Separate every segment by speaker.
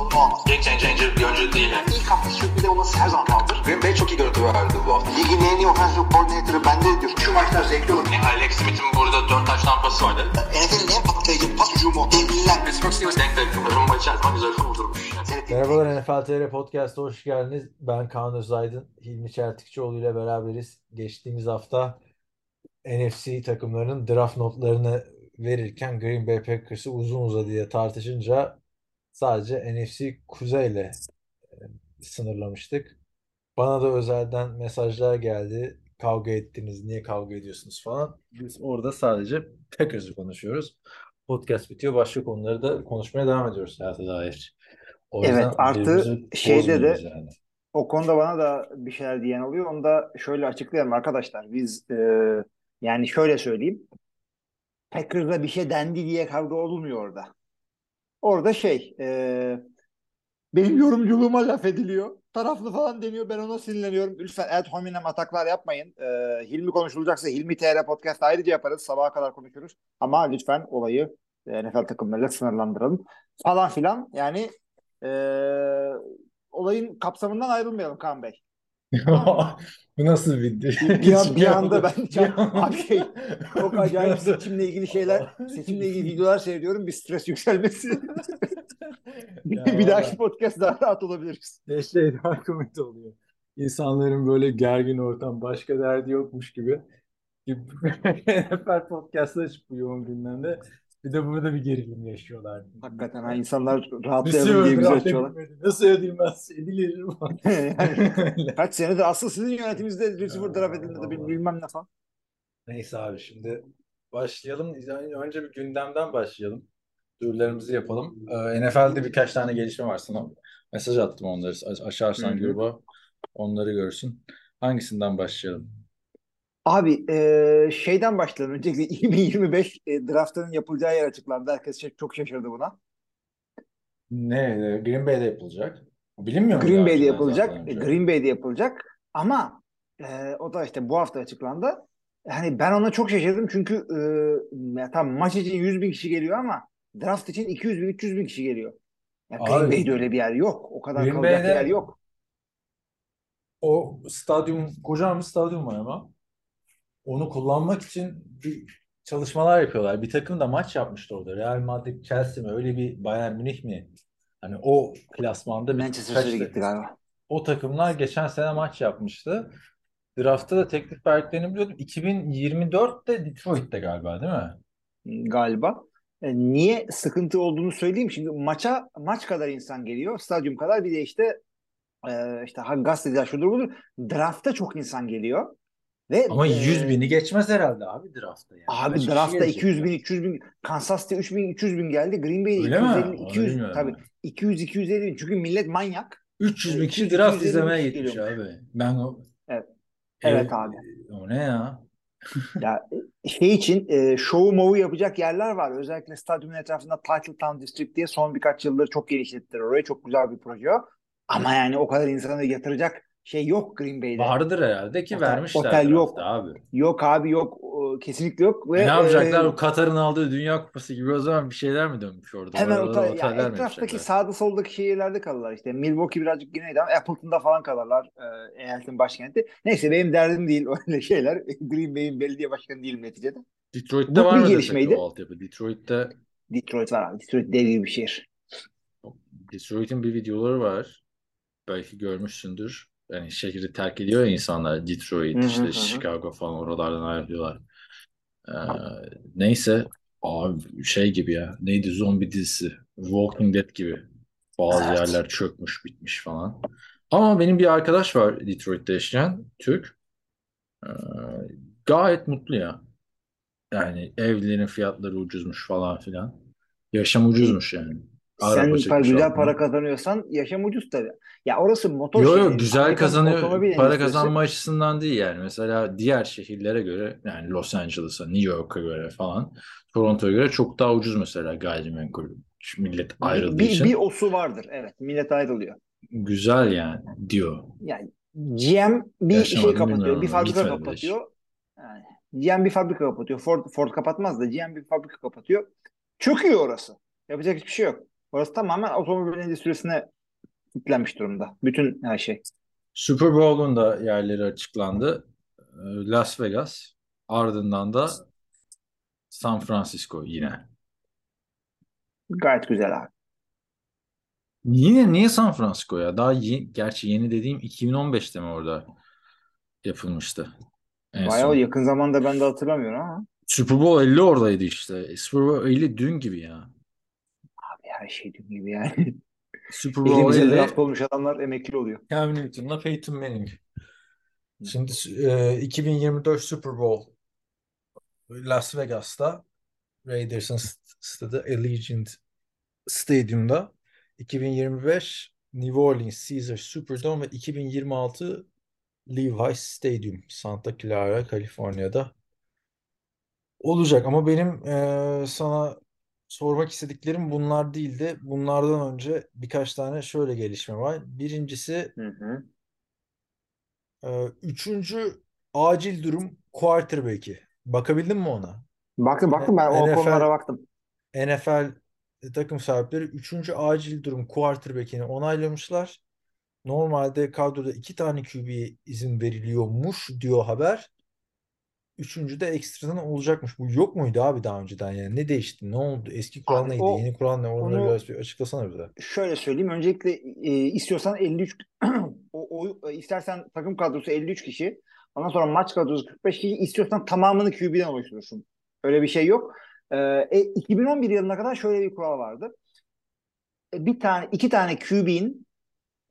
Speaker 1: sorunu olmaz.
Speaker 2: Game changer bir oyuncu değil. Yani.
Speaker 1: İlk hafta sürpriz olması her zaman kaldır.
Speaker 3: Green Bay çok iyi görüntü verdi bu hafta.
Speaker 1: Ligin en iyi offensive coordinator'ı bende diyor. Şu maçlar zevkli olur.
Speaker 2: Yani Alex Smith'in burada 4 taş tampası vardı.
Speaker 1: NFL'in en patlayıcı pas hücumu. Devliler.
Speaker 2: Pittsburgh Steelers denk denk. Rumba içerisinde güzel kurdurmuş. Yani.
Speaker 4: Merhabalar NFL TR Podcast'a hoş geldiniz. Ben Kaan Özaydın, Hilmi Çeltikçioğlu ile beraberiz. Geçtiğimiz hafta NFC takımlarının draft notlarını verirken Green Bay Packers'ı uzun uzadıya tartışınca sadece NFC Kuzey ile e, sınırlamıştık. Bana da özelden mesajlar geldi. Kavga ettiniz, niye kavga ediyorsunuz falan. Biz orada sadece Packers'ı konuşuyoruz. Podcast bitiyor, başka konuları da konuşmaya devam ediyoruz hayata dair. O
Speaker 5: Evet,
Speaker 4: yüzden
Speaker 5: artı şeyde de-
Speaker 4: yani.
Speaker 5: O konuda bana da bir şeyler diyen oluyor. Onu da şöyle açıklayalım arkadaşlar. Biz e, yani şöyle söyleyeyim. Packers'da bir şey dendi diye kavga olmuyor orada. Orada şey e, benim yorumculuğuma laf ediliyor. Taraflı falan deniyor. Ben ona sinirleniyorum. Lütfen ad hominem ataklar yapmayın. E, Hilmi konuşulacaksa Hilmi TR podcast ayrıca yaparız. Sabaha kadar konuşuruz. Ama lütfen olayı e, NFL takımlarıyla sınırlandıralım. Falan filan. Yani e, olayın kapsamından ayrılmayalım Kaan Bey.
Speaker 4: Bu nasıl bir
Speaker 5: Bir, an- bir anda ben
Speaker 4: anda-
Speaker 5: abi şey çok acayip seçimle ilgili şeyler, seçimle ilgili videolar seyrediyorum. Bir stres yükselmesi.
Speaker 4: Ya
Speaker 5: bir dahaki
Speaker 4: valla.
Speaker 5: podcast daha rahat olabiliriz.
Speaker 4: Ne şey daha komik oluyor. İnsanların böyle gergin ortam, başka derdi yokmuş gibi. NFL podcast'ı açıp bu yoğun gündemde. Bir de burada bir gerilim yaşıyorlar.
Speaker 5: Hakikaten ha insanlar rahatlayalım diye
Speaker 4: rahat
Speaker 5: açıyorlar.
Speaker 4: Nasıl ödeyilmez? Edilir
Speaker 5: yani, kaç senedir asıl sizin yönetiminizde receiver draft edildi de bil- bilmem ne falan.
Speaker 4: Neyse abi şimdi başlayalım. Önce bir gündemden başlayalım. Duyurularımızı yapalım. Ee, NFL'de birkaç tane gelişme var sana. Mesaj attım onları. A- Açarsan
Speaker 5: Hı hı.
Speaker 4: gruba onları görsün. Hangisinden başlayalım?
Speaker 5: Abi e, şeyden başlayalım. Öncelikle 2025 e, draftının yapılacağı yer açıklandı. Herkes çok şaşırdı buna.
Speaker 4: Ne? e, Green Bay'de yapılacak. Bilinmiyor
Speaker 5: Green Bay'de yapılacak. E? Green Bay'de yapılacak. Ama e, o da işte bu hafta açıklandı. Yani ben ona çok şaşırdım çünkü e, ya tamam maç için 100 bin kişi geliyor ama draft için 200 bin 300 bin kişi geliyor. Ya Green
Speaker 4: Abi,
Speaker 5: Bay'de öyle bir yer yok. O kadar
Speaker 4: Green
Speaker 5: kalacak
Speaker 4: Bay'de-
Speaker 5: yer yok.
Speaker 4: O stadyum, kocaman bir stadyum var ama onu kullanmak için bir çalışmalar yapıyorlar. Bir takım da maç yapmıştı orada. Real Madrid, Chelsea mi? Öyle bir Bayern Münih mi? Hani o klasmanda
Speaker 5: Manchester City gitti galiba.
Speaker 4: O takımlar geçen sene maç yapmıştı. Draftta da teklif verdiklerini biliyordum. 2024'te Detroit'te galiba değil mi?
Speaker 5: Galiba. E, niye sıkıntı olduğunu söyleyeyim. Şimdi maça maç kadar insan geliyor. Stadyum kadar bir de işte e, işte gazeteciler şudur budur. Draftta çok insan geliyor. Ve
Speaker 4: Ama
Speaker 5: e,
Speaker 4: 100 bini geçmez herhalde abi draftta yani.
Speaker 5: Abi
Speaker 4: Kaç
Speaker 5: draftta
Speaker 4: gelecek
Speaker 5: 200 bin,
Speaker 4: ya?
Speaker 5: 300 bin, Kansas City 3 bin, 300 bin geldi. Green Bay'de
Speaker 4: Öyle mi?
Speaker 5: 250,
Speaker 4: Onu
Speaker 5: 200,
Speaker 4: bilmiyorum
Speaker 5: tabii
Speaker 4: ben.
Speaker 5: 200, 250 bin. Çünkü millet manyak.
Speaker 4: 300 bin kişi
Speaker 5: 200,
Speaker 4: draft
Speaker 5: 250
Speaker 4: izlemeye gitmiş abi. Ben o
Speaker 5: Evet. Evet
Speaker 4: E,
Speaker 5: abi.
Speaker 4: O ne ya?
Speaker 5: Ya şey için e, şovu movu yapacak yerler var. Özellikle stadyumun etrafında Title Town District diye son birkaç yıldır çok genişlettiler orayı. Çok güzel bir proje o. Ama yani o kadar insanı yatıracak şey yok Green Bay'de.
Speaker 4: Vardır herhalde ki
Speaker 5: Otel-
Speaker 4: vermişler
Speaker 5: otel yok.
Speaker 4: abi.
Speaker 5: Yok abi yok. Kesinlikle yok. Ve,
Speaker 4: E ne yapacaklar?
Speaker 5: e,
Speaker 4: Katar'ın aldığı Dünya Kupası gibi o zaman bir şeyler mi dönmüş orada?
Speaker 5: Hemen otel, ya
Speaker 4: oteller mi
Speaker 5: etraftaki sağda soldaki şehirlerde kalırlar işte. Milwaukee birazcık güneyde ama Appleton'da falan kalırlar. E, eyaletin başkenti. Neyse benim derdim değil öyle şeyler. Green Bay'in belediye başkanı değilim neticede.
Speaker 4: Detroit'te
Speaker 5: Bu
Speaker 4: var mı
Speaker 5: gelişmeydi.
Speaker 4: o altyapı? Detroit'te
Speaker 5: Detroit var abi. Detroit dev gibi bir şehir.
Speaker 4: Detroit'in bir videoları var. Belki görmüşsündür. Yani şehri terk ediyor ya insanlar. Detroit,
Speaker 5: Hı hı
Speaker 4: işte
Speaker 5: hı.
Speaker 4: Chicago falan oralardan ayrılıyorlar. Ee, neyse abi şey gibi ya. Neydi zombi dizisi? Walking Dead gibi. Bazı
Speaker 5: Evet.
Speaker 4: yerler çökmüş, bitmiş falan. Ama benim bir arkadaş var Detroit'te yaşayan Türk. Ee, gayet mutlu ya. Yani evlerin fiyatları ucuzmuş falan filan. Yaşam ucuzmuş yani. Araba
Speaker 5: Sen para, güzel
Speaker 4: altına.
Speaker 5: para kazanıyorsan yaşam ucuz tabii. Ya orası motor
Speaker 4: Yo yo
Speaker 5: şehri.
Speaker 4: güzel
Speaker 5: Amerikan
Speaker 4: kazanıyor. Para kazanma açısından değil yani. Mesela diğer şehirlere göre yani Los Angeles'a, New York'a göre falan Toronto'ya göre çok daha ucuz mesela gayrimenkul. Millet ayrıldığı
Speaker 5: bir,
Speaker 4: için
Speaker 5: bir osu vardır. Evet. Millet ayrılıyor.
Speaker 4: güzel yani diyor.
Speaker 5: Yani GM bir
Speaker 6: Yaşamadım,
Speaker 5: şey kapatıyor. Bir fabrika kapatıyor. Yani GM bir fabrika kapatıyor. Ford, Ford kapatmaz da GM bir fabrika kapatıyor. Çöküyor orası. Yapacak hiçbir şey yok. Orası tamamen otomobil endüstrisine yüklenmiş durumda. Bütün her şey.
Speaker 6: Super Bowl'un da yerleri açıklandı. Ee, Las Vegas. Ardından da San Francisco yine.
Speaker 5: Gayet güzel abi.
Speaker 6: Yine niye San Francisco ya? Daha yeni, gerçi yeni dediğim 2015'te mi orada yapılmıştı? En
Speaker 5: Bayağı
Speaker 6: son.
Speaker 5: yakın zamanda ben de hatırlamıyorum ama.
Speaker 6: Super Bowl 50 oradaydı işte. Super Bowl 50 dün gibi ya.
Speaker 5: Her şey dün gibi yani.
Speaker 6: Super Bowl
Speaker 5: Elimizde
Speaker 6: 50
Speaker 5: draft olmuş adamlar emekli oluyor.
Speaker 4: Cam Newton'la Peyton Manning. Şimdi e, 2024 Super Bowl Las Vegas'ta Raiders'ın st- stadı Allegiant Stadium'da 2025 New Orleans Caesars Superdome ve 2026 Levi's Stadium Santa Clara, Kaliforniya'da olacak. Ama benim e, sana sormak istediklerim bunlar değildi. Bunlardan önce birkaç tane şöyle gelişme var. Birincisi
Speaker 5: Hı hı.
Speaker 4: e, üçüncü acil durum quarterback'i. Bakabildin mi ona?
Speaker 5: Baktım baktım ben o
Speaker 4: NFL
Speaker 5: konulara baktım.
Speaker 4: NFL takım sahipleri 3. acil durum quarterback'ini onaylamışlar. Normalde kadroda iki tane QB'ye izin veriliyormuş diyor haber. Üçüncü de ekstradan olacakmış. Bu yok muydu abi daha önceden yani? Ne değişti? Ne oldu? Eski kural
Speaker 5: Abi
Speaker 4: neydi?
Speaker 5: o
Speaker 4: Yeni kural ne? Onları
Speaker 5: onu
Speaker 4: biraz bir açıklasana bize.
Speaker 5: şöyle söyleyeyim. Öncelikle e, istiyorsan 53 o, o, e, istersen takım kadrosu 53 kişi. Ondan sonra maç kadrosu 45 kişi. istiyorsan tamamını QB'den oluşturursun. Öyle bir şey yok. E, e, 2011 yılına kadar şöyle bir kural vardı. E, bir tane iki tane QB'nin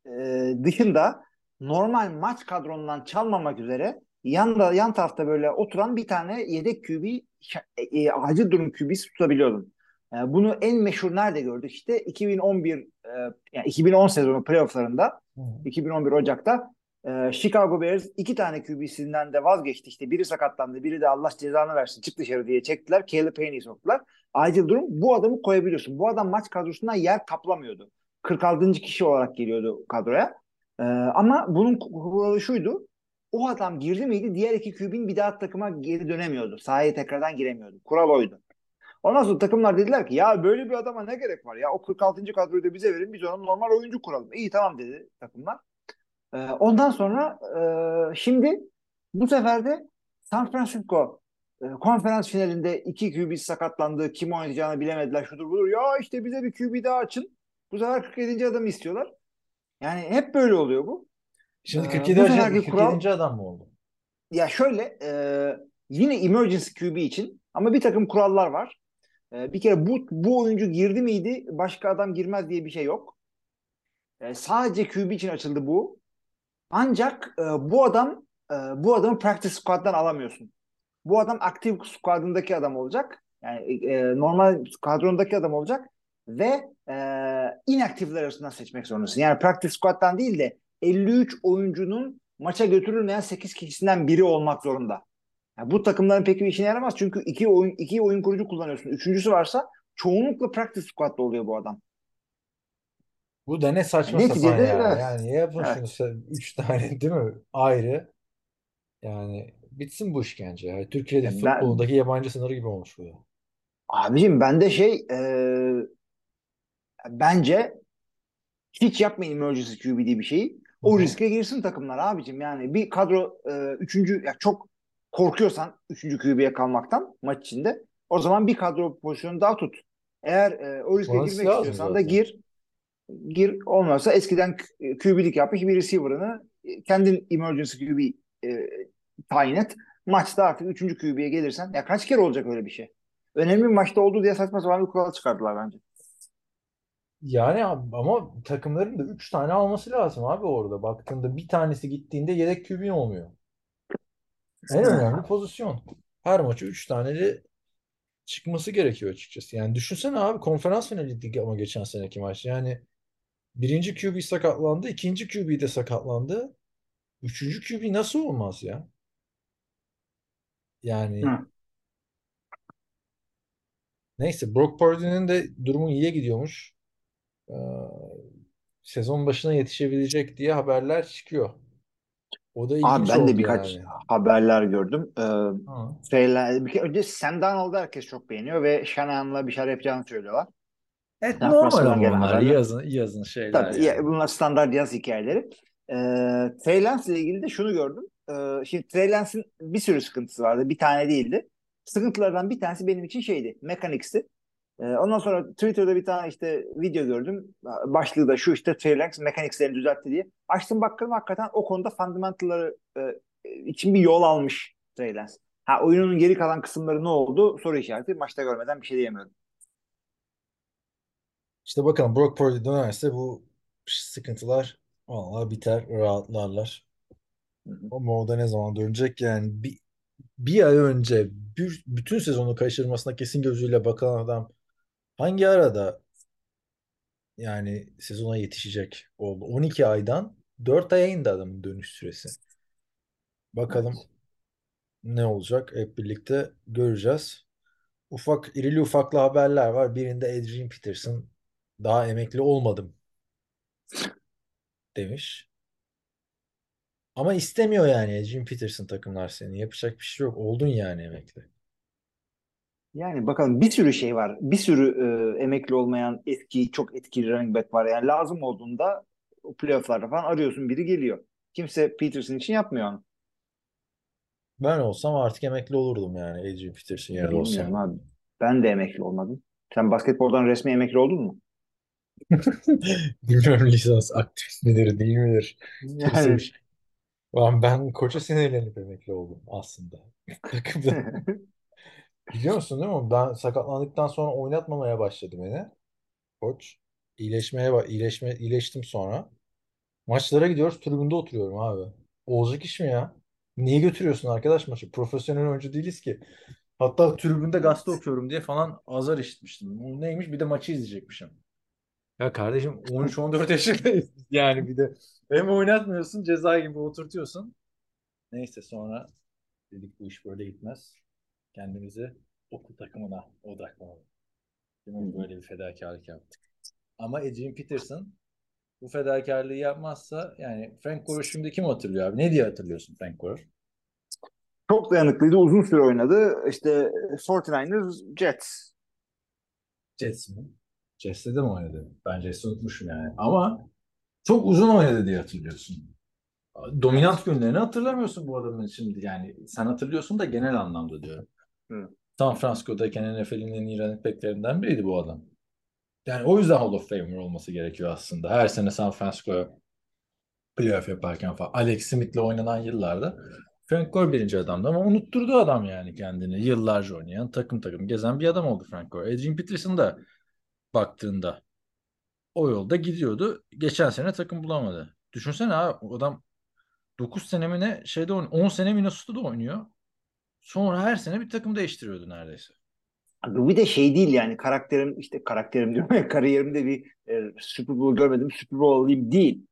Speaker 5: e, dışında normal maç kadronundan çalmamak üzere yanda yan tarafta böyle oturan bir tane yedek QB e, e, acil durum QB'si tutabiliyordun. E, bunu en meşhur nerede gördük? İşte 2011 e, yani 2010 sezonu playofflarında
Speaker 4: Hı.
Speaker 5: 2011 Ocak'ta e, Chicago Bears iki tane QB'sinden de vazgeçti. İşte biri sakatlandı, biri de Allah cezanı versin çık dışarı diye çektiler. Caleb Payne'i soktular. Acil durum bu adamı koyabiliyorsun. Bu adam maç kadrosundan yer kaplamıyordu. 46. kişi olarak geliyordu kadroya. Ee, ama bunun kuralı şuydu. O adam girdi miydi diğer iki QB'nin bir daha takıma geri dönemiyordu. Sahaya tekrardan giremiyordu. Kural oydu. Ondan sonra takımlar dediler ki ya böyle bir adama ne gerek var ya o 46. kadroyu da bize verin biz ona normal oyuncu kuralım. İyi tamam dedi takımlar. Ee, ondan sonra e, şimdi bu sefer de San Francisco e, konferans finalinde iki QB sakatlandı. Kim oynayacağını bilemediler. Şudur budur. Ya işte bize bir QB daha açın. Bu sefer 47. adamı istiyorlar. Yani hep böyle oluyor bu.
Speaker 4: Şimdi
Speaker 5: Ee,
Speaker 4: 47.
Speaker 5: bu
Speaker 4: adam,
Speaker 5: seferki
Speaker 4: 47.
Speaker 5: kural
Speaker 4: adam mı oldu?
Speaker 5: ya şöyle e, yine emergency QB için ama bir takım kurallar var. E, bir kere bu bu oyuncu girdi miydi başka adam girmez diye bir şey yok. E, sadece QB için açıldı bu. Ancak e, bu adam e, bu adamı practice squad'dan alamıyorsun. Bu adam aktif squad'ındaki adam olacak. Yani e, normal kadrondaki adam olacak ve e, inaktifler arasından seçmek zorundasın. Yani practice squad'dan değil de 53 oyuncunun maça götürülmeyen 8 kişisinden biri olmak zorunda. Yani bu takımların pek bir işine yaramaz çünkü iki oyun iki oyun kurucu kullanıyorsun. Üçüncüsü varsa çoğunlukla practice squad'da oluyor bu adam.
Speaker 4: Bu da ne saçma
Speaker 5: Neticede
Speaker 4: sapan ya.
Speaker 5: evet.
Speaker 4: Yani yapın
Speaker 5: Evet.
Speaker 4: şunu sen- üç tane değil mi? Ayrı. Yani bitsin bu işkence ya. Türkiye'de
Speaker 5: Ya ben-
Speaker 4: yabancı sınırı gibi olmuş bu.
Speaker 5: Abicim ben de şey e, bence hiç yapmayın emergency QB diye bir şeyi. O riske girsin takımlar abicim. Yani bir kadro e, üçüncü ya çok korkuyorsan üçüncü QB'ye kalmaktan maç içinde o zaman bir kadro pozisyonu daha tut. Eğer e, o riske
Speaker 4: Tutması
Speaker 5: girmek istiyorsan da
Speaker 4: zaten.
Speaker 5: gir. Gir olmazsa eskiden QB'lik yapmış bir receiver'ını e, kendin emergency QB e, tayin et. Maçta artık üçüncü QB'ye gelirsen ya kaç kere olacak öyle bir şey? Önemli bir maçta oldu diye saçma sapan bir kural çıkardılar bence.
Speaker 4: Yani ab- ama takımların da 3 tane alması lazım abi orada. Baktığında bir tanesi gittiğinde yedek QB olmuyor. En önemli pozisyon. Her maçı 3 taneli çıkması gerekiyor açıkçası. Yani düşünsene abi konferans finaliydik ama geçen seneki maç. Yani birinci QB sakatlandı, ikinci QB de sakatlandı. Üçüncü QB nasıl olmaz ya? Yani
Speaker 5: Hı.
Speaker 4: neyse Brock Purdy'nin de durumu iyiye gidiyormuş. Ee, sezon başına yetişebilecek diye haberler çıkıyor. O da
Speaker 5: Abi
Speaker 4: ilginç
Speaker 5: ben de birkaç
Speaker 4: yani.
Speaker 5: haberler gördüm. Ee,
Speaker 4: Ha.
Speaker 5: Bir kere önce Sam Darnold'u herkes çok beğeniyor ve Shanahan'la bir şeyler yapacağını söylüyorlar.
Speaker 6: Evet
Speaker 5: San
Speaker 6: normal ama bunlar
Speaker 5: haberler.
Speaker 6: yazın, yazın şeyler
Speaker 5: Tabii ya,
Speaker 6: yani.
Speaker 5: bunlar standart yaz hikayeleri. Ee, Trey Lance ile ilgili de şunu gördüm. Ee, şimdi Trey Lance'in bir sürü sıkıntısı vardı. Bir tane değildi. Sıkıntılardan bir tanesi benim için şeydi. Mekaniksti. Ee, ondan sonra Twitter'da bir tane işte video gördüm. Başlığı da şu işte Trey Lance mekanikslerini düzeltti diye. Açtım baktım hakikaten o konuda fundamentalları e, için bir yol almış Trey Lance. Ha oyunun geri kalan kısımları ne oldu? Soru işareti. Maçta görmeden bir şey diyemiyorum.
Speaker 4: İşte bakalım Brock Purdy dönerse bu sıkıntılar vallahi biter, rahatlarlar. Ama o da ne zaman dönecek yani bir, bir ay önce bir, bütün sezonu kaçırmasına kesin gözüyle bakan adam hangi arada yani sezona yetişecek oldu? 12 aydan 4 aya indi adamın dönüş süresi. Bakalım ne olacak hep birlikte göreceğiz. Ufak irili ufaklı haberler var. Birinde Adrian Peterson daha emekli olmadım demiş. Ama istemiyor yani Adrian Peterson takımlar seni. Yapacak bir şey yok. Oldun yani emekli.
Speaker 5: Yani bakalım bir sürü şey var. Bir sürü e, emekli olmayan eski çok etkili running back var. Yani lazım olduğunda o playofflarda falan arıyorsun biri geliyor. Kimse Peterson için yapmıyor onu.
Speaker 4: Ben olsam artık emekli olurdum yani Adrian Peterson
Speaker 5: Bilmiyorum
Speaker 4: olsam.
Speaker 5: abi. Ben de emekli olmadım. Sen basketboldan resmi emekli oldun mu?
Speaker 4: Bilmiyorum lisans aktif midir değil midir?
Speaker 5: Yani
Speaker 4: bir şey. Ben, ben koça sinirlenip emekli oldum aslında. Takımda. Biliyor musun değil mi? Ben sakatlandıktan sonra oynatmamaya başladı beni. Koç. İyileşmeye bak, iyileşme, iyileştim sonra. Maçlara gidiyoruz, tribünde oturuyorum abi. Olacak iş mi ya? Niye götürüyorsun arkadaş maçı? Profesyonel oyuncu değiliz ki. Hatta tribünde gazete okuyorum diye falan azar işitmiştim. Bu neymiş? Bir de maçı izleyecekmişim. Ya kardeşim 13-14 yaşındayız biz yani bir de. Hem oynatmıyorsun ceza gibi oturtuyorsun. Neyse sonra dedik bu iş böyle gitmez. Kendimizi okul takımına odaklanalım. Mi? Böyle bir fedakarlık yaptık. Ama Adrian Peterson bu fedakarlığı yapmazsa yani Frank Gore'u şimdi kim hatırlıyor abi? Ne diye hatırlıyorsun Frank Gore?
Speaker 5: çok dayanıklıydı. Uzun süre oynadı. İşte 49ers Jets.
Speaker 4: Jets mi? Jets'te de mi oynadı? Ben Jets'i unutmuşum yani. Ama çok uzun oynadı diye hatırlıyorsun. Dominant günlerini hatırlamıyorsun bu adamın şimdi yani. Sen hatırlıyorsun da genel anlamda diyorum. San Francisco'dayken NFL'in en iyi running back'lerinden biriydi bu adam. Yani o yüzden Hall of Famer olması gerekiyor aslında. Her sene San Francisco'ya playoff yaparken falan. Alex Smith'le oynanan yıllarda Frank Gore birinci adamdı ama unutturdu adam yani kendini. Yıllarca oynayan, takım takım gezen bir adam oldu Frank Gore. Adrian Peterson da baktığında o yolda gidiyordu. Geçen sene takım bulamadı. Düşünsene abi adam 9 sene mi ne şeyde oynuyor. 10 sene Minnesota'da oynuyor. Sonra her sene bir takım değiştiriyordu neredeyse.
Speaker 5: Abi bir de şey değil yani karakterim işte karakterim diyorum ya kariyerimde bir e, Super Bowl görmedim Super Bowl olayım değil.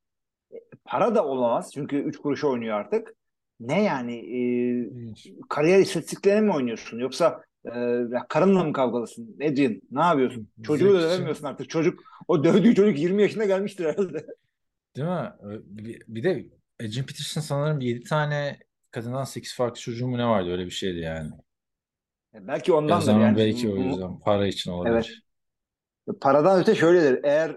Speaker 5: E, para da olamaz çünkü 3 kuruşa oynuyor artık. Ne yani e, kariyer istatistiklerine mi oynuyorsun yoksa e, karınla mı kavgalısın Adrian ne yapıyorsun? Çocuğu da dövemiyorsun artık çocuk o dövdüğü çocuk 20 yaşına gelmiştir herhalde.
Speaker 4: Değil mi? Bir, bir de Adrian Peterson sanırım 7 tane kadından 8 farklı çocuğu mu ne vardı öyle bir şeydi yani.
Speaker 5: E, Belki ondandır
Speaker 4: zaman
Speaker 5: yani.
Speaker 4: belki o yüzden para için olabilir.
Speaker 5: Paradan öte şöyledir. Eğer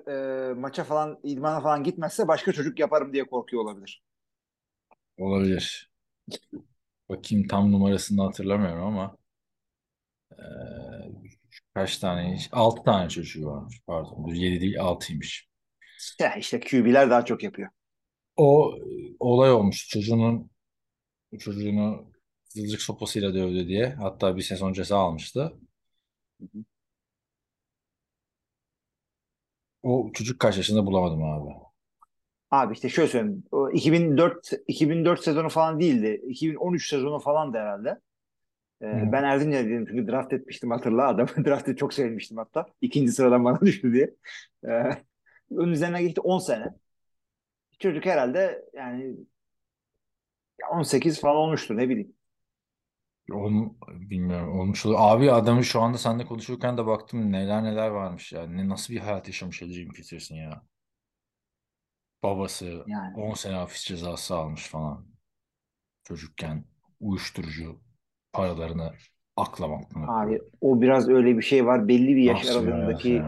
Speaker 5: e, maça falan, idmana falan gitmezse başka çocuk yaparım diye korkuyor olabilir.
Speaker 4: Olabilir. Bakayım tam numarasını hatırlamıyorum ama eee, kaç tane? 6 tane çocuğu varmış. Pardon. 7 değil 6'ymış.
Speaker 5: Ya işte QB'ler daha çok yapıyor.
Speaker 4: O e, olay olmuş. Çocuğunun çocuğunu zılcık sopasıyla dövdü diye. Hatta bir sezon ceza almıştı. O çocuk kaç yaşında bulamadım abi.
Speaker 5: Abi işte şöyle söyleyeyim. O 2004 2004 sezonu falan değildi. 2013 sezonu falan da herhalde. Ee,
Speaker 4: Hı.
Speaker 5: ben Erzincan'daydım çünkü draft etmiştim hatırla adamı. Draft'ı çok sevmiştim hatta. İkinci sıradan bana düştü diye. Ee, onun üzerine geçti 10 sene. Çocuk herhalde yani 18 falan olmuştur ne bileyim.
Speaker 4: Onu bilmiyorum. Olmuş olur. Abi adamı şu anda seninle konuşurken de baktım neler neler varmış ya. Ne, nasıl bir hayat yaşamış Adrian Peterson ya.
Speaker 6: Babası
Speaker 5: Yani.
Speaker 6: 10 sene hapis cezası almış falan. Çocukken uyuşturucu paralarını aklamaktan
Speaker 5: Abi o biraz öyle bir şey var. Belli bir yaş
Speaker 6: Nasıl ya?
Speaker 5: aralığındaki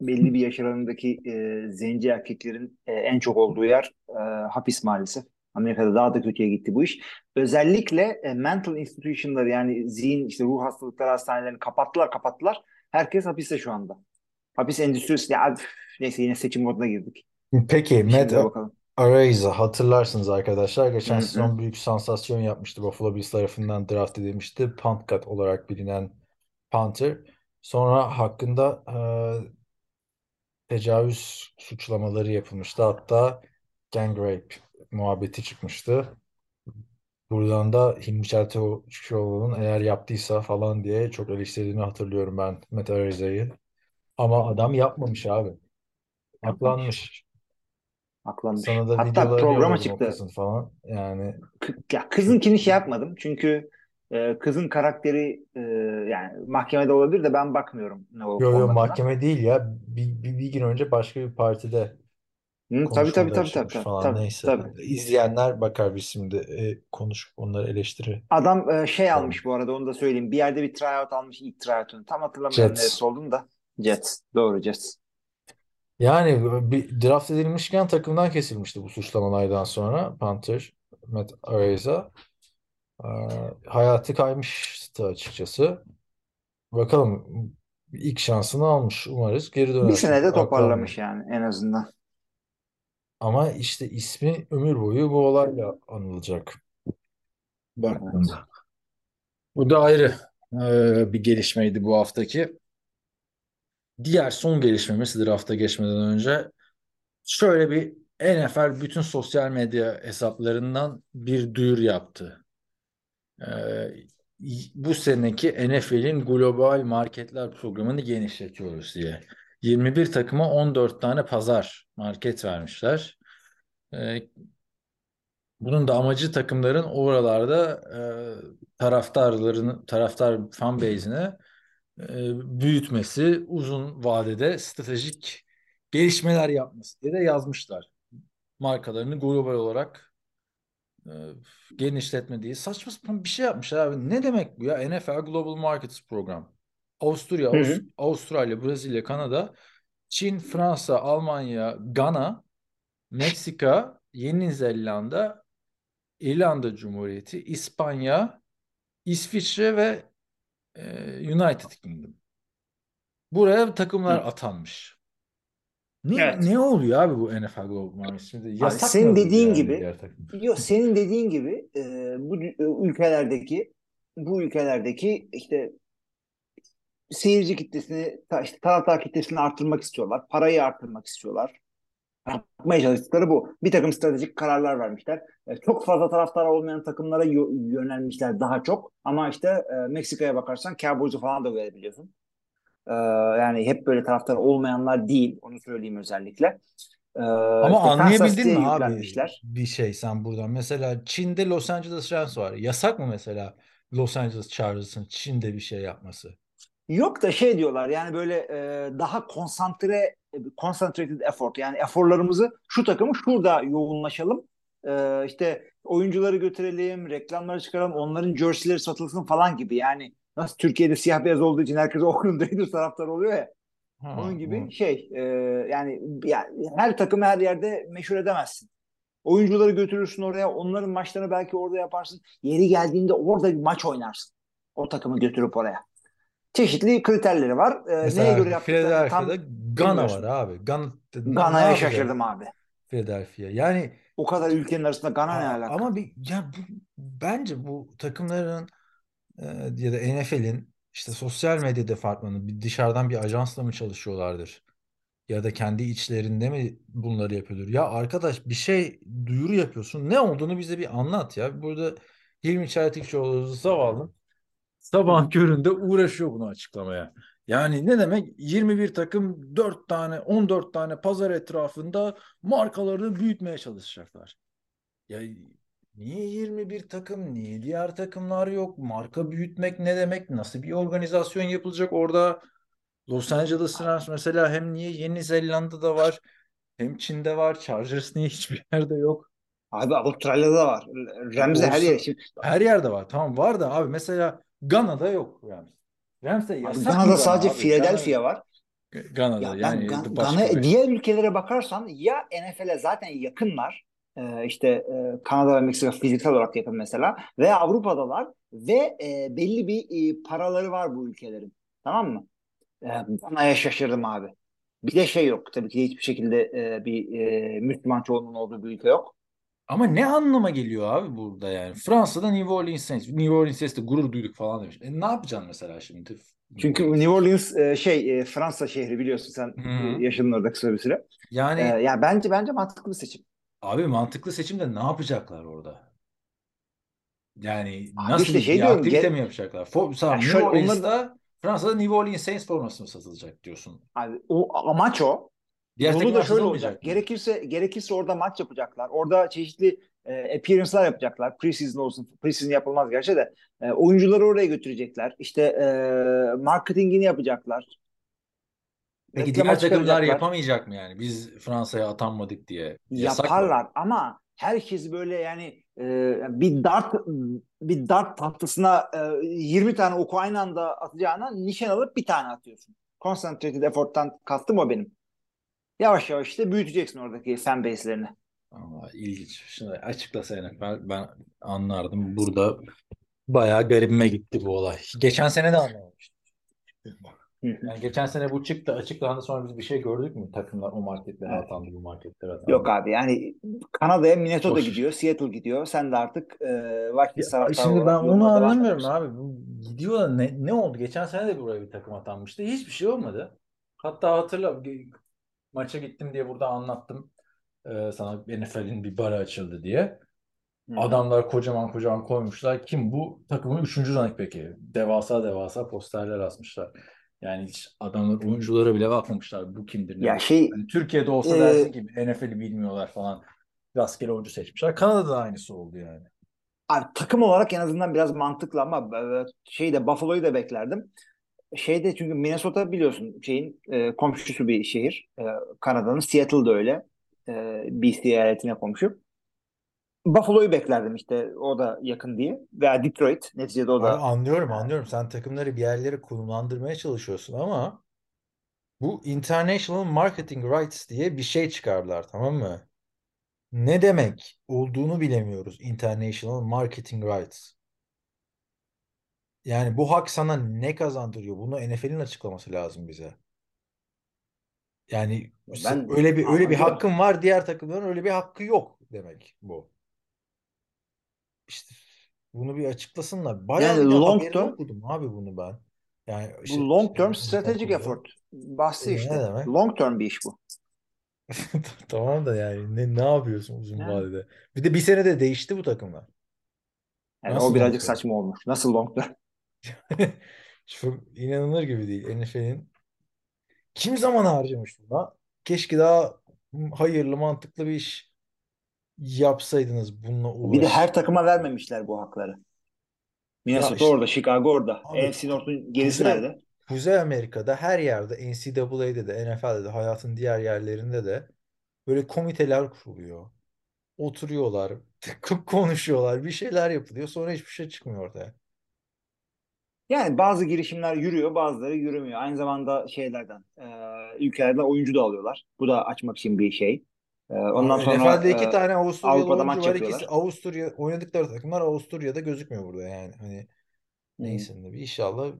Speaker 5: belli bir yaş aralığındaki e, zenci erkeklerin e, en çok olduğu yer e, hapis maalesef. Amerika'da daha da kötüye gitti bu iş. Özellikle e, mental institution'ları yani zihin işte ruh hastalıkları hastanelerini kapattılar kapattılar. Herkes hapiste şu anda. Hapis endüstrisi ya üf, neyse yine seçim moduna girdik.
Speaker 4: Peki Matt
Speaker 5: Şimdi bakalım.
Speaker 4: Araiza hatırlarsınız arkadaşlar. Geçen
Speaker 5: Hı hı.
Speaker 4: sezon büyük sansasyon yapmıştı. Buffalo Bills tarafından draft edilmişti. Punt God olarak bilinen punter. Sonra hakkında e, tecavüz suçlamaları yapılmıştı. Hatta gang rape muhabbeti çıkmıştı. Buradan da Hilmi Çeltikçioğlu'nun eğer yaptıysa falan diye çok eleştirdiğini hatırlıyorum ben Matt Araiza'yı. Ama adam yapmamış abi. Aklanmış.
Speaker 5: Aklanmış.
Speaker 4: Sana da
Speaker 5: Hatta programa çıktı.
Speaker 4: falan. Yani
Speaker 5: ya kızınkini şey yapmadım çünkü e, kızın karakteri e, yani mahkemede olabilir de ben bakmıyorum ne olup
Speaker 4: yo yo
Speaker 5: olmadığına.
Speaker 4: mahkeme değil ya. Bir, bir, bir gün önce başka bir partide
Speaker 5: Hı, tabii tabii
Speaker 4: konuşmalar
Speaker 5: tabii tabii tabii
Speaker 4: falan
Speaker 5: tabii
Speaker 4: neyse.
Speaker 5: tabii.
Speaker 4: İzleyenler bakar biz şimdi e, konuşup onları eleştiri.
Speaker 5: Adam e, şey almış bu arada onu da söyleyeyim. Bir yerde bir tryout almış ilk tryout'unu. Tam hatırlamıyorum
Speaker 4: Jets.
Speaker 5: neresi olduğunu da. Jets. Doğru Jets.
Speaker 4: Yani bir draft edilmişken takımdan kesilmişti bu suçlamalardan sonra Panther, Matt Araiza. Ee, hayatı kaymıştı açıkçası. Bakalım ilk şansını almış. Umarız geri
Speaker 5: Bir
Speaker 4: döner.
Speaker 5: senede
Speaker 4: Çünkü
Speaker 5: toparlamış yani en azından.
Speaker 4: Ama işte ismi ömür boyu bu olayla anılacak. Baktığında.
Speaker 6: Bu da ayrı bir gelişmeydi bu haftaki. Diğer son gelişmemiz drafta geçmeden önce şöyle bir NFL bütün sosyal medya hesaplarından bir duyuru yaptı. Bu seneki NFL'in global marketler programını genişletiyoruz diye. 21 takıma 14 tane pazar market vermişler. E, bunun da amacı takımların oralarda e, taraftarlarını, taraftar fan base'ini e, büyütmesi, uzun vadede stratejik gelişmeler yapması diye de yazmışlar. Markalarını global olarak e, genişletme diye. Saçma sapan bir şey yapmışlar abi. Ne demek bu ya? NFL Global Markets Program. Avusturya,
Speaker 5: Hı hı.
Speaker 6: Avustralya, Brezilya, Kanada, Çin, Fransa, Almanya, Gana, Meksika, Yeni Zelanda, İrlanda Cumhuriyeti, İspanya, İsviçre ve e, United Kingdom. Buraya takımlar
Speaker 5: Hı.
Speaker 6: atanmış. Ne,
Speaker 5: Evet.
Speaker 6: ne oluyor abi bu NFL? Şimdi
Speaker 5: Abi
Speaker 6: yasak mı
Speaker 5: senin dediğin
Speaker 6: yani
Speaker 5: gibi yok senin dediğin gibi e, bu dü- ülkelerdeki bu ülkelerdeki işte seyirci kitlesini işte taraftar kitlesini arttırmak istiyorlar. Parayı arttırmak istiyorlar. Yapmaya çalıştıkları bu. Bir takım stratejik kararlar vermişler. E, Çok fazla taraftar olmayan takımlara yönelmişler daha çok. Ama işte e, Meksika'ya bakarsan Cowboys'u falan da görebiliyorsun. E, yani hep böyle taraftar olmayanlar değil. Onu söyleyeyim özellikle. E,
Speaker 4: Ama
Speaker 5: işte
Speaker 4: anlayabildin mi abi bir şey sen buradan? Mesela Çin'de Los Angeles Rams var. Yasak mı mesela Los Angeles Chargers'ın Çin'de bir şey yapması?
Speaker 5: Yok da şey diyorlar yani böyle e, daha konsantre concentrated effort yani eforlarımızı şu takımı şurada yoğunlaşalım. E, işte oyuncuları götürelim, reklamları çıkaralım, onların jerseyleri satılsın falan gibi. Yani nasıl Türkiye'de siyah beyaz olduğu için herkes Oakland Raiders taraftarı oluyor ya.
Speaker 4: Ha,
Speaker 5: Onun gibi
Speaker 4: hı.
Speaker 5: şey e, yani, yani her takımı her yerde meşhur edemezsin. Oyuncuları götürürsün oraya, onların maçlarını belki orada yaparsın. Yeri geldiğinde orada bir maç oynarsın. O takımı götürüp oraya. Çeşitli kriterleri var. Ee, neye
Speaker 4: Mesela
Speaker 5: göre yaptıklarını tam
Speaker 4: Philadelphia'da
Speaker 5: bilmiyorsun.
Speaker 4: var abi. Ne, ne
Speaker 5: Gana'ya
Speaker 4: yapacak
Speaker 5: şaşırdım abi.
Speaker 4: Philadelphia? Yani
Speaker 5: O kadar ülkenin arasında Gana ne
Speaker 4: a-
Speaker 5: alaka?
Speaker 4: ama bir ya bu, bence bu takımların e, ya da NFL'in işte sosyal medya departmanı bir dışarıdan bir ajansla mı çalışıyorlardır? Ya da kendi içlerinde mi bunları yapıyordur? Ya arkadaş bir şey duyuru yapıyorsun. Ne olduğunu bize bir anlat ya. Burada Hilmi Çeltikçioğlu zavallı sabah köründe uğraşıyor bunu açıklamaya. Yani ne demek 21 takım 4 tane 14 tane pazar etrafında markalarını büyütmeye çalışacaklar. Ya niye 21 takım? Niye diğer takımlar yok? Marka büyütmek ne demek? Nasıl bir organizasyon yapılacak orada? Los Angeles Rams mesela hem niye Yeni Zelanda'da var
Speaker 6: Hem Çin'de var. Chargers niye hiçbir yerde yok?
Speaker 5: Abi Avustralya'da da var. Ramsey her yere. Şimdi,
Speaker 6: Her yerde var. Tamam var da abi mesela Gana'da yok Rams. Rams'te
Speaker 5: abi
Speaker 6: yasak
Speaker 5: Gana'da
Speaker 6: Gana
Speaker 5: sadece
Speaker 6: abi.
Speaker 5: Philadelphia var.
Speaker 6: Gana- Gana'da
Speaker 5: Ya
Speaker 6: yani
Speaker 5: Gan- Gana-
Speaker 6: bir-
Speaker 5: diğer ülkelere bakarsan ya NFL'e zaten yakınlar. Ee, işte e, Kanada ve Meksika fiziksel olarak yakın mesela. Veya Avrupa'dalar ve e, belli bir e, paraları var bu ülkelerin. Tamam mı? E, Gana'ya şaşırdım abi. Bir de şey yok. Tabii ki hiçbir şekilde e, bir e, Müslüman çoğunluğun olduğu bir ülke yok.
Speaker 6: Ama ne anlama geliyor abi burada yani? Fransa'da New Orleans Saints. New Orleans Saints'te gurur duyduk falan demiş. E ne yapacaksın mesela şimdi?
Speaker 5: Çünkü New Orleans e, şey e, Fransa şehri biliyorsun sen
Speaker 6: Hı.
Speaker 5: e, yaşadın orada kısa bir süre.
Speaker 6: yani
Speaker 5: E, ya bence bence mantıklı bir seçim.
Speaker 6: abi mantıklı seçimde ne yapacaklar orada? Yani
Speaker 5: Abi
Speaker 6: nasıl
Speaker 5: işte şey
Speaker 6: bir
Speaker 5: diyorum,
Speaker 6: aktivite
Speaker 5: ge-
Speaker 6: mi yapacaklar? For, tamam,
Speaker 5: Ya
Speaker 6: New
Speaker 5: şöyle
Speaker 6: Orleans'ta Fransa'da New Orleans Saints forması mı satılacak diyorsun?
Speaker 5: Abi, o amaç o.
Speaker 6: Diğer
Speaker 5: Yolu da şöyle olacak.
Speaker 6: mı?
Speaker 5: Gerekirse gerekirse orada maç yapacaklar. Orada çeşitli e, appearance'lar yapacaklar. Preseason olsun. Preseason yapılmaz gerçi de. E, oyuncuları oraya götürecekler. İşte e, marketingini yapacaklar.
Speaker 6: Peki
Speaker 5: Reklama
Speaker 6: diğer takımlar yapamayacak mı yani? Biz Fransa'ya atanmadık diye. Yasak mı?
Speaker 5: Yaparlar ama herkes böyle yani e, bir dart bir dart tahtasına e, 20 tane oku aynı anda atacağına nişan alıp bir tane atıyorsun. Concentrated effort'tan kastım o benim. Yavaş yavaş işte büyüteceksin oradaki fan base'lerini.
Speaker 6: Ama ilginç. Şimdi açıklasaydık ben, ben anlardım. Burada bayağı garibime gitti bu olay. Geçen sene de anlamamıştım. Yani geçen sene bu çıktı açıklandı sonra biz bir şey gördük mü? Takımlar o marketlere
Speaker 5: Evet.
Speaker 6: atandı bu marketlere atandı.
Speaker 5: Yok abi yani Kanada'ya Minnesota
Speaker 6: Boş.
Speaker 5: gidiyor, Seattle gidiyor. Sen de artık e, Vikings
Speaker 6: Ya, şimdi ben onu anlamıyorum abi. Bu gidiyor ne, ne oldu? Geçen sene de buraya bir takım atanmıştı. Hiçbir şey olmadı. Hatta hatırla maça gittim diye burada anlattım. Ee, sana NFL'in bir barı açıldı diye.
Speaker 5: Hı.
Speaker 6: Adamlar kocaman kocaman koymuşlar. Kim bu? Takımın üçüncü running back'i. Devasa devasa posterler asmışlar. Yani hiç adamlar oyunculara bile bakmamışlar. Bu kimdir? Ne
Speaker 5: Ya
Speaker 6: bu?
Speaker 5: şey
Speaker 6: Yani Türkiye'de olsa
Speaker 5: Ee,
Speaker 6: dersin ki NFL'i bilmiyorlar falan. Rastgele oyuncu seçmişler. Kanada'da da aynısı oldu yani.
Speaker 5: abi, takım olarak en azından biraz mantıklı ama e, şeyde Buffalo'yu da beklerdim. Şeyde çünkü Minnesota biliyorsun şeyin e, komşusu bir şehir. E, Kanada'nın Seattle da öyle. E, BC eyaletine komşu. Buffalo'yu beklerdim işte o da yakın diye. Veya Detroit neticede o
Speaker 4: Abi
Speaker 5: da
Speaker 4: anlıyorum anlıyorum. Sen takımları bir yerlere konumlandırmaya çalışıyorsun ama bu International Marketing Rights diye bir şey çıkardılar tamam mı? Ne demek olduğunu bilemiyoruz International Marketing Rights. Yani bu hak sana ne kazandırıyor? Bunu NFL'in açıklaması lazım bize. Yani
Speaker 5: ben
Speaker 4: öyle bir öyle bir hakkın var, diğer takımların öyle bir hakkı yok demek bu. İşte bunu bir açıklasınlar. Bayağı
Speaker 5: Yani long term-
Speaker 4: okudum abi bunu ben. Yani
Speaker 5: Bu
Speaker 4: işte-
Speaker 5: long term
Speaker 4: işte
Speaker 5: strategic effort. Bahsi
Speaker 4: Ne
Speaker 5: işte.
Speaker 4: demek?
Speaker 5: Long term bir iş bu.
Speaker 4: Tamam da yani ne, ne yapıyorsun uzun
Speaker 5: Yani.
Speaker 4: vadede? Bir de bir senede değişti bu takımlar.
Speaker 5: Yani
Speaker 4: Nasıl
Speaker 5: o birazcık
Speaker 4: term?
Speaker 5: saçma olmuş. Nasıl long term?
Speaker 4: Çok inanılır gibi değil. NFL'in kim zaman harcamış buna? Keşke daha hayırlı, mantıklı bir iş yapsaydınız bununla
Speaker 5: Bir de
Speaker 4: uğraş.
Speaker 5: her takıma vermemişler bu hakları. Minnesota
Speaker 4: işte-
Speaker 5: orada, Chicago orada. AFC North'un gerisi
Speaker 4: Kuzey-
Speaker 5: nerede?
Speaker 4: Kuzey Amerika'da her yerde NCAA'de de NFL'de de hayatın diğer yerlerinde de böyle komiteler kuruluyor. Oturuyorlar, konuşuyorlar, bir şeyler yapılıyor. Sonra hiçbir şey çıkmıyor ortaya.
Speaker 5: Yani bazı girişimler yürüyor, bazıları yürümüyor. Aynı zamanda şeylerden, e, ülkelerden oyuncu da alıyorlar. Bu da açmak için bir şey. E, ondan
Speaker 4: Abi
Speaker 5: sonra
Speaker 4: NFL'de iki
Speaker 5: e,
Speaker 4: tane Avusturyalı
Speaker 5: Avrupa'da
Speaker 4: oyuncu
Speaker 5: maç
Speaker 4: var.
Speaker 5: yapıyorlar.
Speaker 4: İkisi Avusturya oynadıkları takımlar Avusturya'da gözükmüyor burada yani. Hani
Speaker 5: Hmm.
Speaker 4: neyse bir inşallah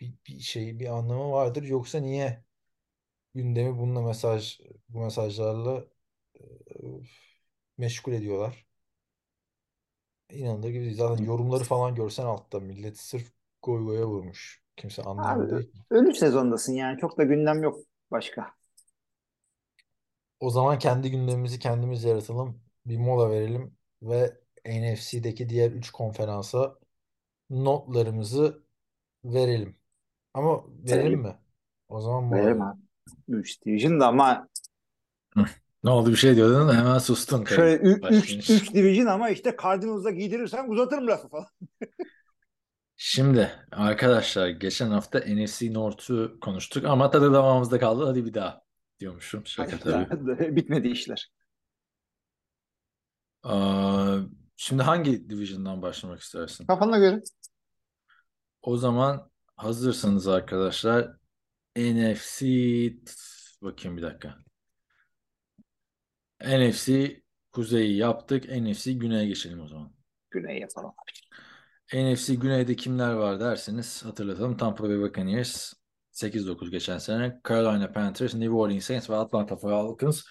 Speaker 4: bir, bir şey bir anlamı vardır. Yoksa niye gündemi bununla mesaj bu mesajlarla e, meşgul ediyorlar? İnanılır gibi değil. Zaten yorumları falan görsen altta millet sırf goy goya vurmuş. Kimse anlayamadığı
Speaker 5: Abi, ölü sezondasın yani. Çok da gündem yok başka.
Speaker 4: O zaman kendi gündemimizi kendimiz yaratalım. Bir mola verelim ve NFC'deki diğer 3 konferansa notlarımızı verelim. Ama verelim
Speaker 5: Verelim.
Speaker 4: mi? O zaman mola
Speaker 5: Verelim abi. 3 division da ama
Speaker 6: Ne oldu bir şey diyordun da hemen sustun.
Speaker 5: şöyle
Speaker 6: Başlayınca.
Speaker 5: 3 3 division ama işte Cardinals'a giydirirsen uzatırım lafı falan.
Speaker 6: Şimdi arkadaşlar geçen hafta NFC North'u konuştuk ama tadı damağımızda kaldı. Hadi bir daha.
Speaker 4: diyormuşum. Şaka tabii.
Speaker 5: Bitmedi işler.
Speaker 4: Aa, şimdi hangi division'dan başlamak istersin?
Speaker 5: Kafana göre.
Speaker 4: O zaman hazırsanız arkadaşlar NFC bakayım bir dakika. NFC Kuzey'i yaptık. NFC Güney'e geçelim o zaman.
Speaker 5: Güney yapalım.
Speaker 4: NFC Güney'de kimler var derseniz hatırlatalım. Tampa Bay Buccaneers 8-9 geçen sene. Carolina Panthers, New Orleans Saints ve Atlanta Falcons.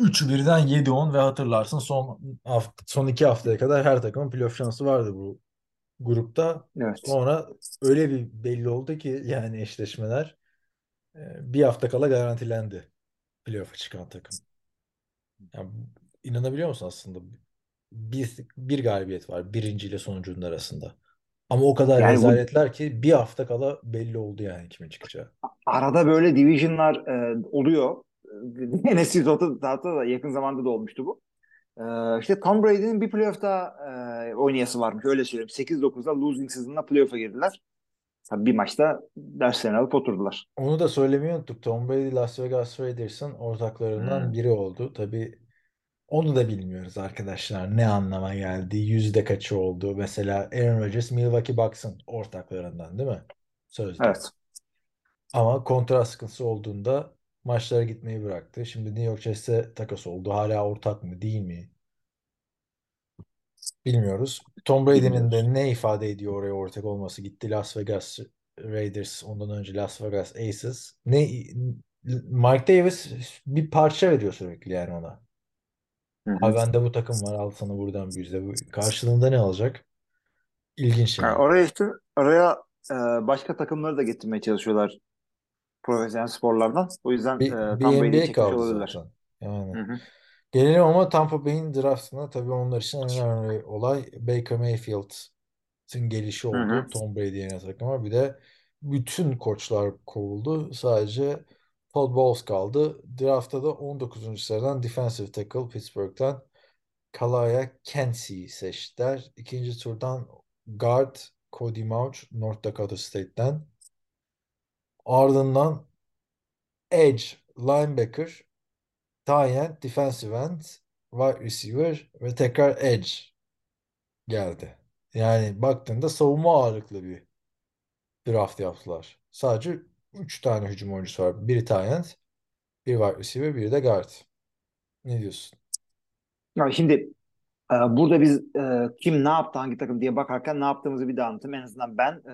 Speaker 4: Üçü birden 7-10 ve hatırlarsın son haft- son iki haftaya kadar her takımın playoff şansı vardı bu grupta.
Speaker 5: Evet.
Speaker 4: Sonra öyle bir belli oldu ki yani eşleşmeler e, bir hafta kala garantilendi playoff'a çıkan takım. Yani inanabiliyor musun aslında? Bir, bir galibiyet var birinci ile sonuncunun arasında. Ama o kadar
Speaker 5: Yani bu
Speaker 4: rezaletler ki bir hafta kala belli oldu yani kimin çıkacağı.
Speaker 5: arada böyle divisionlar e, oluyor. NFC South'ta da yakın zamanda da olmuştu bu. E, işte Tom Brady'nin bir playoff'ta e, oynayası varmış. Öyle söyleyeyim. 8-9'da losing season'la playoff'a girdiler. Tabii bir maçta derslerini alıp oturdular.
Speaker 4: Onu da söylemeyi unuttuk. Tom Brady Las Vegas Raiders'ın ortaklarından
Speaker 5: Hmm.
Speaker 4: biri oldu. Tabii onu da bilmiyoruz arkadaşlar. Ne anlama geldi? Yüzde kaçı oldu? Mesela Aaron Rodgers Milwaukee Bucks'ın ortaklarından değil mi? Sözde.
Speaker 5: Evet.
Speaker 4: Ama kontrat sıkıntısı olduğunda maçlara gitmeyi bıraktı. Şimdi New York Jets'e takas oldu. Hala ortak mı değil mi? Bilmiyoruz. Tom Brady'nin de ne ifade ediyor oraya ortak olması? Gitti Las Vegas Raiders, ondan önce Las Vegas Aces. Ne Mike Davis bir parça veriyor sürekli yani ona.
Speaker 5: Hı hı.
Speaker 4: Abi bende bu takım var al sana buradan bir yüzde. Bu- Karşılığında ne alacak? İlginç
Speaker 5: Yani oraya işte oraya e, başka takımları da getirmeye çalışıyorlar profesyonel sporlardan. O yüzden
Speaker 4: Bir,
Speaker 5: e,
Speaker 4: bir
Speaker 5: Tom Brady'yi
Speaker 4: NBA
Speaker 5: çekmiş
Speaker 4: kaldı
Speaker 5: olabilirler.
Speaker 4: zaten. Yani.
Speaker 5: Hı hı.
Speaker 4: Gelelim ama Tampa Bay'in draftına tabii onlar için en önemli olay Baker Mayfield'ın gelişi
Speaker 5: Hı
Speaker 4: oldu.
Speaker 5: hı.
Speaker 4: Tom Brady yerine takıma. Bir de bütün koçlar kovuldu. Sadece Todd Bowles kaldı. Draftta da 19. sıradan defensive tackle Pittsburgh'ten Kalaya Kensey'i seçtiler. İkinci turdan guard Cody Mauch North Dakota State'ten. Ardından edge, linebacker, tight end, defensive end, wide receiver ve tekrar edge geldi. Yani baktığında savunma ağırlıklı bir draft yaptılar. Sadece 3 tane hücum oyuncusu var. Biri end, biri wide receiver, biri de guard. Ne diyorsun?
Speaker 5: Ya şimdi e, burada biz e, kim ne yaptı hangi takım diye bakarken ne yaptığımızı bir daha anlatayım. En azından ben e,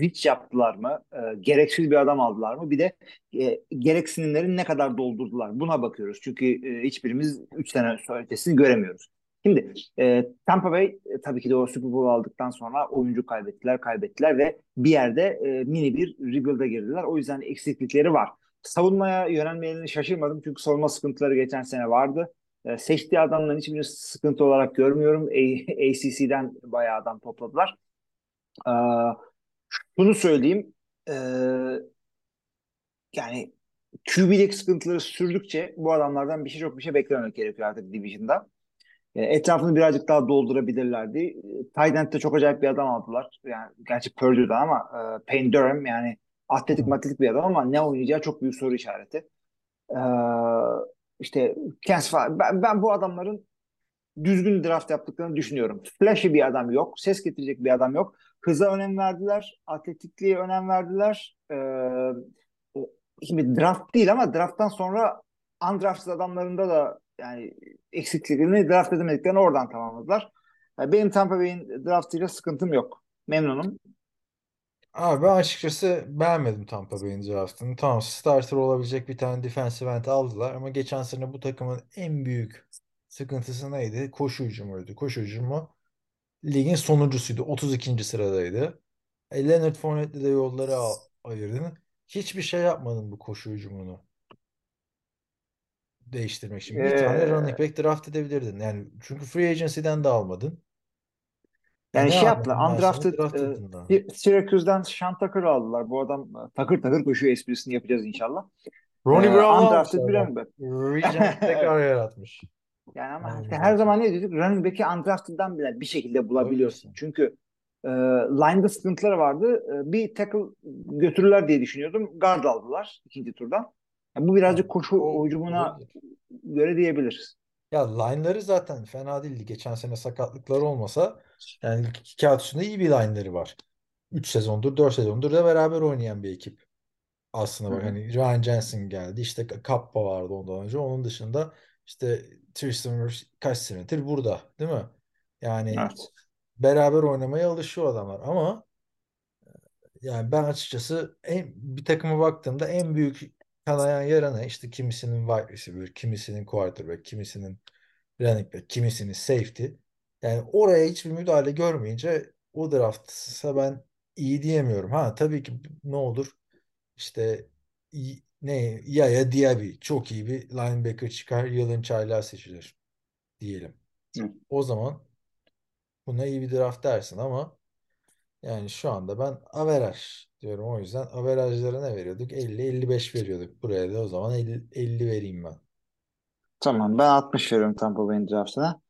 Speaker 5: reach yaptılar mı? E, gereksiz bir adam aldılar mı? Bir de e, gereksinimleri ne kadar doldurdular? Buna bakıyoruz. Çünkü e, hiçbirimiz 3 sene ötesini göremiyoruz. Şimdi e, Tampa Bay e, tabii ki de o Super Bowl aldıktan sonra oyuncu kaybettiler, kaybettiler ve bir yerde e, mini bir rebuild'e girdiler. O yüzden eksiklikleri var. Savunmaya yönelmelerini şaşırmadım çünkü savunma sıkıntıları geçen sene vardı. E, seçtiği adamların hiçbirini sıkıntı olarak görmüyorum. A- ACC'den bayağı adam topladılar. E, bunu söyleyeyim. E, yani QB'deki sıkıntıları sürdükçe bu adamlardan bir şey çok bir şey beklememek gerekiyor artık Division'da. E, etrafını birazcık daha doldurabilirlerdi. E, Tight end'de çok acayip bir adam aldılar. Yani gerçi Purdue'da ama e, Payne Durham yani atletik matletik bir adam ama ne oynayacağı çok büyük soru işareti. E, işte falan. Ben, ben bu adamların düzgün draft yaptıklarını düşünüyorum. Flashy bir adam yok. Ses getirecek bir adam yok. Hıza önem verdiler. Atletikliğe önem verdiler. Ee, şimdi draft değil ama drafttan sonra undrafted adamlarında da yani eksikliklerini draft edemediklerini oradan tamamladılar. Yani benim Tampa Bay'in draftıyla sıkıntım yok. Memnunum.
Speaker 4: Abi ben açıkçası beğenmedim Tampa Bay'in draftını. Tamam starter olabilecek bir tane defensive end aldılar ama geçen sene bu takımın en büyük sıkıntısı neydi? Koşu hücumuydu. Koşu hücumu ligin sonuncusuydu. 32. sıradaydı. E, Leonard Fournette'le de yolları ayırdın. Hiçbir şey yapmadın bu koşu hücumunu değiştirmek için. Bir tane
Speaker 5: Ee,
Speaker 4: running back draft edebilirdin. Yani çünkü free agency'den de almadın. E
Speaker 5: yani
Speaker 4: ne
Speaker 5: şey yaptılar.
Speaker 4: anladım ben sana
Speaker 5: Undrafted
Speaker 4: draft
Speaker 5: e,
Speaker 4: edin daha.
Speaker 5: Sy- Syracuse'dan Sean Tucker aldılar. Bu adam e, takır takır koşuyor esprisini yapacağız inşallah.
Speaker 4: Ronnie
Speaker 5: Ee,
Speaker 4: Brown'u
Speaker 5: undrafted
Speaker 4: almışlar
Speaker 5: bir
Speaker 4: bak.
Speaker 5: running back.
Speaker 4: Regent tekrar yaratmış.
Speaker 5: Yani ama
Speaker 4: Aynen
Speaker 5: işte
Speaker 4: öyle.
Speaker 5: her zaman ne dedik? Running back'i undrafted'dan bile bir şekilde bulabiliyorsun.
Speaker 4: Bulabilirsin.
Speaker 5: Çünkü e, line'da sıkıntıları vardı. E, bir tackle götürürler diye düşünüyordum. Guard aldılar ikinci turdan. Yani bu birazcık koşu hücumuna göre diyebiliriz.
Speaker 4: Ya line'ları zaten fena değildi. Geçen sene sakatlıkları olmasa yani kağıt üstünde iyi bir line'ları var. 3 sezondur, 4 sezondur da beraber oynayan bir ekip. Aslında bak hani Ryan Jensen geldi. işte Kappa vardı ondan önce. Onun dışında işte Tristan Wirfs kaç senedir burada, değil mi? Yani
Speaker 5: Evet.
Speaker 4: beraber oynamaya alışıyor adamlar ama yani ben açıkçası en, bir takıma baktığımda en büyük kanayan yara ne? İşte kimisinin wide receiver, kimisinin quarterback, kimisinin running back, kimisinin safety. Yani oraya hiçbir müdahale görmeyince o draftsa ben iyi diyemiyorum. Ha tabii ki ne olur işte ne Yaya Diaby çok iyi bir linebacker çıkar yılın çaylağı seçilir diyelim.
Speaker 5: Hı.
Speaker 4: O zaman buna iyi bir draft dersin ama yani şu anda ben averaj diyorum. O yüzden averajlara ne veriyorduk? 50-55 veriyorduk. Buraya da o zaman 50, 50 vereyim ben.
Speaker 5: Tamam ben 60 veriyorum Tampa Bay'in draftına.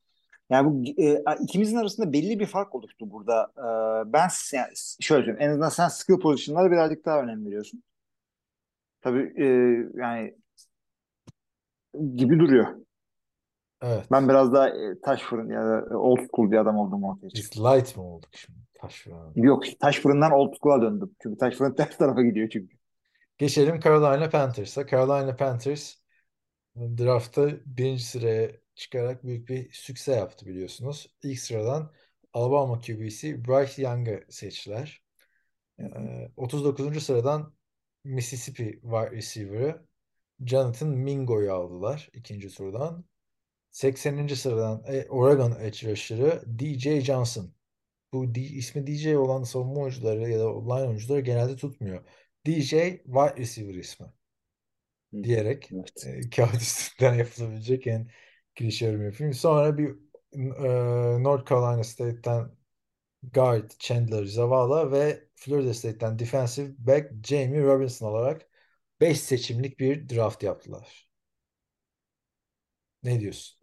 Speaker 5: Yani bu e, ikimizin arasında belli bir fark oluştu burada. E, ben yani şöyle söyleyeyim. En azından sen skill pozisyonlara birazcık daha önem veriyorsun. Tabii e, yani gibi duruyor.
Speaker 4: Evet.
Speaker 5: Ben biraz daha e, taş fırın ya da old school bir adam olduğum ortaya çıktı.
Speaker 4: Biz light mı olduk şimdi? Taş falan.
Speaker 5: Yok taş fırından old school'a döndüm. Çünkü taş fırın ters tarafa gidiyor çünkü.
Speaker 4: Geçelim Carolina Panthers'a. Carolina Panthers draftta birinci sıraya çıkarak büyük bir sükse yaptı biliyorsunuz. İlk sıradan Alabama QB'si Bryce Young'ı seçtiler. Ee, 39. sıradan Mississippi wide receiver'ı Jonathan Mingo'yu aldılar ikinci turdan. 80. sıradan e, Oregon edge rusher'ı DJ Johnson. Bu D, ismi DJ olan savunma oyuncuları ya da line oyuncuları genelde tutmuyor. DJ wide receiver ismi diyerek
Speaker 5: Evet.
Speaker 4: e, kağıt üstünden yapılabilecek en klişe yorum yapayım. Sonra bir e, North Carolina State'ten guard Chandler Zavala ve Florida State'ten defensive back Jamie Robinson olarak 5 seçimlik bir draft yaptılar. Ne diyorsun?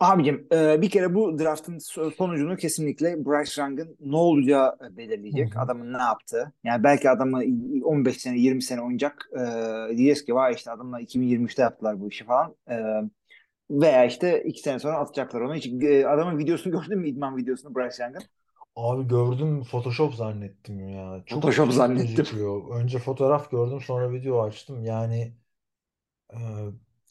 Speaker 5: Abicim e, bir kere bu draftın so- sonucunu kesinlikle Bryce Young'ın ne olacağı belirleyecek.
Speaker 4: Hı hı.
Speaker 5: Adamın ne yaptığı. Yani belki adamı 15 sene 20 sene oynayacak. E, diyeceğiz ki vay işte adamla 2023'te yaptılar bu işi falan. E, veya işte 2 sene sonra atacaklar onu. Hiç, e, adamın videosunu gördün mü idman videosunu Bryce Young'ın?
Speaker 4: Abi gördüm Photoshop zannettim ya. Çok
Speaker 5: Photoshop zannettim.
Speaker 4: gözüküyor. Önce fotoğraf gördüm sonra video açtım. Yani e,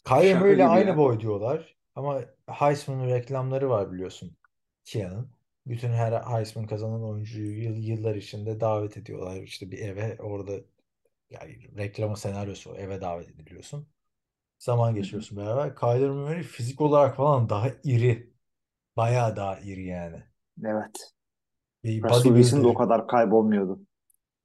Speaker 4: Kyler
Speaker 5: Şaka
Speaker 4: ile
Speaker 5: gibi
Speaker 4: aynı
Speaker 5: ya.
Speaker 4: boy diyorlar. Ama Heisman reklamları var biliyorsun. Kia'nın. Bütün her Heisman kazanan oyuncuyu yıl- yıllar içinde davet ediyorlar. İşte bir eve orada yani reklama senaryosu o, eve davet ediliyorsun. Zaman geçiriyorsun beraber. Kyler Murray fizik olarak falan daha iri. Bayağı daha iri yani.
Speaker 5: Evet.
Speaker 4: Bir
Speaker 5: Russell Wilson da o
Speaker 4: bodybuilder
Speaker 5: kadar kaybolmuyordu.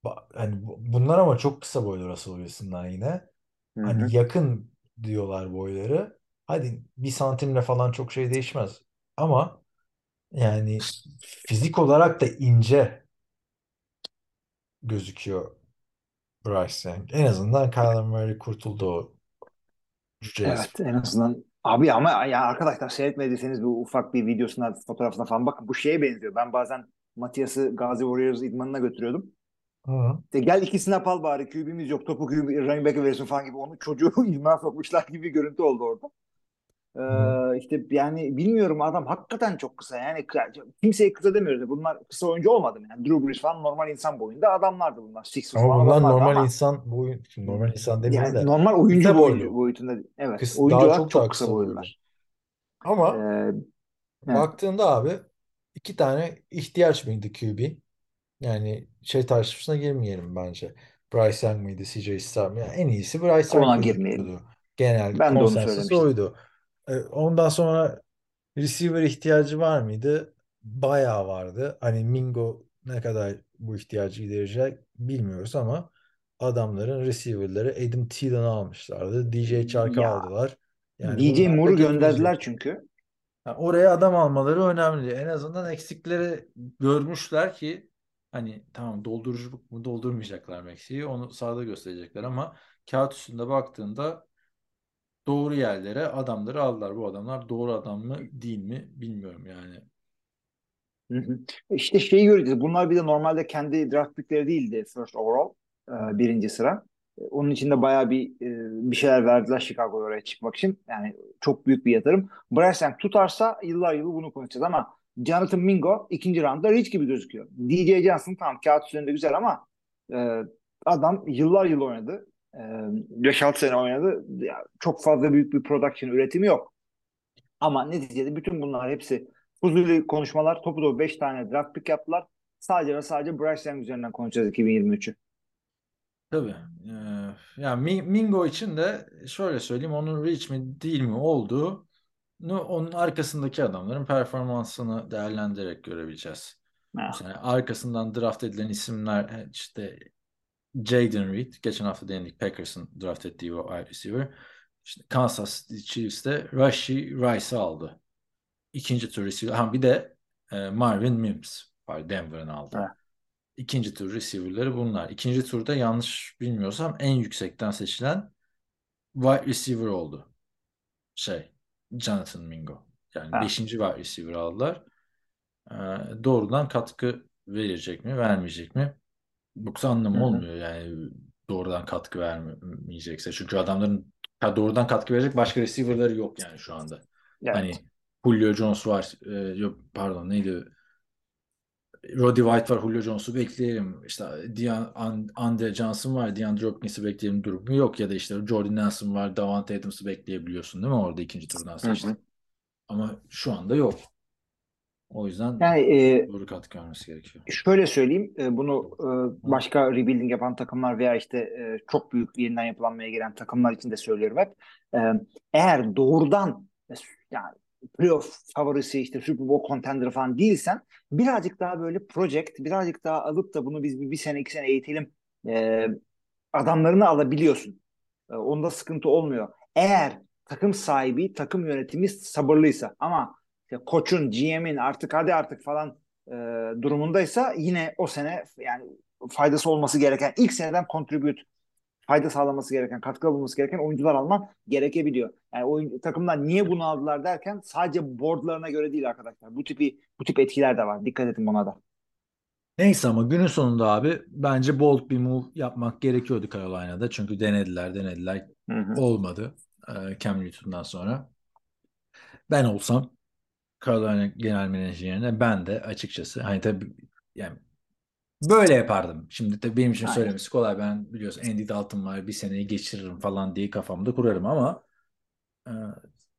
Speaker 4: Ba- Hani bu- bunlar ama çok kısa boylu Russell Wilson'dan yine.
Speaker 5: Hı hı.
Speaker 4: Hani yakın diyorlar boyları. Hadi bir santimle falan çok şey değişmez. Ama yani fizik olarak da ince gözüküyor Bryce Young. En azından Kyler Murray kurtuldu o cüce
Speaker 5: Evet en azından. Abi ama ya arkadaşlar seyretmediyseniz bu ufak bir videosuna, fotoğrafına falan bakın. Bu şeye benziyor. Ben bazen Matias'ı Gazi Warriors idmanına götürüyordum.
Speaker 4: Hı.
Speaker 5: İşte gel iki snap al bari. QB'miz yok. Topu QB, running back'e verirsin falan gibi. Onu çocuğu idmana sokmuşlar gibi bir görüntü oldu orada. Ee, işte yani bilmiyorum adam hakikaten çok kısa. Yani kimseye kısa demiyoruz. Bunlar kısa oyuncu olmadı mı? Yani Drew Brees falan normal insan boyunda adamlardı bunlar. Six
Speaker 4: Ama
Speaker 5: falan
Speaker 4: bunlar normal
Speaker 5: ama
Speaker 4: insan boyu, şimdi normal insan demeyelim
Speaker 5: yani
Speaker 4: de
Speaker 5: normal oyuncu
Speaker 4: kısa boylu.
Speaker 5: boyutunda evet.
Speaker 4: Kıs,
Speaker 5: Oyuncu
Speaker 4: daha
Speaker 5: olarak
Speaker 4: çok daha
Speaker 5: çok kısa
Speaker 4: kısa boylu.
Speaker 5: boylular.
Speaker 4: Ama
Speaker 5: Ee, evet.
Speaker 4: baktığında abi iki tane ihtiyaç mıydı QB? Yani şey tartışmasına girmeyelim bence. Bryce Young mıydı, CJ Stroud mı? Yani en iyisi Bryce Young
Speaker 5: Ona girmeyelim.
Speaker 4: Genel
Speaker 5: Ben de onu
Speaker 4: konsensus
Speaker 5: söylemiştim.
Speaker 4: oydu. E, Ondan sonra receiver ihtiyacı var mıydı? Bayağı vardı. Hani Mingo ne kadar bu ihtiyacı giderecek bilmiyoruz ama adamların receiver'ları Adam Thielen'ı almışlardı. DJ Chark'ı
Speaker 5: Ya
Speaker 4: aldılar. Yani
Speaker 5: DJ Moore'u gönderdiler çünkü.
Speaker 4: Yani oraya adam almaları önemli. En azından eksikleri görmüşler ki hani tamam dolduruculuk mu doldurmayacaklar Meksi'yi onu sahada gösterecekler ama kağıt üstünde baktığında doğru yerlere adamları aldılar. Bu adamlar doğru adam mı değil mi bilmiyorum yani.
Speaker 5: İşte şeyi göreceğiz. Bunlar bir de normalde kendi draft pickleri değildi first overall. e, birinci sıra. E, Onun için de bayağı bir bir şeyler verdiler Chicago'ya oraya çıkmak için. Yani çok büyük bir yatırım. Bryce Young tutarsa yıllar yılı bunu konuşacağız ama Jonathan Mingo ikinci roundda hiç gibi gözüküyor. DJ Johnson tamam kağıt üzerinde güzel ama e, adam yıllar yıl oynadı. E, 5-6 sene oynadı. Ya, çok fazla büyük bir production üretimi yok. Ama neticede bütün bunlar hepsi huzurlu konuşmalar. Topu da 5 tane draft pick yaptılar. Sadece ve sadece Bryce Young üzerinden konuşacağız 2023'ü.
Speaker 4: Tabii. Ee, yani Mingo için de şöyle söyleyeyim onun reach mi değil mi olduğu onun arkasındaki adamların performansını değerlendirerek görebileceğiz. Yani arkasından draft edilen isimler e, işte Jaden Reed, geçen hafta değindik Packers'ın draft ettiği o wide receiver. İşte Kansas City Chiefs'te Rashi Rice'ı aldı. İkinci tur receiver. Ha bir de e, Marvin Mims var Denver'ın aldı. Evet. İkinci tur receiver'ları bunlar. İkinci turda yanlış bilmiyorsam en yüksekten seçilen wide receiver oldu. Şey, Jonathan Mingo. Yani ha. beşinci wide receiver aldılar. Ee, doğrudan katkı verecek mi, vermeyecek mi? Yoksa anlamı Hı-hı. olmuyor yani doğrudan katkı vermeyecekse. Çünkü adamların doğrudan katkı verecek başka receiver'ları yok yani şu anda. Evet. Hani Julio Jones var. E, yok pardon neydi? Roddy White var, Julio Jones'u bekleyelim. İşte Dian, Andre Johnson var, DeAndre Hopkins'i bekleyelim durumu yok. Ya da işte Jordan Nelson var, Davante Adams'ı bekleyebiliyorsun değil mi orada ikinci turdan seçtin. Ama şu anda yok. O yüzden yani, e, doğru katkı vermesi gerekiyor.
Speaker 5: Şöyle söyleyeyim, e, bunu e, başka rebuilding yapan takımlar veya işte e, çok büyük yeniden yapılanmaya gelen takımlar için de söylüyorum hep. E, eğer doğrudan yani playoff favorisi işte Super Bowl contender falan değilsen birazcık daha böyle project birazcık daha alıp da bunu biz bir, bir sene iki sene eğitelim e, adamlarını alabiliyorsun. E, onda sıkıntı olmuyor. Eğer takım sahibi, takım yönetimi sabırlıysa ama işte koçun, GM'in artık hadi artık falan e, durumundaysa yine o sene yani faydası olması gereken ilk seneden contribute fayda sağlaması gereken, katkı bulması gereken oyuncular alman gerekebiliyor. Yani oyun, takımlar niye bunu aldılar derken sadece boardlarına göre değil arkadaşlar. Bu tipi bu tip etkiler de var. Dikkat edin buna da.
Speaker 4: Neyse ama günün sonunda abi bence bold bir move yapmak gerekiyordu Carolina'da. Çünkü denediler denediler hı hı. olmadı e, Cam Newton'dan sonra. Ben olsam Carolina genel menajerine ben de açıkçası hani tabii yani Böyle yapardım. Şimdi de benim için Aynen. söylemesi kolay. Ben biliyorsun Andy Dalton var bir seneyi geçiririm falan diye kafamda kurarım ama e,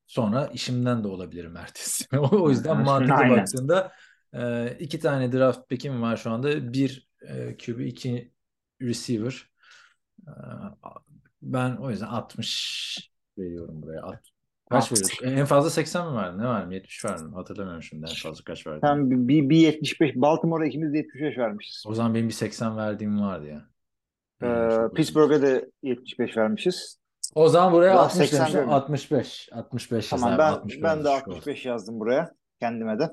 Speaker 4: sonra işimden de olabilirim ertesi. o yüzden mantıklı baktığında e, iki tane draft pick'im var şu anda. Bir e, QB, iki receiver. E, ben o yüzden 60 veriyorum buraya. At, Kaç veriyorsun? En fazla 80 mi var? Ne mı? 70 var mı? Hatırlamıyorum şimdi en fazla kaç verdim.
Speaker 5: Sen bir, bir 75. Baltimore'a ikimiz de 75 vermişiz.
Speaker 4: O zaman benim bir 80 verdiğim vardı ya.
Speaker 5: Ee, Pittsburgh'a da 75 vermişiz.
Speaker 4: O zaman buraya Daha 60 demiştim. 65. 65
Speaker 5: tamam, ben, 65 ben de 65 olsun. yazdım buraya. Kendime de.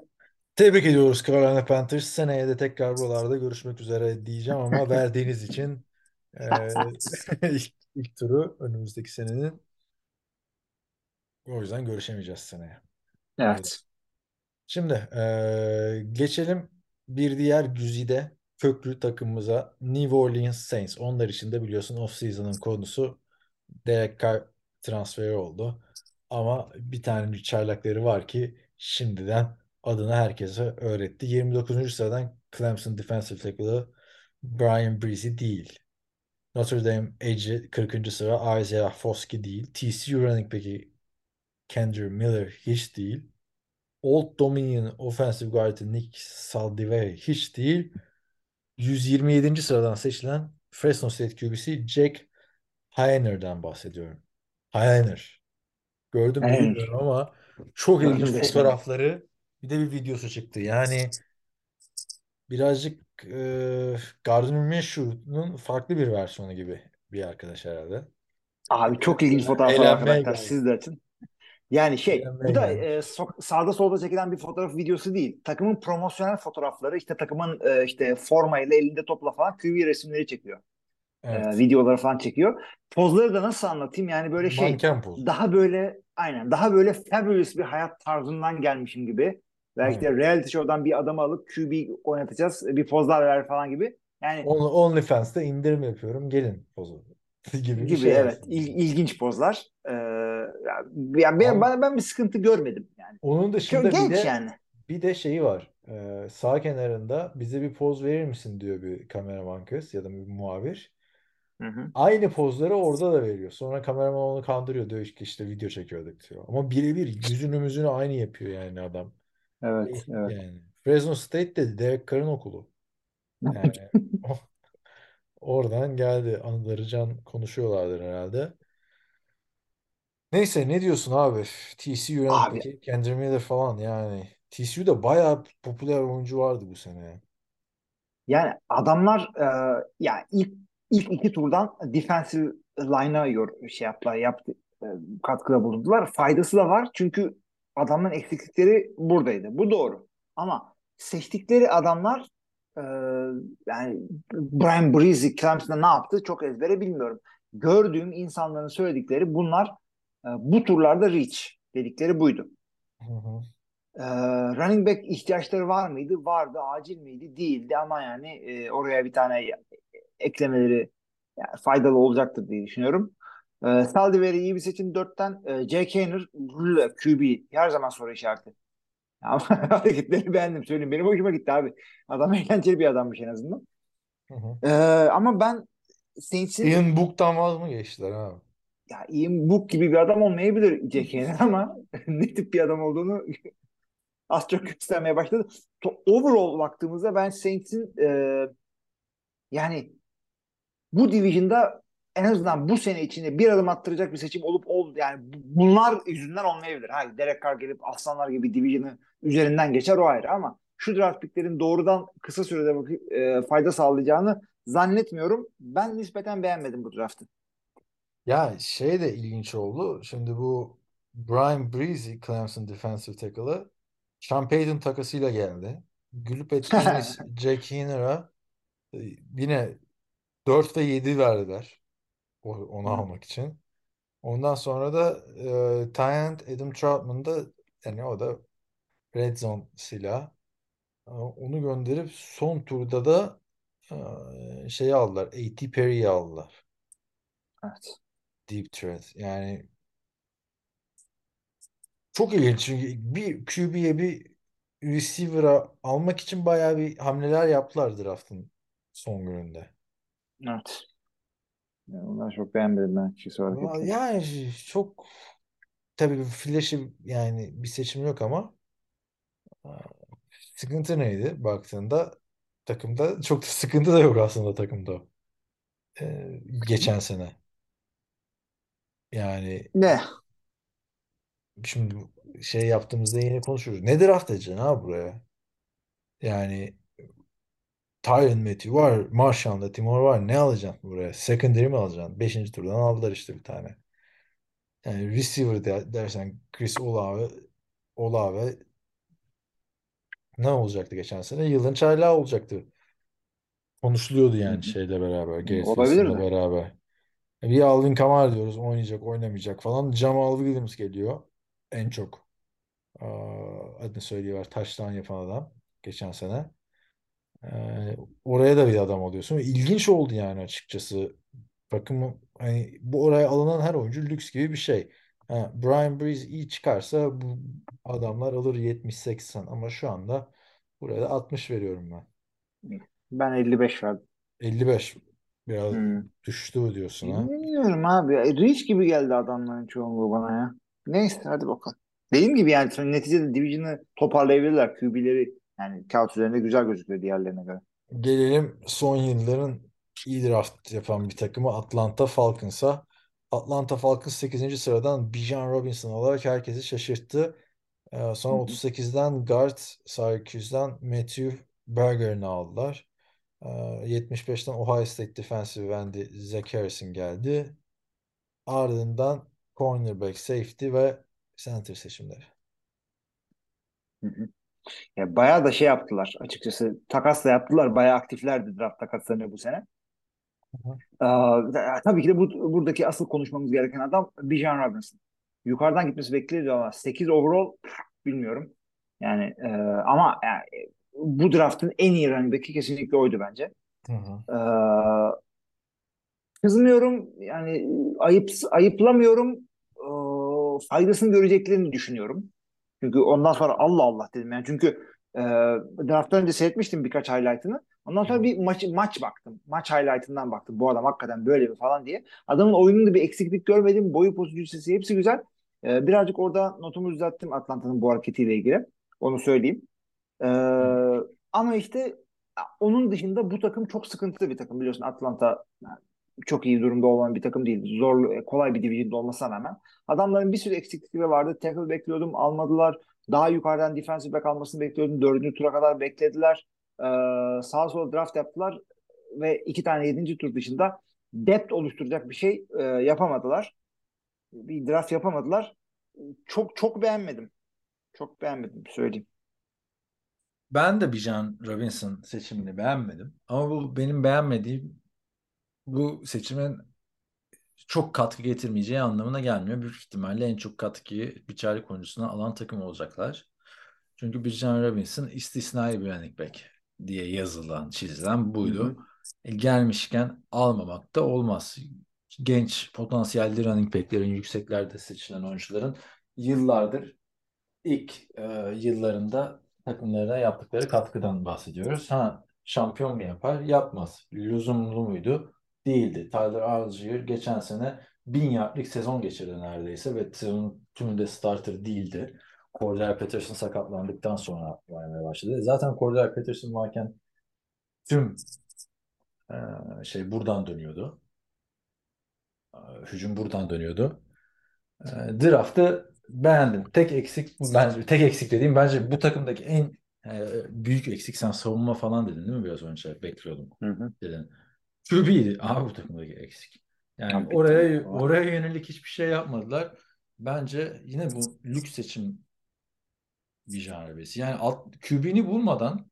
Speaker 7: Tebrik ediyoruz Carolina Panthers. Seneye de tekrar buralarda görüşmek üzere diyeceğim ama verdiğiniz için e, ilk, ilk turu önümüzdeki senenin o yüzden görüşemeyeceğiz seneye.
Speaker 5: Evet.
Speaker 7: Şimdi e, geçelim bir diğer güzide köklü takımımıza New Orleans Saints. Onlar için de biliyorsun off-season'ın konusu Derek Carr transferi oldu. Ama bir tane çaylakları var ki şimdiden adını herkese öğretti. 29. sıradan Clemson Defensive Tackle'ı Brian Breezy değil. Notre Dame Edge'i 40. sıra Isaiah Foskey değil. TCU running back'i Kendrick Miller hiç değil. Old Dominion Offensive Guard'ı Nick Saldiveri hiç değil. 127. sıradan seçilen Fresno State QB'si Jack Heiner'den bahsediyorum. Heiner. Gördüm mü bilmiyorum ama çok ilginç fotoğrafları bir de bir videosu çıktı. Yani birazcık e, Gardner Minshew'nun farklı bir versiyonu gibi bir arkadaş herhalde.
Speaker 5: Abi çok ilginç fotoğraflar arkadaşlar siz de açın. Yani şey bu da e, so- sağda solda çekilen bir fotoğraf videosu değil. Takımın promosyonel fotoğrafları işte takımın e, işte formayla elinde topla falan QB resimleri çekiyor. Evet. E, videoları falan çekiyor. Pozları da nasıl anlatayım? Yani böyle şey daha böyle aynen daha böyle fabulous bir hayat tarzından gelmişim gibi. Belki de reality show'dan bir adamı alıp QB oynatacağız. Bir pozlar ver falan gibi. Yani
Speaker 7: Only, OnlyFans'ta indirim yapıyorum. Gelin pozu.
Speaker 4: gibi bir
Speaker 5: gibi
Speaker 4: şey
Speaker 5: evet il- ilginç pozlar. Ee, yani ben, ben, ben bir sıkıntı görmedim yani.
Speaker 4: Onun dışında
Speaker 5: Çok
Speaker 4: bir
Speaker 5: genç
Speaker 4: de
Speaker 5: yani.
Speaker 4: bir de şeyi var. Ee, sağ kenarında bize bir poz verir misin diyor bir kameraman kız ya da bir muhabir.
Speaker 5: Hı hı.
Speaker 4: Aynı pozları orada da veriyor. Sonra kameraman onu kandırıyor diyor ki işte video çekiyorduk diyor. Ama birebir yüzünü müzünü aynı yapıyor yani adam.
Speaker 5: Evet, evet.
Speaker 4: Yani Fresno State de Derek Carr'ın okulu. Yani oradan geldi. Anıları can konuşuyorlardır herhalde. Neyse ne diyorsun abi? TCU ranktaki Kendrick Miller falan yani. TCU'da bayağı popüler oyuncu vardı bu sene.
Speaker 5: Yani adamlar e, ya ilk ilk iki turdan defensive line'a yor şey yaptılar, yaptı, e, katkıda bulundular. Faydası da var çünkü adamların eksiklikleri buradaydı. Bu doğru. Ama seçtikleri adamlar e, yani Brian Breezy Clemson'da ne yaptı çok ezbere bilmiyorum. Gördüğüm insanların söyledikleri bunlar e, bu turlarda reach dedikleri buydu.
Speaker 4: Hı hı.
Speaker 5: Ee, running back ihtiyaçları var mıydı? Vardı. Acil miydi? Değildi ama yani e, oraya bir tane eklemeleri yani faydalı olacaktır diye düşünüyorum. Ee, Saldiveri iyi bir seçim. Dörtten e, Jay Kaner QB her zaman soru işareti. Ama hareketleri beğendim söyleyeyim. Benim hoşuma gitti abi. Adam eğlenceli bir adammış en azından.
Speaker 4: Hı hı.
Speaker 5: Ee, ama ben Saints'in
Speaker 4: Ian Book'tan vaz mı geçtiler abi?
Speaker 5: ya Ian Book gibi bir adam olmayabilir Kaner ama ne tip bir adam olduğunu az çok göstermeye başladı. To- Overall baktığımızda ben Saints'in e, yani bu division'da en azından bu sene içinde bir adım attıracak bir seçim olup ol yani bu- bunlar yüzünden olmayabilir. Hayır Derek Carr gelip aslanlar gibi division'ı üzerinden geçer o ayrı ama şu draft picklerin doğrudan kısa sürede e, fayda sağlayacağını zannetmiyorum. Ben nispeten beğenmedim bu draftı.
Speaker 4: Ya şey de ilginç oldu. Şimdi bu Brian Breezy Clemson defensive tackle'ı Sean Payton takasıyla geldi. Gülüp ettiğimiz Jack Heener'a e, yine 4 ve 7 verdiler o- onu
Speaker 5: Hı.
Speaker 4: almak için. Ondan sonra da e, Tyent Adam Troutman da yani o da Red Zone silah. E, Onu gönderip son turda da e, şeyi aldılar. A.T. Perry'i aldılar.
Speaker 5: Evet.
Speaker 4: Deep threat. Yani çok ilginç çünkü bir QB'ye bir receiver'a almak için bayağı bir hamleler yaptılar draft'ın son gününde.
Speaker 5: Evet. Yani onları çok beğenmedim ben kişisel hareketleri.
Speaker 4: Yani çok tabii flashy yani bir seçim yok ama sıkıntı neydi baktığında takımda çok da sıkıntı da yok aslında takımda e, geçen sene. Yani
Speaker 5: Ne?
Speaker 4: şimdi şey yaptığımızda yine konuşuyoruz. Ne draft edeceksin ha buraya? Yani Tyron Matthew var, Marshall Latimore var. Ne alacaksın buraya? Secondary mi alacaksın? Beşinci turdan aldılar işte bir tane. Yani receiver de, dersen Chris Olave, Olave ne olacaktı geçen sene? Yılın çaylağı olacaktı. Konuşuluyordu yani şeyle beraber,
Speaker 5: de.
Speaker 4: beraber. Bir Alvin Kamara diyoruz oynayacak oynamayacak falan. Jamal Williams geliyor. En çok aa, adını söylüyorlar taştan yapan adam geçen sene. Ee, oraya da bir adam alıyorsun. İlginç oldu yani açıkçası. Takım hani bu oraya alınan her oyuncu lüks gibi bir şey. Ha, Brian Breeze iyi çıkarsa bu adamlar alır 70-80 ama şu anda buraya da 60 veriyorum ben.
Speaker 5: Ben 55 verdim.
Speaker 4: 55 biraz
Speaker 5: Hmm.
Speaker 4: düştü diyorsun ha.
Speaker 5: Bilmiyorum abi. Reach gibi geldi adamların çoğunluğu bana ya. Neyse hadi bakalım. Dediğim gibi yani neticede Division'ı toparlayabilirler. QB'leri yani kağıt üzerinde güzel gözüküyor diğerlerine göre.
Speaker 4: Gelelim son yılların iyi draft yapan bir takımı Atlanta Falcons'a. Atlanta Falcons 8. sıradan Bijan Robinson alarak herkesi şaşırttı. Ee, sonra
Speaker 5: Hı hı.
Speaker 4: 38'den guard Syracuse'dan Matthew Berger'ını aldılar. Ee, 75'ten Ohio State Defensive End'i Zach Harrison geldi. Ardından cornerback, safety ve center seçimleri.
Speaker 5: Hı hı. Ya bayağı da şey yaptılar açıkçası. Takas da yaptılar. Bayağı aktiflerdi draft takaslarını bu sene. Aa, tabii ki de bu, buradaki asıl konuşmamız gereken adam Bijan Robinson. Yukarıdan gitmesi bekleniyor ama 8 overall bilmiyorum. Yani e, ama yani, bu draftın en iyi running back'i kesinlikle oydu bence.
Speaker 4: Hı hı.
Speaker 5: Ee, kızmıyorum yani ayıp ayıplamıyorum Ee, faydasını göreceklerini düşünüyorum. Çünkü ondan sonra Allah Allah dedim yani çünkü e, drafttan önce seyretmiştim birkaç highlight'ını. Ondan sonra bir maç maç baktım. Maç highlight'ından baktım. Bu adam hakikaten böyle mi falan diye. Adamın oyununda bir eksiklik görmedim. Boyu, pozisyonu, sesi hepsi güzel. Ee, birazcık orada notumu düzelttim Atlanta'nın bu hareketiyle ilgili. Onu söyleyeyim. Ee, ama işte onun dışında bu takım çok sıkıntılı bir takım. Biliyorsun Atlanta çok iyi durumda olan bir takım değil. Zorlu, kolay bir division'da olmasına rağmen. Adamların bir sürü eksiklikleri vardı. Tackle bekliyordum, almadılar. Daha yukarıdan defensive back almasını bekliyordum. Dördüncü tura kadar beklediler. Ee, sağa sola draft yaptılar ve iki tane yedinci tur dışında depth oluşturacak bir şey e, yapamadılar. Bir draft yapamadılar. Çok çok beğenmedim. Çok beğenmedim söyleyeyim.
Speaker 4: Ben de Bijan Robinson seçimini beğenmedim. Ama bu benim beğenmediğim bu seçimin çok katkı getirmeyeceği anlamına gelmiyor. Büyük ihtimalle en çok katkıyı biçerlik oyuncusuna alan takım olacaklar. Çünkü Bijan Robinson istisnai bir running back diye yazılan, çizilen buydu. Hı hı. E, gelmişken almamak da olmaz. Genç potansiyelli running backlerin yükseklerde seçilen oyuncuların yıllardır ilk e, yıllarında takımlarına yaptıkları katkıdan bahsediyoruz. Ha şampiyon mu yapar? Yapmaz. Lüzumlu muydu? Değildi. Tyler Algier geçen sene bin yardlık sezon geçirdi neredeyse ve sezonun tümünde starter değildi. Cordell Patterson sakatlandıktan sonra oynamaya başladı. Zaten Cordell Patterson varken tüm e, şey buradan dönüyordu. E, hücum buradan dönüyordu. E, draft'ı beğendim. Tek eksik bence tek eksik dediğim bence bu takımdaki en e, büyük eksik sen savunma falan dedin değil mi biraz önce bekliyordum
Speaker 5: hı hı.
Speaker 4: dedin. QB'ydi abi bu takımdaki eksik. Yani Tabii oraya oraya yönelik hiçbir şey yapmadılar. Bence yine bu lüks seçim bir janrabesi. Yani alt, QB'ni bulmadan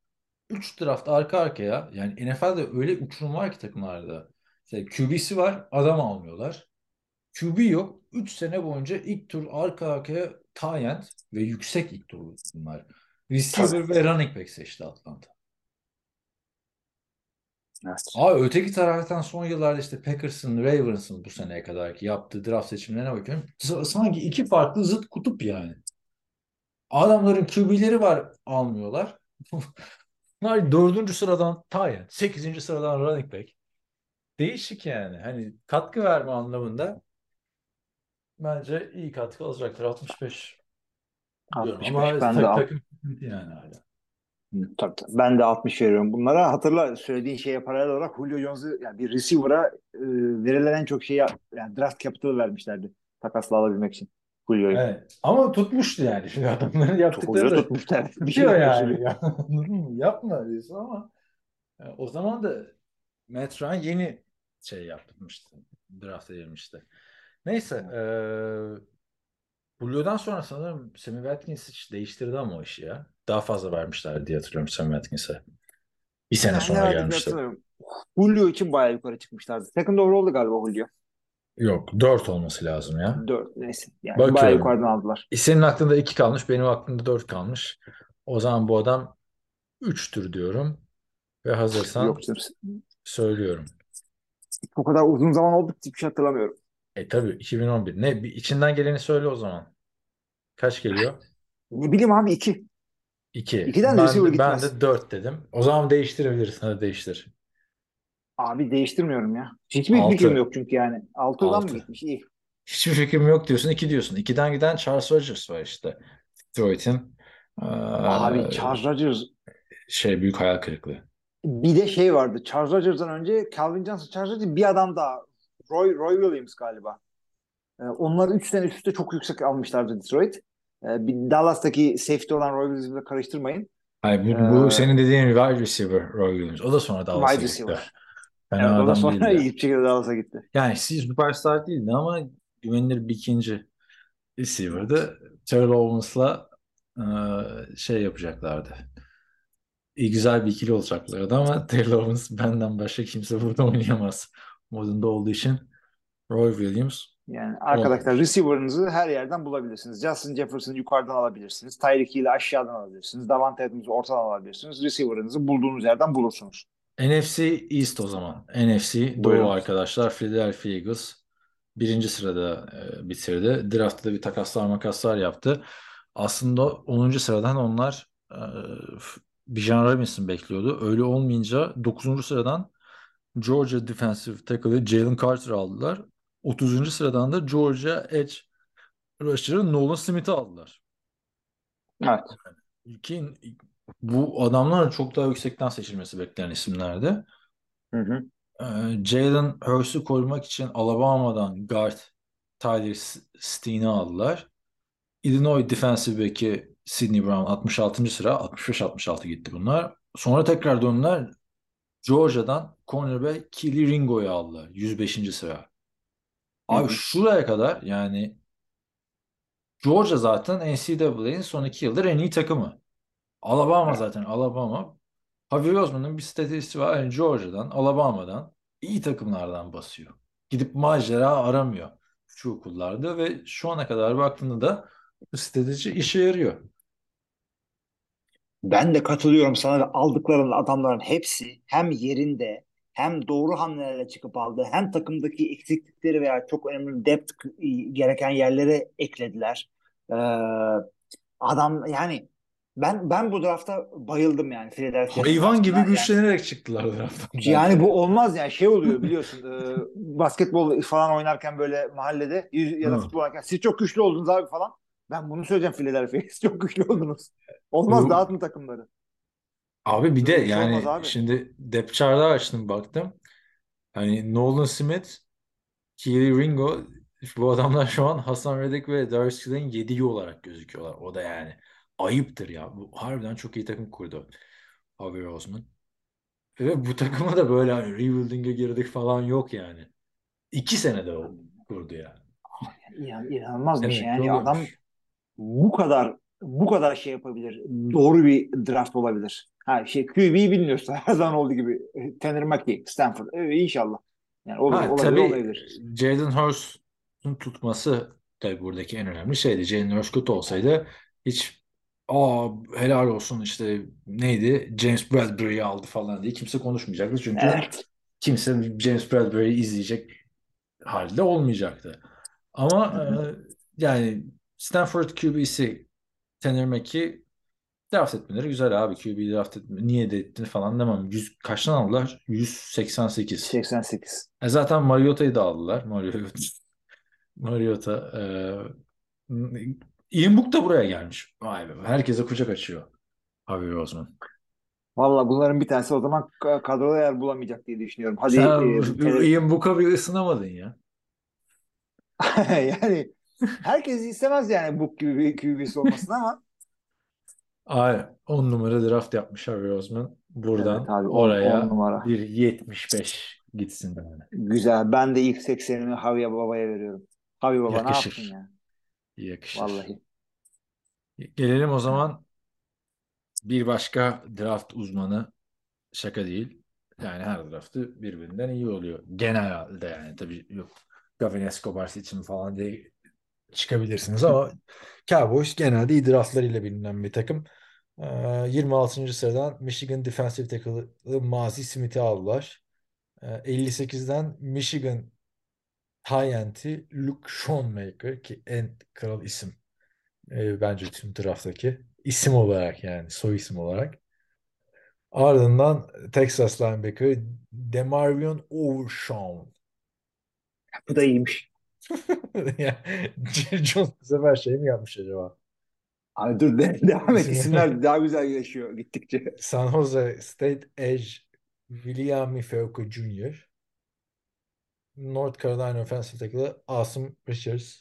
Speaker 4: 3 draft arka arkaya yani NFL'de öyle uçurum var ki takımlarda. İşte QB'si var adam almıyorlar. QB yok. 3 sene boyunca ilk tur arka arkaya Tyent ve yüksek ilk tur bunlar. Receiver Tabii. ve running back seçti Atlanta. Evet. Abi öteki taraftan son yıllarda işte Packers'ın, Ravens'ın bu seneye kadar ki yaptığı draft seçimlerine bakıyorum. Sanki iki farklı zıt kutup yani. Adamların QB'leri var almıyorlar. Bunlar dördüncü sıradan Tyent, sekizinci sıradan running back. Değişik yani. Hani katkı verme anlamında bence iyi katkı alacaktır. 65
Speaker 5: 65 Ama ben de takım yani hala. Tabii, tabii. Ben de 60 veriyorum bunlara. Hatırla söylediğin şeye paralel olarak Julio Jones'u yani bir receiver'a e, verilen en çok şeyi yani draft capital vermişlerdi takasla alabilmek için. Julio'yu.
Speaker 4: Evet. Ama tutmuştu yani. Şimdi adamların yaptıkları
Speaker 5: da tutmuşlar.
Speaker 4: Bir şey yani. Ya. Yapma diyorsun ama yani e, o zaman da Matt Ryan yeni şey yapmıştı. Draft edilmişti. Neyse. E, Julio'dan sonra sanırım Sammy Watkins hiç değiştirdi ama o işi ya. Daha fazla vermişler diye hatırlıyorum Sammy Watkins'e. Bir sene sonra gelmişti.
Speaker 5: Julio için bayağı yukarı çıkmışlardı. Second overall'du galiba Julio.
Speaker 4: Yok 4 olması lazım ya.
Speaker 5: 4 neyse. Yani Bakıyorum. bayağı yukarıdan aldılar.
Speaker 4: E, senin aklında 2 kalmış. Benim aklımda 4 kalmış. O zaman bu adam 3'tür diyorum. Ve hazırsan Yok, söylüyorum.
Speaker 5: O kadar uzun zaman oldu ki bir şey hatırlamıyorum.
Speaker 4: E tabii 2011. Ne bir içinden geleni söyle o zaman. Kaç geliyor?
Speaker 5: Ne bileyim abi 2.
Speaker 4: 2.
Speaker 5: 2'den
Speaker 4: ben,
Speaker 5: receiver
Speaker 4: de, ben de 4 dedim. O zaman değiştirebiliriz. Hadi değiştir.
Speaker 5: Abi değiştirmiyorum ya. Hiçbir Altı. fikrim yok çünkü yani. 6'dan mı gitmiş? İyi.
Speaker 4: Hiçbir fikrim yok diyorsun. 2 diyorsun. 2'den giden Charles Rodgers var işte. Detroit'in.
Speaker 5: Abi Charles Rodgers
Speaker 4: şey büyük hayal kırıklığı.
Speaker 5: Bir de şey vardı. Charles Rodgers'dan önce Calvin Johnson, Charles Rodgers bir adam daha. Roy, Roy Williams galiba. Ee, onlar 3 sene üst üste çok yüksek almışlardı Detroit. Ee, bir Dallas'taki safety olan Roy Williams'ı karıştırmayın.
Speaker 4: Hayır, bu, bu ee, senin dediğin wide receiver Roy Williams. O da sonra Dallas'a gitti. Receiver.
Speaker 5: Yani o da sonra iyi bir şekilde Dallas'a gitti.
Speaker 4: Yani süperstar değildi ama güvenilir bir ikinci receiver'dı. Terrell Owens'la e, şey yapacaklardı. İyi güzel bir ikili olacaklardı ama Terrell Owens benden başka kimse burada oynayamaz modunda olduğu için Roy Williams
Speaker 5: yani arkadaşlar Olmuş. receiver'ınızı her yerden bulabilirsiniz. Justin Jefferson'ı yukarıdan alabilirsiniz. Tyreek Hill'i aşağıdan alabilirsiniz. Davante Adams'ı ortadan alabilirsiniz. Receiver'ınızı bulduğunuz yerden bulursunuz.
Speaker 4: NFC East o zaman. NFC Doğu arkadaşlar. Philadelphia Eagles birinci sırada e, bitirdi. Draft'ta bir takaslar makaslar yaptı. Aslında 10. sıradan onlar e, Bijan Robinson bekliyordu. Öyle olmayınca 9. sıradan Georgia Defensive Tackle'ı Jalen Carter aldılar. 30. sıradan da Georgia Edge Rusher'ı Nolan Smith'i aldılar.
Speaker 5: Evet.
Speaker 4: Ki bu adamlar çok daha yüksekten seçilmesi beklenen isimlerdi.
Speaker 5: Hı hı.
Speaker 4: Ee, Jalen Hurst'u korumak için Alabama'dan guard Tyler Steen'i aldılar. Illinois defensive back'i Sidney Brown 66. sıra 65-66 gitti bunlar. Sonra tekrar döndüler. Georgia'dan cornerback Keely Ringo'yu aldılar 105. sıra. Abi
Speaker 5: Hı hı.
Speaker 4: şuraya kadar yani Georgia zaten NCAA'nin son iki yıldır en iyi takımı. Alabama
Speaker 5: Evet.
Speaker 4: zaten Alabama. Javier Osman'ın bir statistiği var. Yani Georgia'dan, Alabama'dan iyi takımlardan basıyor. Gidip macera aramıyor şu okullarda ve şu ana kadar baktığında da bu strateji işe yarıyor.
Speaker 5: Ben de katılıyorum sana ve aldıkların adamların hepsi hem yerinde hem doğru hamlelerle çıkıp aldı hem takımdaki eksiklikleri veya çok önemli depth gereken yerlere eklediler. Ee, adam yani ben ben bu drafta bayıldım yani Philadelphia
Speaker 4: Hayvan gibi.
Speaker 5: Yani-
Speaker 4: güçlenerek çıktılar drafttan.
Speaker 5: Yani bu olmaz yani şey oluyor biliyorsun e, basketbol falan oynarken böyle mahallede ya da futbol oynarken siz çok güçlü oldunuz abi falan. Ben bunu söyleyeceğim Philadelphia'ya siz çok güçlü oldunuz. Olmaz dağıtın takımları.
Speaker 4: Abi bir de
Speaker 5: Böyle bir şey
Speaker 4: yani
Speaker 5: olmaz abi.
Speaker 4: şimdi depth chart'a açtım baktım. Hani Nolan Smith, Keely Ringo bu adamlar şu an Hasan Reddick ve Darius Slay'in yediği olarak gözüküyorlar. O da yani ayıptır ya. Bu harbiden çok iyi takım kurdu Javier Osman. Ve bu takıma da böyle hani rebuilding'e girdik falan yok yani. İki senede o kurdu yani.
Speaker 5: İnan, inanılmaz bir
Speaker 4: Evet,
Speaker 5: şey. Yani
Speaker 4: oluyormuş.
Speaker 5: adam bu kadar bu kadar şey yapabilir. Doğru bir draft olabilir. Ha şey QB'yi bilmiyorsun. Her zaman olduğu gibi. Tanner McKee, Stanford. Evet, inşallah. Yani olur,
Speaker 4: Ha,
Speaker 5: olabilir,
Speaker 4: tabii
Speaker 5: olabilir.
Speaker 4: Jalen Hurst'un tutması tabii buradaki en önemli şeydi. Jalen Hurst kötü olsaydı hiç aa helal olsun işte neydi James Bradbury'yi aldı falan diye kimse konuşmayacaktı. Çünkü
Speaker 5: Evet.
Speaker 4: kimse James Bradbury'yi izleyecek halde olmayacaktı. Ama e, yani Stanford QB'si Tanner McKee draft etmeleri güzel abi. QB draft etme. Niye de ettin falan demem. 100, kaçtan aldılar? 188.
Speaker 5: 88.
Speaker 4: E zaten Mariota'yı da aldılar. Mariota. Mariota. E, Ian Book da buraya gelmiş. Vay be. Herkese kucak açıyor. Javier Osman.
Speaker 5: Valla bunların bir tanesi o zaman ka- kadroda yer bulamayacak diye düşünüyorum. Hadi
Speaker 4: Sen
Speaker 5: e,
Speaker 4: Ian Book'a bir ısınamadın ya.
Speaker 5: yani herkes istemez yani Book gibi bir QB'si olmasını ama
Speaker 4: Ay 10 numara draft yapmış Javier Osman. Buradan
Speaker 5: Evet abi, on-
Speaker 4: oraya
Speaker 5: on numara.
Speaker 4: bir 75 gitsin yani.
Speaker 5: güzel. Ben de ilk 80'imi Javi Baba'ya veriyorum. Javi Baba ne
Speaker 4: Yakışır.
Speaker 5: yaptın ya?
Speaker 4: Yakışır.
Speaker 5: Vallahi.
Speaker 4: Gelelim o zaman bir başka draft uzmanı şaka değil. Yani her draftı birbirinden iyi oluyor. Genelde yani tabii yok. Gavin Escobar seçimi falan diye çıkabilirsiniz ama Cowboys genelde iyi draftlarıyla bilinen bir takım. Ee, 26. sıradan Michigan Defensive Tackle'ı Mazi Smith'i aldılar. Ee, 58'den Michigan High End'i Luke Schoonmaker ki en kral isim e, bence tüm drafttaki isim olarak yani soy isim olarak. Ardından Texas linebacker Demarvion Overshawn.
Speaker 5: Bu da iyiymiş.
Speaker 4: Jones bu sefer şey mi yapmış acaba?
Speaker 5: Abi dur de, devam et.
Speaker 4: İsim-
Speaker 5: İsimler daha güzelleşiyor gittikçe.
Speaker 4: San Jose State Edge William Feuco Jr. North Carolina Offensive Tackle Asım Richards.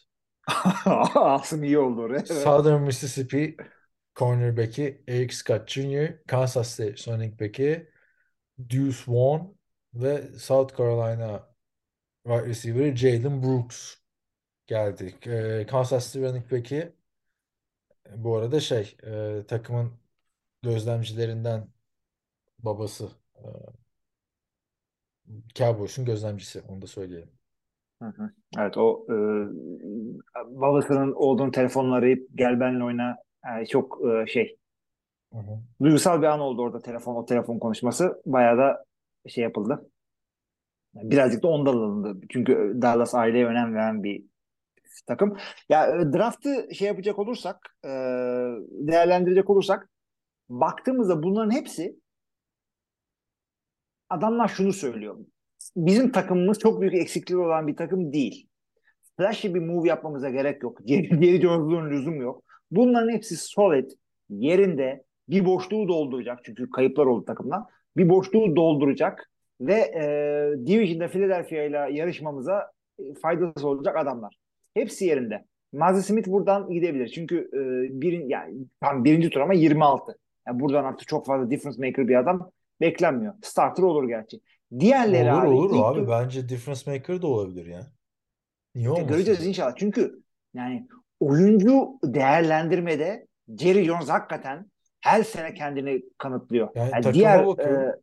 Speaker 5: Asım iyi oldu oraya. Evet.
Speaker 4: Southern Mississippi cornerback'i Eric Scott Jr. Kansas State running back'i Deuce Vaughn ve South Carolina wide receiver'ı Jalen Brooks geldi. Ee, Kansas City running back'i bu arada şey e, takımın gözlemcilerinden babası e, Cowboys'un gözlemcisi onu da söyleyelim.
Speaker 5: Hı hı. Evet o e, babasının olduğunu telefonla arayıp gel benimle oyna Yani çok e, şey
Speaker 4: Hı hı.
Speaker 5: duygusal bir an oldu orada telefon o telefon konuşması. Bayağı da şey yapıldı. Birazcık da ondan alındı. Çünkü Dallas aileye önem veren bir takım. Ya e, draftı şey yapacak olursak, e, değerlendirecek olursak baktığımızda bunların hepsi adamlar şunu söylüyor. Bizim takımımız çok büyük eksikliği olan bir takım değil. Flashy bir move yapmamıza gerek yok. Geri Jones'un lüzum yok. Bunların hepsi solid, yerinde, bir boşluğu dolduracak. Çünkü kayıplar oldu takımdan. Bir boşluğu dolduracak ve e, Division'da Philadelphia ile yarışmamıza e, faydası olacak adamlar. Hepsi yerinde. Mazi Smith buradan gidebilir. Çünkü e, birin, yani tam birinci tur ama 26. Yani buradan artık çok fazla difference maker bir adam beklenmiyor. Starter olur gerçi. Diğerleri
Speaker 4: Olur
Speaker 5: abi.
Speaker 4: olur abi.
Speaker 5: tur-
Speaker 4: Bence difference maker da olabilir ya. Niye olmasın?
Speaker 5: göreceğiz inşallah. Çünkü yani oyuncu değerlendirmede Jerry Jones hakikaten her sene kendini kanıtlıyor.
Speaker 4: Yani
Speaker 5: Yani diğer e,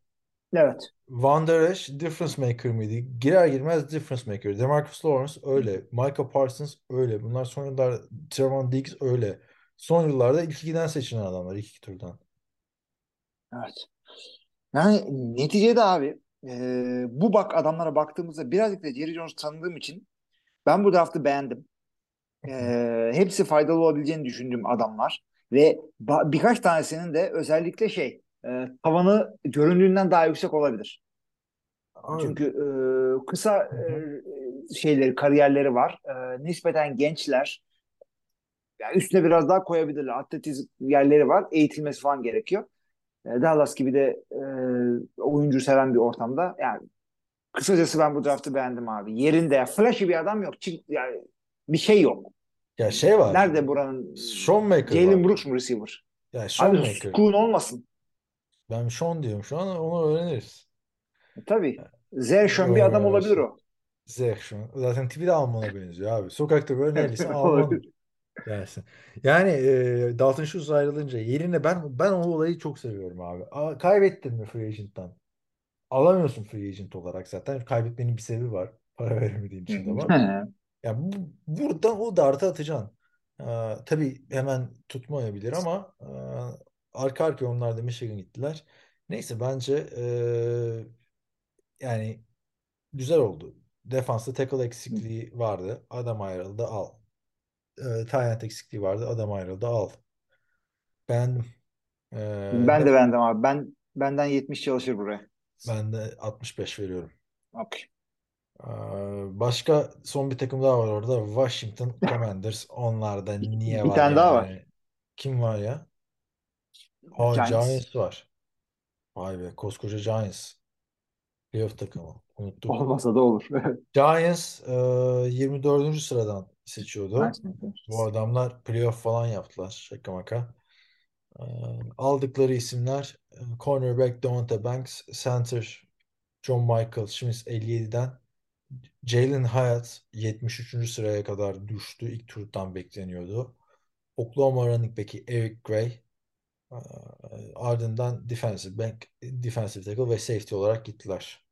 Speaker 5: evet.
Speaker 4: Van Der Esch difference maker mıydı? Girer girmez difference maker. Demarcus Lawrence öyle. Micah Parsons öyle. Bunlar son yıllarda Trevon Diggs öyle. Son yıllarda ilk ikiden seçilen adamlar. ilk iki turdan.
Speaker 5: Evet. Yani neticede abi e, bu bak adamlara baktığımızda birazcık da Jerry Jones tanıdığım için ben bu draftı beğendim. E, hepsi faydalı olabileceğini düşündüğüm adamlar ve birkaç tanesinin de özellikle şey e, tavanı göründüğünden daha yüksek olabilir.
Speaker 4: Abi,
Speaker 5: Çünkü e, kısa e, şeyleri, kariyerleri var. E, nispeten gençler. Yani üstüne biraz daha koyabilirler. Atletizm yerleri var. Eğitilmesi falan gerekiyor. E, Dallas gibi de e, oyuncu seven bir ortamda. Yani kısacası ben bu draftı beğendim abi. Yerinde. Flashy bir adam yok. Çık, yani bir şey yok.
Speaker 4: ya şey var.
Speaker 5: Nerede buranın?
Speaker 4: Sean Maker
Speaker 5: Jalen. Brooks mu receiver?
Speaker 4: Ya Sean
Speaker 5: Abi
Speaker 4: Maker.
Speaker 5: Scoon olmasın.
Speaker 4: Ben Sean diyorum şu an onu öğreniriz.
Speaker 5: Tabii. Zershon bir adam olabilir o.
Speaker 4: An. Zaten tipi de Alman'a benziyor abi. Sokakta böyle neredeyse Alman
Speaker 5: Olabilir.
Speaker 4: Yani e, Dalton Schultz ayrılınca yerine ben ben o olayı çok seviyorum abi. A, kaybettin mi free agent'tan? Alamıyorsun free agent olarak zaten. Kaybetmenin bir sebebi var. Para veremediğin için de var. Ya bu, buradan o dartı atacaksın. Ee, tabii hemen tutmayabilir ama e, arka arkaya onlar da Michigan gittiler. Neyse bence e, yani güzel oldu. Defansta tackle eksikliği vardı. Adam ayrıldı al. E, eksikliği vardı. Adam ayrıldı al. Beğendim. Ee,
Speaker 5: Ben de beğendim abi. Ben benden 70 çalışır buraya.
Speaker 4: ben de 65 veriyorum.
Speaker 5: Okey.
Speaker 4: Ee, Başka son bir takım daha var orada. Washington Commanders. Onlarda niye
Speaker 5: Bir
Speaker 4: var
Speaker 5: tane daha
Speaker 4: yani?
Speaker 5: var.
Speaker 4: Kim var ya? Ha,
Speaker 5: Giants.
Speaker 4: Giants var. Vay be koskoca Giants. Playoff takımı. Unuttuk.
Speaker 5: Olmasa da olur.
Speaker 4: Giants e, 24. sıradan seçiyordu. Bu adamlar playoff falan yaptılar. Şaka maka. Ee, aldıkları isimler e, cornerback Devonta Banks, center John Michael Schmitz 57'den Jalen Hyatt 73. sıraya kadar düştü. İlk turdan bekleniyordu. Oklahoma running back'i Eric Gray ardından defensive back, defensive tackle ve safety olarak gittiler.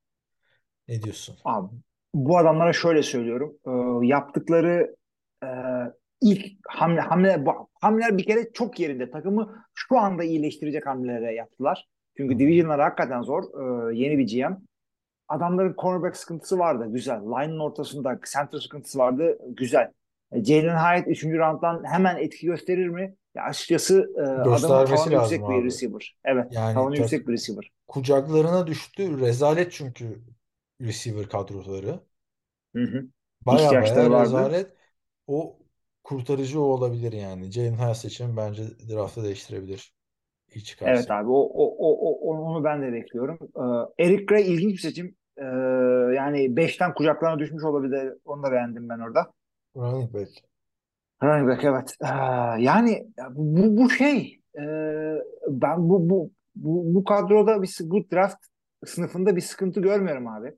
Speaker 4: Ne diyorsun?
Speaker 5: Abi, bu adamlara şöyle söylüyorum. Ee, yaptıkları e, ilk hamle, hamle bu hamleler bir kere çok yerinde. Takımı şu anda iyileştirecek hamlelere yaptılar. Çünkü divisionlar hakikaten zor. Ee, yeni bir GM. Adamların cornerback sıkıntısı vardı. Güzel. Line'ın ortasında center sıkıntısı vardı. Güzel. E, Jalen Hyatt 3. rounddan hemen etki gösterir mi? Ya açıkçası e, adamın tavanı yüksek bir
Speaker 4: abi.
Speaker 5: receiver. Evet.
Speaker 4: Yani
Speaker 5: tavanı
Speaker 4: tak-
Speaker 5: yüksek bir receiver.
Speaker 4: kucaklarına düştü. Rezalet çünkü receiver kadroları.
Speaker 5: Hı hı.
Speaker 4: Baya
Speaker 5: İhtiyaçları
Speaker 4: baya
Speaker 5: vardı.
Speaker 4: rezalet. O kurtarıcı o olabilir yani. Jalen Hyatt seçimi bence draftı değiştirebilir. İyi çıkarsa.
Speaker 5: Evet abi o, o, o, o- onu ben de bekliyorum. Ee, Eric Gray ilginç bir seçim. Ee, yani 5'ten kucaklarına düşmüş olabilir. Onu da beğendim ben orada.
Speaker 4: Running back.
Speaker 5: Running back evet. Ee, yani bu, bu şey ee, ben bu, bu, bu, bu kadroda bir bu draft sınıfında bir sıkıntı görmüyorum abi.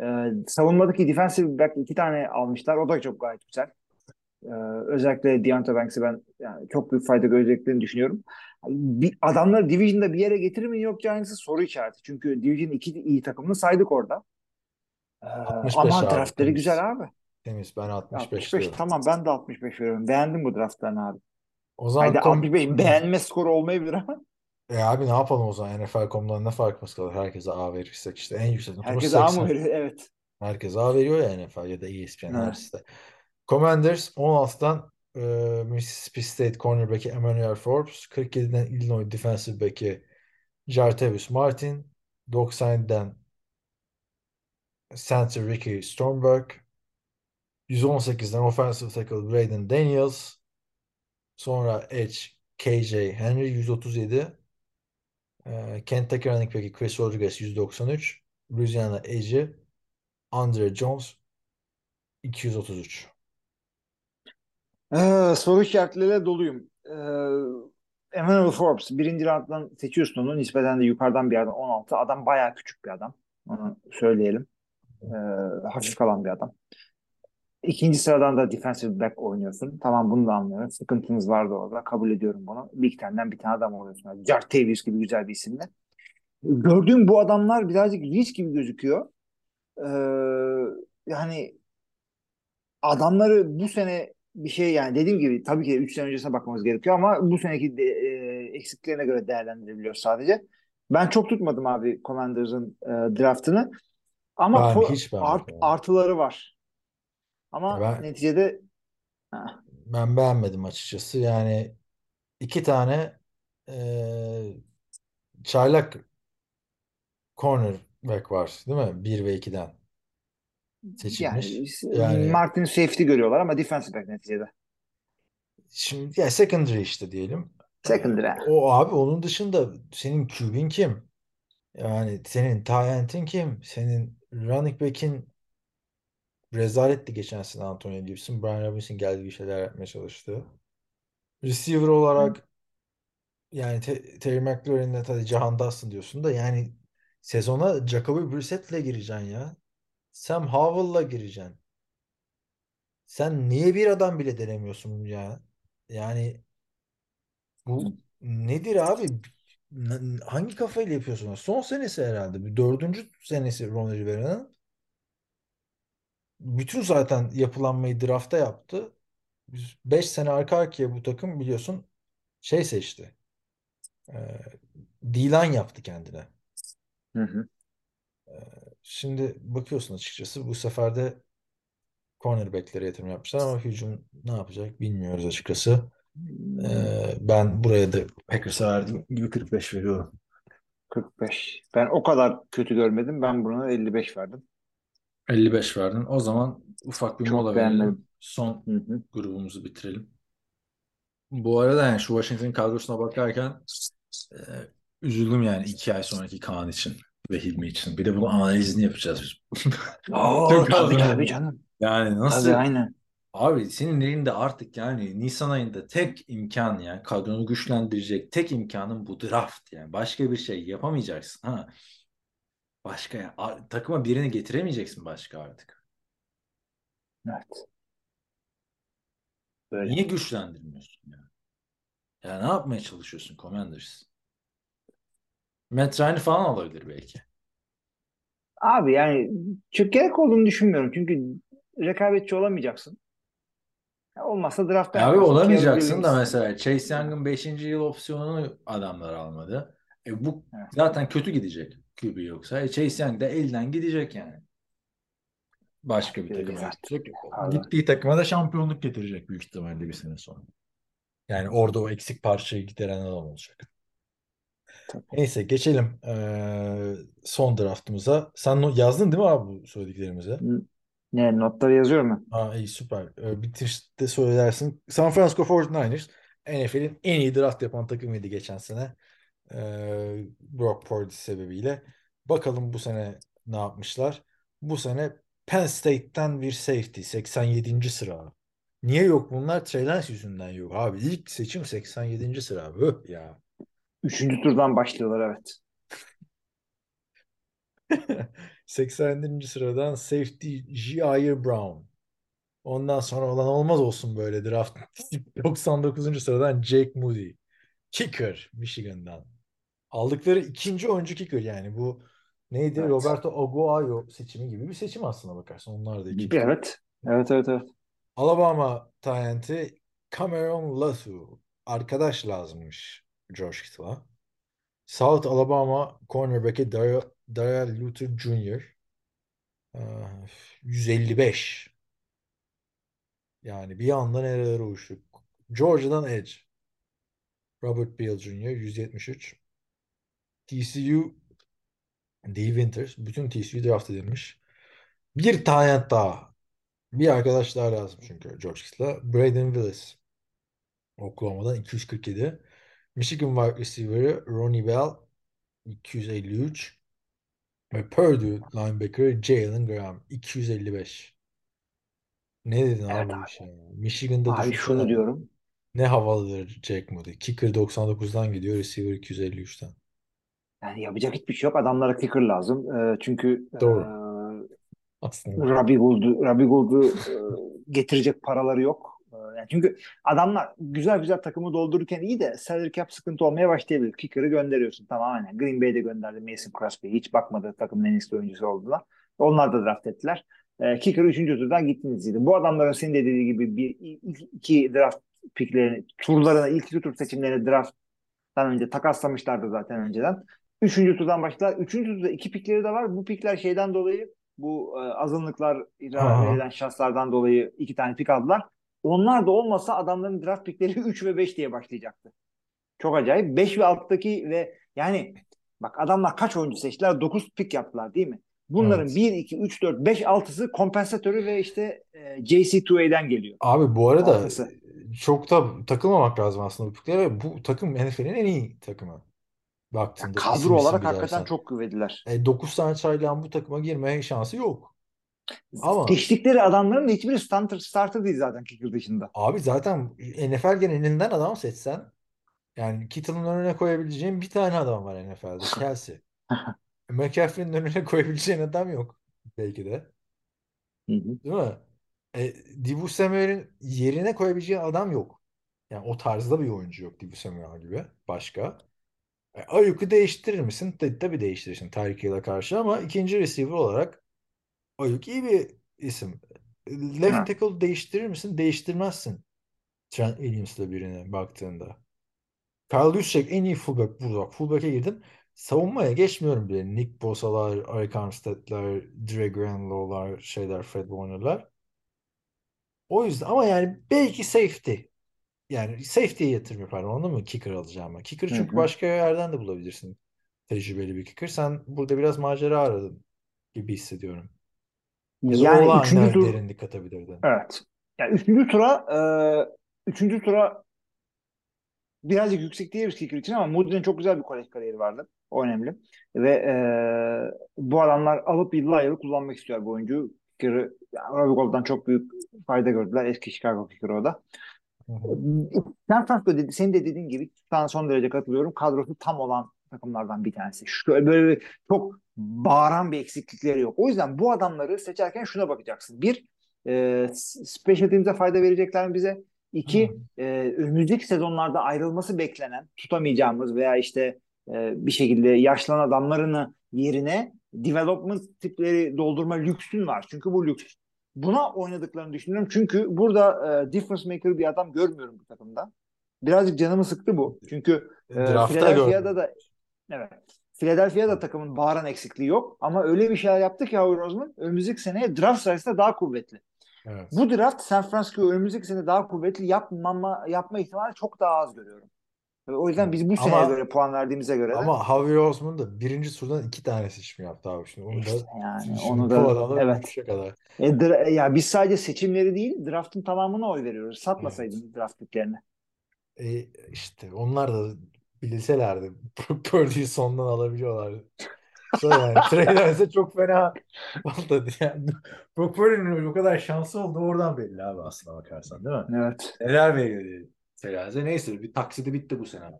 Speaker 5: Ee, savunmadaki defensive back iki tane almışlar. O da çok gayet güzel. Ee, özellikle Deontay Banks'i ben yani çok büyük fayda göreceklerini düşünüyorum. Bir, adamları Division'da bir yere getirir mi yok Giants'ı soru işareti. Çünkü Division iki iyi takımını saydık orada. Ee,
Speaker 4: 65
Speaker 5: ama draftları güzel abi.
Speaker 4: Temiz. Ben 65
Speaker 5: 65
Speaker 4: diyorum.
Speaker 5: tamam ben de 65 veriyorum. Beğendim bu draftlarını abi.
Speaker 4: O zaman
Speaker 5: Haydi
Speaker 4: kom-
Speaker 5: 65 beğenme skoru olmayabilir ama.
Speaker 4: E abi ne yapalım o zaman NFL.com'dan ne farkımız kalır? Herkese A verirsek işte en yüksek notumuz
Speaker 5: Herkese A mı
Speaker 4: 80.
Speaker 5: veriyor? Evet.
Speaker 4: Herkes A veriyor ya NFL ya da ESPN her
Speaker 5: Evet.
Speaker 4: site. Commanders 16'dan e, Mississippi State cornerback'i Emmanuel Forbes, 47'den Illinois defensive back'i Jartavius Martin, 90'dan center Ricky Stormberg, 118'den offensive tackle Braden Daniels, sonra edge KJ Henry 137, e, Kentucky running back'i Chris Rodriguez 193, Louisiana edge'i Andre Jones 233.
Speaker 5: Ee, soru işaretleriyle doluyum. Ee, Emmanuel Forbes birinci rounddan seçiyorsun onu. Nispeten de yukarıdan bir adam 16. Adam bayağı küçük bir adam. Onu söyleyelim. Ee, hafif kalan bir adam. İkinci sıradan da defensive back oynuyorsun. Tamam bunu da anlıyorum. Sıkıntınız vardı orada. Kabul ediyorum bunu. Big Ten'den bir tane adam oluyorsun. Yani Jartavius gibi güzel bir isimle. Gördüğüm bu adamlar birazcık risk gibi gözüküyor. Ee, yani adamları bu sene bir şey yani dediğim gibi tabii ki 3 sene öncesine bakmamız gerekiyor ama bu seneki de, e, eksiklerine göre değerlendirebiliyor sadece. Ben çok tutmadım abi Commanders'ın e, draftını. Ama
Speaker 4: Ben beğenmedim
Speaker 5: art-
Speaker 4: yani.
Speaker 5: artıları var. Ama
Speaker 4: Ben-
Speaker 5: neticede ha,
Speaker 4: Ben beğenmedim açıkçası. Yani iki tane eee çaylak cornerback var değil mi? 1 ve 2'den seçilmiş.
Speaker 5: yani,
Speaker 4: Yani
Speaker 5: Martin safety görüyorlar ama defensive back neticede.
Speaker 4: şimdi ya secondary işte diyelim.
Speaker 5: Secondary.
Speaker 4: O abi onun dışında senin QB'in kim? Yani senin tight end'in kim? Senin running back'in rezaletti geçen sene Antonio Gibson. Brian Robinson geldi bir şeyler yapmaya çalıştı. Receiver olarak yani Te- Terry McLaurin'le tabii Jahan Dotson diyorsun da yani sezona Jacoby Brissett'le gireceksin ya. Sam Howell'la gireceksin. Sen niye bir adam bile denemiyorsun ya? Yani bu nedir abi? Hangi kafayla yapıyorsun? Son senesi herhalde. Bir dördüncü senesi Ron Rivera'nın. Bütün zaten yapılanmayı draftta yaptı. 5 sene arka arkaya bu takım biliyorsun şey seçti. Ee, D-line yaptı kendine.
Speaker 5: Hı hı.
Speaker 4: Şimdi bakıyorsun açıkçası bu sefer de cornerback'lere yatırım yapmışlar ama hücum ne yapacak bilmiyoruz açıkçası. Ee, ben buraya da Packers'a verdiğim gibi 45 veriyorum.
Speaker 5: 45. Ben o kadar kötü görmedim. Ben buna 55 verdim.
Speaker 6: 55 verdin. O zaman ufak bir
Speaker 5: Çok
Speaker 6: mola verelim. Son
Speaker 5: Hı hı.
Speaker 6: grubumuzu bitirelim. Bu arada yani şu Washington kadrosuna bakarken e, üzüldüm yani iki ay sonraki Kaan için ve Hilmi için. Bir de bunun analizini yapacağız biz.
Speaker 5: Oo,
Speaker 6: Çok
Speaker 5: tabii
Speaker 6: az
Speaker 5: tabii
Speaker 6: yani.
Speaker 5: canım.
Speaker 6: Yani nasıl
Speaker 5: Tabii aynen.
Speaker 6: Abi senin elinde artık yani Nisan ayında tek imkan yani kadronu güçlendirecek tek imkanın bu draft yani. Başka bir şey yapamayacaksın ha. Başka ya, a- takıma birini getiremeyeceksin başka artık.
Speaker 5: Evet. Böyle.
Speaker 6: Niye güçlendirmiyorsun ya? Ya ne yapmaya çalışıyorsun Commanders? Matt Ryan'ı falan alabilir belki.
Speaker 5: Abi yani çok gerek olduğunu düşünmüyorum. Çünkü rekabetçi olamayacaksın. Ya olmazsa draft'ta
Speaker 6: Ya abi olamayacaksın da mesela Chase Young'ın 5. yıl opsiyonunu adamlar almadı. E bu
Speaker 5: Evet.
Speaker 6: zaten kötü gidecek QB yoksa. E Chase Young da elden gidecek yani. Başka bir takıma gidecek.
Speaker 4: Gittiği takıma da şampiyonluk getirecek büyük ihtimalle bir sene sonra. Yani orada o eksik parçayı gideren adam olacak.
Speaker 5: Tabii.
Speaker 4: Neyse geçelim eee, son draftımıza. Sen no- yazdın değil mi abi bu söylediklerimize?
Speaker 5: Ne notları yazıyorum ben.
Speaker 4: Aa, iyi süper. Ee, bitirişte söylersin. San Francisco 49ers NFL'in en iyi draft yapan takımıydı geçen sene. Ee, Brock Purdy sebebiyle. Bakalım bu sene ne yapmışlar? Bu sene Penn State'ten bir safety 87. sıra. Niye yok bunlar? Trey Lance yüzünden yok. Abi ilk seçim 87. sıra. Höh ya.
Speaker 5: Üçüncü turdan başlıyorlar evet.
Speaker 4: 87. sıradan safety Jair Brown. Ondan sonra olan olmaz olsun böyle draft. 99. sıradan Jake Moody. Kicker Michigan'dan. Aldıkları ikinci oyuncu kicker yani bu neydi?
Speaker 5: Evet.
Speaker 4: Roberto Aguayo seçimi gibi bir seçim aslına bakarsan. Onlar da ikinci.
Speaker 5: Evet. Evet evet evet.
Speaker 4: Alabama Tyent'i Cameron Latu. Arkadaş lazımmış George Kittle'a. South Alabama cornerback'i Darrell Luther Jr. Ee, 155. Yani bir anda nerelere uçtuk. Georgia'dan Edge. Robert Beal Jr. 173. TCU Dee Winters. Bütün TCU draft edilmiş. Bir tane daha. Bir arkadaş daha lazım çünkü George Kittle'a. Braden Willis. Oklahoma'dan 247. Michigan wide receiver'ı Ronnie Bell 253. Ve Purdue linebacker Jalen Graham 255. Ne dedin
Speaker 5: Evet
Speaker 4: abi
Speaker 5: abi.
Speaker 4: işe? ya? Michigan'da
Speaker 5: Abi şunu diyorum.
Speaker 4: Ne havalıdır Jack Moody. Kicker 99'dan gidiyor. Receiver 253'ten.
Speaker 5: Yani yapacak hiçbir şey yok. Adamlara kicker lazım. Ee, çünkü
Speaker 4: Doğru.
Speaker 5: e,
Speaker 4: Aslında.
Speaker 5: Robbie Gould'u Robbie Gould'u e, getirecek paraları yok. E, yani çünkü adamlar güzel güzel takımı doldururken iyi de salary cap sıkıntı olmaya başlayabilir. Kicker'ı gönderiyorsun tamamen. Green Bay'de gönderdi Mason Crosby. Hiç bakmadı takımın en iyisi oyuncusu oldular. Onlar da draft ettiler. E, Kicker 3. turdan gittiniz. Bu adamların senin de dediği gibi bir ilk iki draft picklerini, turlarına, ilk iki tur seçimlerini drafttan önce takaslamışlardı zaten önceden. Üçüncü turdan başlar. Üçüncü turda iki pikleri de var. Bu pikler şeyden dolayı bu e, azınlıklar
Speaker 4: Aha.
Speaker 5: verilen şanslardan dolayı iki tane pik aldılar. Onlar da olmasa adamların draft pikleri 3 ve 5 diye başlayacaktı. Çok acayip. 5 ve alttaki ve yani bak adamlar kaç oyuncu seçtiler? 9 pik yaptılar değil mi? Bunların
Speaker 4: Evet.
Speaker 5: 1, 2, 3, 4, 5, 6'sı kompensatörü ve işte e, JC2A'den geliyor.
Speaker 4: Abi bu arada
Speaker 5: Altısı.
Speaker 4: çok da takılmamak lazım aslında bu piklere. Bu takım NFL'in en iyi takımı.
Speaker 5: Ya
Speaker 4: Baktığında
Speaker 5: kadro
Speaker 4: isim isim
Speaker 5: olarak hakikaten
Speaker 4: gidersen.
Speaker 5: çok kuvvetliler.
Speaker 4: E, 9 tane çaylağın bu takıma girmeye şansı yok. Ama
Speaker 5: Seçtikleri adamların da hiçbiri starter, starter değil zaten kicker dışında.
Speaker 4: abi zaten NFL genelinden adam seçsen yani Kittle'ın önüne koyabileceğin bir tane adam var NFL'de. Kelsey. McCaffrey'nin önüne koyabileceğin adam yok. Belki de.
Speaker 5: Hı hı.
Speaker 4: Değil mi? E, Dibu Samuel'in yerine koyabileceğin adam yok. Yani o tarzda bir oyuncu yok Dibu Samuel gibi. Başka. E, Ayuk'u değiştirir misin? Tabii, değiştirirsin Tyreek Hill'e karşı ama ikinci receiver olarak Ayuk iyi bir isim. Left
Speaker 5: Ha.
Speaker 4: tackle değiştirir misin? Değiştirmezsin. Trent Williams'la birine baktığında. Kyle Juszczyk en iyi fullback burada. Fullback'e girdin. Savunmaya geçmiyorum bile. Nick Bosa'lar, Arik Armstead'ler, Dre Greenlaw'lar, şeyler, Fred Warner'lar. O yüzden ama yani belki safety. Yani safety'ye yatırım yaparım anladın mı? Kicker alacağım. Kicker çünkü
Speaker 5: hı.
Speaker 4: başka yerden de bulabilirsin. Tecrübeli bir kicker. Sen burada biraz macera aradın gibi hissediyorum. Da
Speaker 5: Yani üçüncü tur
Speaker 4: derinlik katabilirdin.
Speaker 5: evet. Yani üçüncü tura e, üçüncü tura birazcık yüksek diyebiliriz kicker için ama Moody'nin çok güzel bir kolej kariyeri vardı. O önemli. Ve e, bu adamlar alıp yıllar yılı kullanmak istiyor bu oyuncu. Kicker'ı yani Robbie Gould'dan çok büyük fayda gördüler. Eski Chicago Kicker'ı o da. San Francisco dedi, senin de dediğin gibi sana son derece katılıyorum. Kadrosu tam olan takımlardan bir tanesi. Şöyle böyle çok bağıran bir eksiklikleri yok. O yüzden bu adamları seçerken şuna bakacaksın. Bir, e, special teams'e fayda verecekler mi bize? İki,
Speaker 4: Hı.
Speaker 5: e, önümüzdeki sezonlarda ayrılması beklenen, tutamayacağımız veya işte e, bir şekilde yaşlanan adamlarını yerine development tipleri doldurma lüksün var. Çünkü bu lüks. Buna oynadıklarını düşünüyorum. Çünkü burada e, difference maker bir adam görmüyorum bu takımda. Birazcık canımı sıktı bu. Çünkü e, Philadelphia'da da evet. Philadelphia'da takımın bağıran eksikliği yok. Ama öyle bir şeyler yaptı ki Howard Roseman önümüzdeki seneye draft sayesinde daha kuvvetli.
Speaker 4: Evet.
Speaker 5: Bu draft San Francisco önümüzdeki sene daha kuvvetli yapmama, yapma ihtimali çok daha az görüyorum. O yüzden
Speaker 4: Evet.
Speaker 5: biz bu seneye
Speaker 4: Ama
Speaker 5: göre puan verdiğimize göre de
Speaker 4: ama Howie Roseman da birinci turdan iki tane seçim yaptı abi şimdi. Onu da
Speaker 5: işte yani
Speaker 4: şimdi
Speaker 5: onu da evet.
Speaker 4: kadar.
Speaker 5: E, dra- ya biz sadece seçimleri değil draftın tamamına oy veriyoruz. Satmasaydın draft picklerini.
Speaker 4: E, işte onlar da bilselerdi Purdy'yi sondan alabiliyorlardı. Yani Lance çok fena patladı yani. Brock Purdy'nin o kadar şansı oldu oradan belli abi aslına bakarsan değil mi?
Speaker 5: Evet.
Speaker 4: Neler veriyor Lance. Neyse bir taksidi bitti bu sene.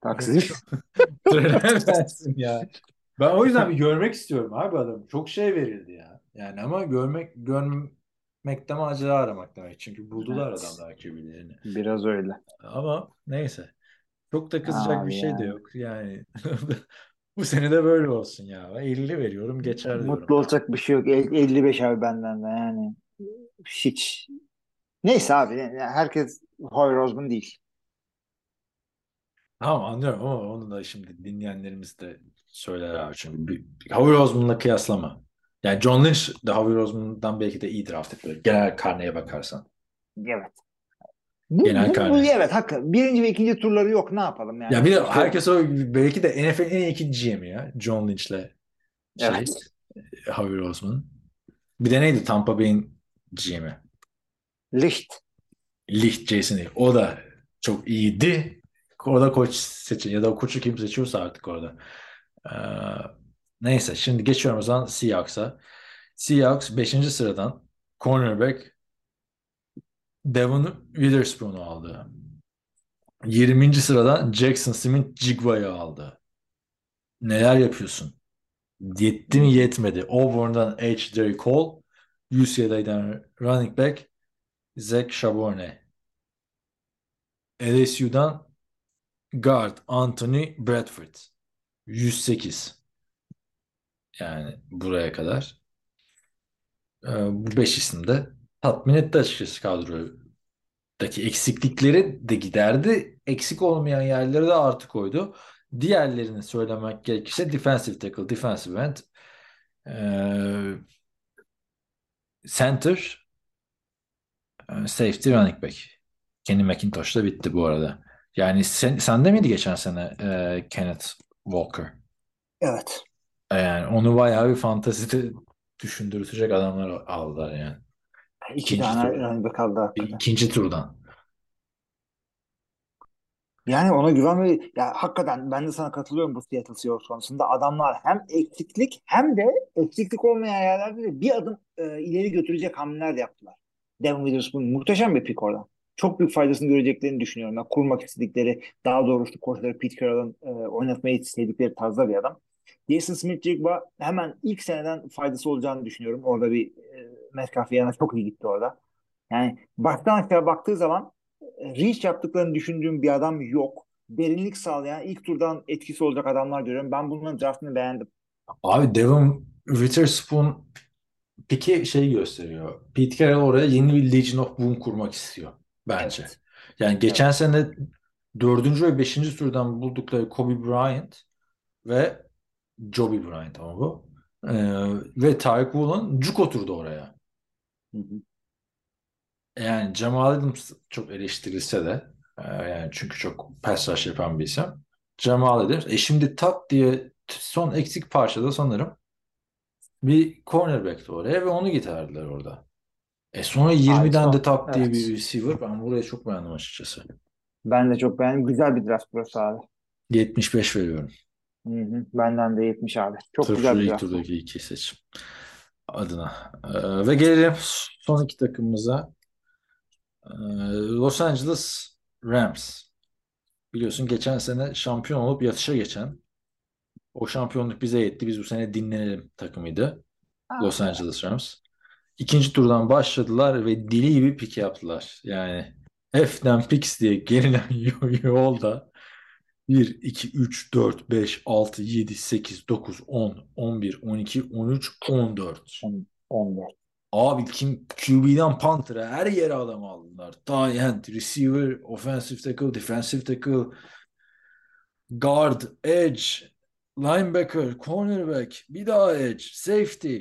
Speaker 5: Taksit.
Speaker 4: Lance'in ya. Ben o yüzden bir görmek istiyorum abi adamı. Çok şey verildi ya. Yani ama görmek görmekte macera aramak demek. Çünkü buldular
Speaker 5: Evet.
Speaker 4: adamlar QB'lerini.
Speaker 5: Biraz öyle.
Speaker 4: Ama neyse. Çok da kızacak bir
Speaker 5: Abi
Speaker 4: şey de
Speaker 5: yani.
Speaker 4: yok. Yani bu sene de böyle olsun ya. 50 veriyorum geçer diyorum.
Speaker 5: Mutlu olacak bir şey yok. El- 55 abi benden de yani. Hiç. Neyse abi. yani herkes Hoy Roseman değil.
Speaker 4: Tamam anlıyorum ama onu da şimdi dinleyenlerimiz de söyler abi. Çünkü Howie Roseman'la kıyaslama. Yani John Lynch de Howie Roseman'dan belki de iyi draft ediyor. Genel karneye bakarsan.
Speaker 5: Evet. Bu,
Speaker 4: Genel
Speaker 5: bu, bu-
Speaker 4: karne.
Speaker 5: evet haklı. Birinci ve ikinci turları yok. Ne yapalım yani?
Speaker 4: Ya bir de herkes o belki de NFL'in en iyi iki GM'i ya. John Lynch'le şey,
Speaker 5: Evet.
Speaker 4: Howie Roseman. Bir de neydi Tampa Bay'in GM'i?
Speaker 5: Licht.
Speaker 4: Lich Jason Lee. O da çok iyiydi. Orada koç seçin ya da o koçu kim seçiyorsa artık orada. Ee, neyse şimdi geçiyorum o zaman Seahawks'a. Seahawks 5. sıradan cornerback Devon Witherspoon'u aldı. 20. sıradan Jackson Smith-Jigba'yı aldı. Neler yapıyorsun? Yetti mi yetmedi. Auburn'dan H. Derrick Hall, UCLA'dan running back Zach Charbonnet. LSU'dan guard Anthony Bradford. 108. Yani buraya kadar. Ee, bu 5 isim de tatmin etti açıkçası kadrodaki eksiklikleri de giderdi. Eksik olmayan yerlere de artı koydu. Diğerlerini söylemek gerekirse defensive tackle, defensive end, ee, center, ee, safety, running back. Kenny McIntosh'la bitti bu arada. Yani sen, sende miydi geçen sene ee, Kenneth Walker?
Speaker 5: Evet.
Speaker 4: Yani onu bayağı bir fantazide düşündürtecek adamlar aldılar yani.
Speaker 5: İki
Speaker 4: İkinci
Speaker 5: tane running back aldı hakikaten.
Speaker 4: İkinci turdan.
Speaker 5: Yani ona güven ve ya hakikaten ben de sana katılıyorum bu Seattle Seahawks konusunda. Adamlar hem eksiklik hem de eksiklik olmayan yerlerde de bir adım e, ileri götürecek hamleler de yaptılar. Devin Witherspoon muhteşem bir pick oradan. Çok büyük faydasını göreceklerini düşünüyorum. Ben kurmak istedikleri, daha doğrusu koçları Pete Carroll'ın e, oynatmayı istedikleri tarzda bir adam. Jason Smith-Jigba hemen ilk seneden faydası olacağını düşünüyorum. Orada bir e, Metcalf yanına çok iyi gitti orada. Yani baştan aşağı baktığı zaman reach yaptıklarını düşündüğüm bir adam yok. Derinlik sağlayan ilk turdan etkisi olacak adamlar görüyorum. Ben bunların draftını beğendim.
Speaker 4: Abi Devin Witherspoon peki şey gösteriyor. Pete Carroll oraya yeni bir Legion of Boom kurmak istiyor bence.
Speaker 5: Evet.
Speaker 4: Yani geçen sene dördüncü ve beşinci turdan buldukları Kobe Bryant ve Joby Bryant ama bu. Ee, ve Tyreek Woolen cuk oturdu oraya.
Speaker 5: Hı hı.
Speaker 4: Yani Jamal Adams çok eleştirilse de e, yani çünkü çok pass rush yapan bir isim. Jamal Adams. E şimdi tak diye son eksik parçada sanırım bir cornerback'ti oraya ve onu getirdiler orada. E sonra 20'den
Speaker 5: son-
Speaker 4: de tak diye
Speaker 5: evet.
Speaker 4: bir receiver. Ben burayı çok beğendim açıkçası.
Speaker 5: Ben de çok beğendim. Güzel bir draft burası abi.
Speaker 4: 75 veriyorum.
Speaker 5: Hı hı. Benden de 70 abi. Çok
Speaker 4: Sırf
Speaker 5: güzel
Speaker 4: şu
Speaker 5: bir
Speaker 4: ilk
Speaker 5: draft.
Speaker 4: turdaki iki seçim adına. Ee, ve gelelim son iki takımımıza. Ee, Los Angeles Rams. Biliyorsun geçen sene şampiyon olup yatışa geçen o şampiyonluk bize yetti. Biz bu sene dinlenelim takımıydı. Los Angeles Rams. İkinci turdan başladılar ve deli gibi pik yaptılar. Yani F'den picks diye gelinen yolda 1, 2, 3, 4, 5, 6, 7, 8, 9, 10, 11, 12, 13, 14.
Speaker 5: 14.
Speaker 4: Abi kim QB'den Panther'a her yere adam aldılar. Tight receiver, offensive tackle, defensive tackle, guard, edge, linebacker, cornerback, bir daha edge, safety,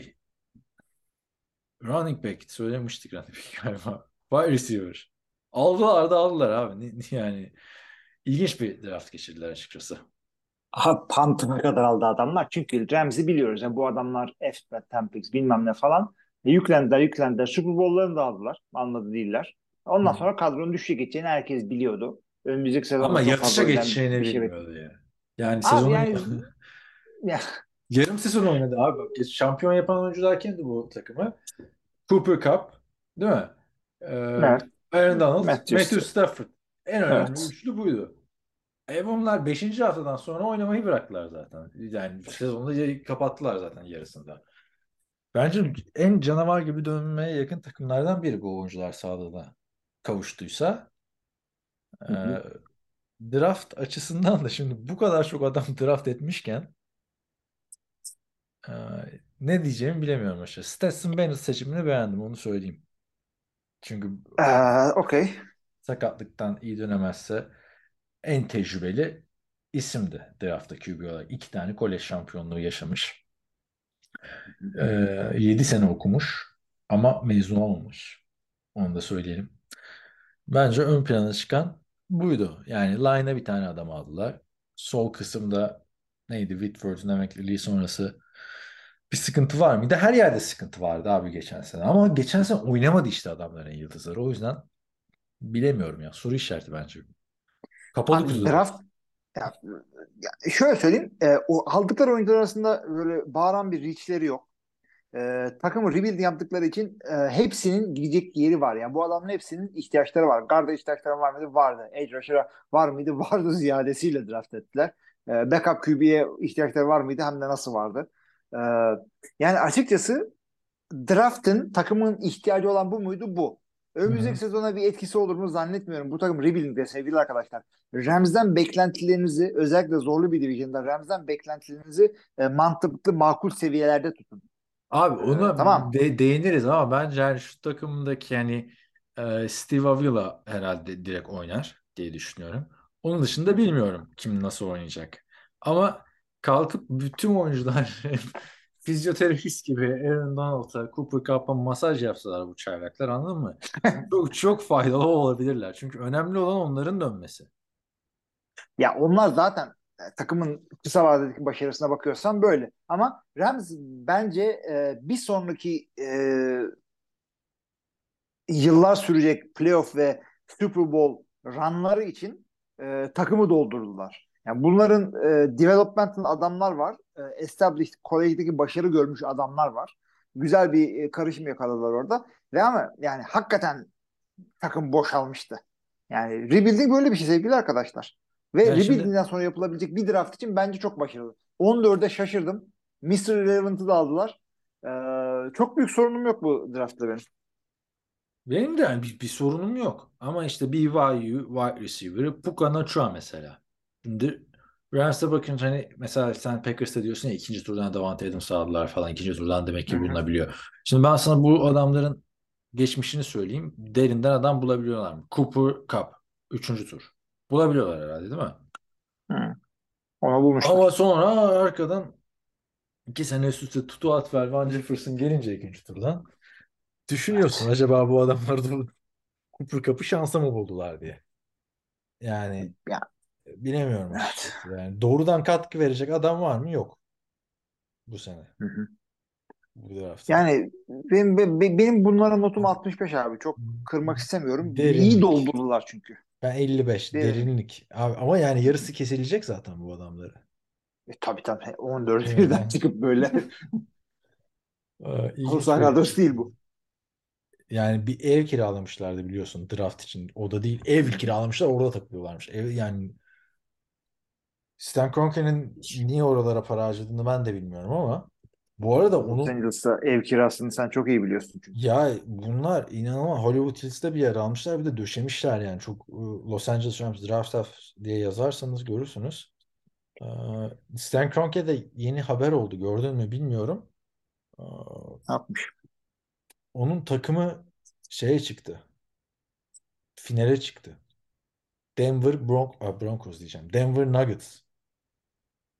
Speaker 4: running back söylemiştik running back galiba. Wide receiver. Aldılar da aldılar abi. Yani ilginç bir draft geçirdiler açıkçası.
Speaker 5: Aha Panther'a kadar aldı adamlar. Çünkü Rams'i biliyoruz. Yani bu adamlar F ve Tempix bilmem ne falan. E, yüklendiler yüklendiler. Super Bowl'larını da aldılar. Anladı değiller. Ondan
Speaker 4: Hı.
Speaker 5: sonra kadronun düşüşe geçeceğini herkes biliyordu. Önümüzdeki sezon
Speaker 4: Ama
Speaker 5: önemli
Speaker 4: geçeceğini
Speaker 5: şey
Speaker 4: bilmiyordu ya. Yani
Speaker 5: Abi
Speaker 4: sezonu
Speaker 5: yani- Ya,
Speaker 4: yarım sezon oynadı abi. Bak, şampiyon yapan oyuncular kimdi bu takımı? Cooper Cup, değil mi? Ee,
Speaker 5: Evet.
Speaker 4: Aaron Donald,
Speaker 5: Matthew
Speaker 4: Matthew, Stafford. En önemli
Speaker 5: Evet.
Speaker 4: üçlü buydu. E bunlar 5. haftadan sonra oynamayı bıraktılar zaten. Yani sezonu kapattılar zaten yarısında. Bence en canavar gibi dönmeye yakın takımlardan biri bu oyuncular sağlığına kavuştuysa.
Speaker 5: Hı hı.
Speaker 4: Ee, draft açısından da şimdi bu kadar çok adam draft etmişken ne diyeceğimi bilemiyorum açıkçası. Stetson Bennett seçimini beğendim onu söyleyeyim. Çünkü
Speaker 5: Ee, okey.
Speaker 4: sakatlıktan iyi dönemezse en tecrübeli
Speaker 6: isimdi draftta QB olarak. İki tane kolej şampiyonluğu yaşamış. Ee, 7 sene okumuş ama mezun olmamış. Onu da söyleyelim. Bence ön plana çıkan buydu. Yani line'a bir tane adam aldılar. Sol kısımda neydi Whitworth'un emekliliği sonrası bir sıkıntı var mıydı? Her yerde sıkıntı vardı abi geçen sene. Ama geçen sene oynamadı işte adamların yıldızları. O yüzden bilemiyorum ya. Soru işareti bence. Kapalı
Speaker 5: Abi draft ya, ya şöyle söyleyeyim e, o aldıkları oyuncular arasında böyle bağıran bir reachleri yok. E, takımı rebuild yaptıkları için e, hepsinin gidecek yeri var. Yani bu adamların hepsinin ihtiyaçları var. Guard'a ihtiyaçları var mıydı? Vardı. Edge rusher'a var mıydı? Vardı ziyadesiyle draft ettiler. E, backup QB'ye ihtiyaçları var mıydı? Hem de nasıl vardı? E, yani açıkçası draft'ın takımın ihtiyacı olan bu muydu? Bu. Önümüzdeki
Speaker 6: Hı.
Speaker 5: sezona bir etkisi olur mu zannetmiyorum. Bu takım rebuilding'de sevgili arkadaşlar. Rams'den beklentilerinizi özellikle zorlu bir division'da Rams'den beklentilerinizi e, mantıklı makul seviyelerde tutun.
Speaker 6: Abi
Speaker 5: Ee,
Speaker 6: ona
Speaker 5: tamam.
Speaker 6: de- değiniriz ama bence yani şu takımdaki yani e, Steve Avila herhalde direkt oynar diye düşünüyorum. Onun dışında bilmiyorum kim nasıl oynayacak. Ama kalkıp bütün oyuncular fizyoterapist gibi Aaron Donald'a, Cooper Kupp'a masaj yapsalar bu çaylaklar anladın mı? Çok çok faydalı olabilirler. Çünkü önemli olan onların dönmesi.
Speaker 5: Ya onlar zaten e, takımın kısa vadedeki başarısına bakıyorsan böyle. Ama Rams bence e, bir sonraki e, yıllar sürecek playoff ve Super Bowl runları için e, takımı doldurdular. Yani bunların e, developmental adamlar var. E, established, college'deki başarı görmüş adamlar var. Güzel bir e, karışım yakaladılar orada. Ve ama yani hakikaten takım boşalmıştı. Yani rebuilding böyle bir şey sevgili arkadaşlar. Ve
Speaker 6: Yani şimdi-
Speaker 5: rebuilding'den sonra yapılabilecek bir draft için bence çok başarılı. 14'e şaşırdım. Mr. Irrelevant'ı da aldılar. Ee, çok büyük sorunum yok bu draftta benim.
Speaker 6: Benim de yani bir, bir sorunum yok. Ama işte BYU wide receiver'ı Puka Nacua mesela. Rams'e bakınca hani mesela sen Packers'ta diyorsun ya ikinci turdan Davante Adams aldılar falan. ikinci turdan demek ki bulunabiliyor. Şimdi ben sana bu adamların geçmişini söyleyeyim. Derinden adam bulabiliyorlar mı? Cooper Cup. Üçüncü tur. Bulabiliyorlar herhalde değil mi?
Speaker 5: Hı. Onu bulmuşlar.
Speaker 6: Ama sonra arkadan iki sene üst üste Tutu Atwell, Van Jefferson gelince ikinci turdan düşünüyorsun acaba bu adamlar da Cooper Cup'ı şansa mı buldular diye. Yani
Speaker 5: Ya.
Speaker 6: Bilemiyorum açıkçası. Yani doğrudan katkı verecek adam var mı? Yok. Bu sene.
Speaker 5: Hı hı.
Speaker 6: Bu draftta.
Speaker 5: Yani benim, benim, bunlara notum 65 abi. Çok kırmak istemiyorum.
Speaker 6: Derinlik.
Speaker 5: İyi doldurdular çünkü.
Speaker 4: Ben 55
Speaker 5: Derin.
Speaker 4: derinlik. Abi, ama yani yarısı kesilecek zaten bu adamları.
Speaker 5: E, tabii tabii. 14
Speaker 4: Evet,
Speaker 5: birden çıkıp böyle. Olsan
Speaker 4: bir-
Speaker 5: kadrosu değil bu.
Speaker 4: Yani bir ev kiralamışlardı biliyorsun draft için. O da değil. Ev kiralamışlar orada takılıyorlarmış. Ev, yani Stan Kroenke'nin niye oralara para harcadığını ben de bilmiyorum ama bu arada
Speaker 5: Los
Speaker 4: onun
Speaker 5: Angeles'ta ev kirasını sen çok iyi biliyorsun çünkü.
Speaker 4: ya bunlar inanılmaz Hollywood Hills'te bir yer almışlar bir de döşemişler yani çok e, Los Angeles Rams draft diye yazarsanız görürsünüz. Stan Kroenke de yeni haber oldu gördün mü bilmiyorum.
Speaker 5: Ne yapmış?
Speaker 4: Onun takımı şeye çıktı. Finale çıktı. Denver Bron Broncos diyeceğim. Denver Nuggets.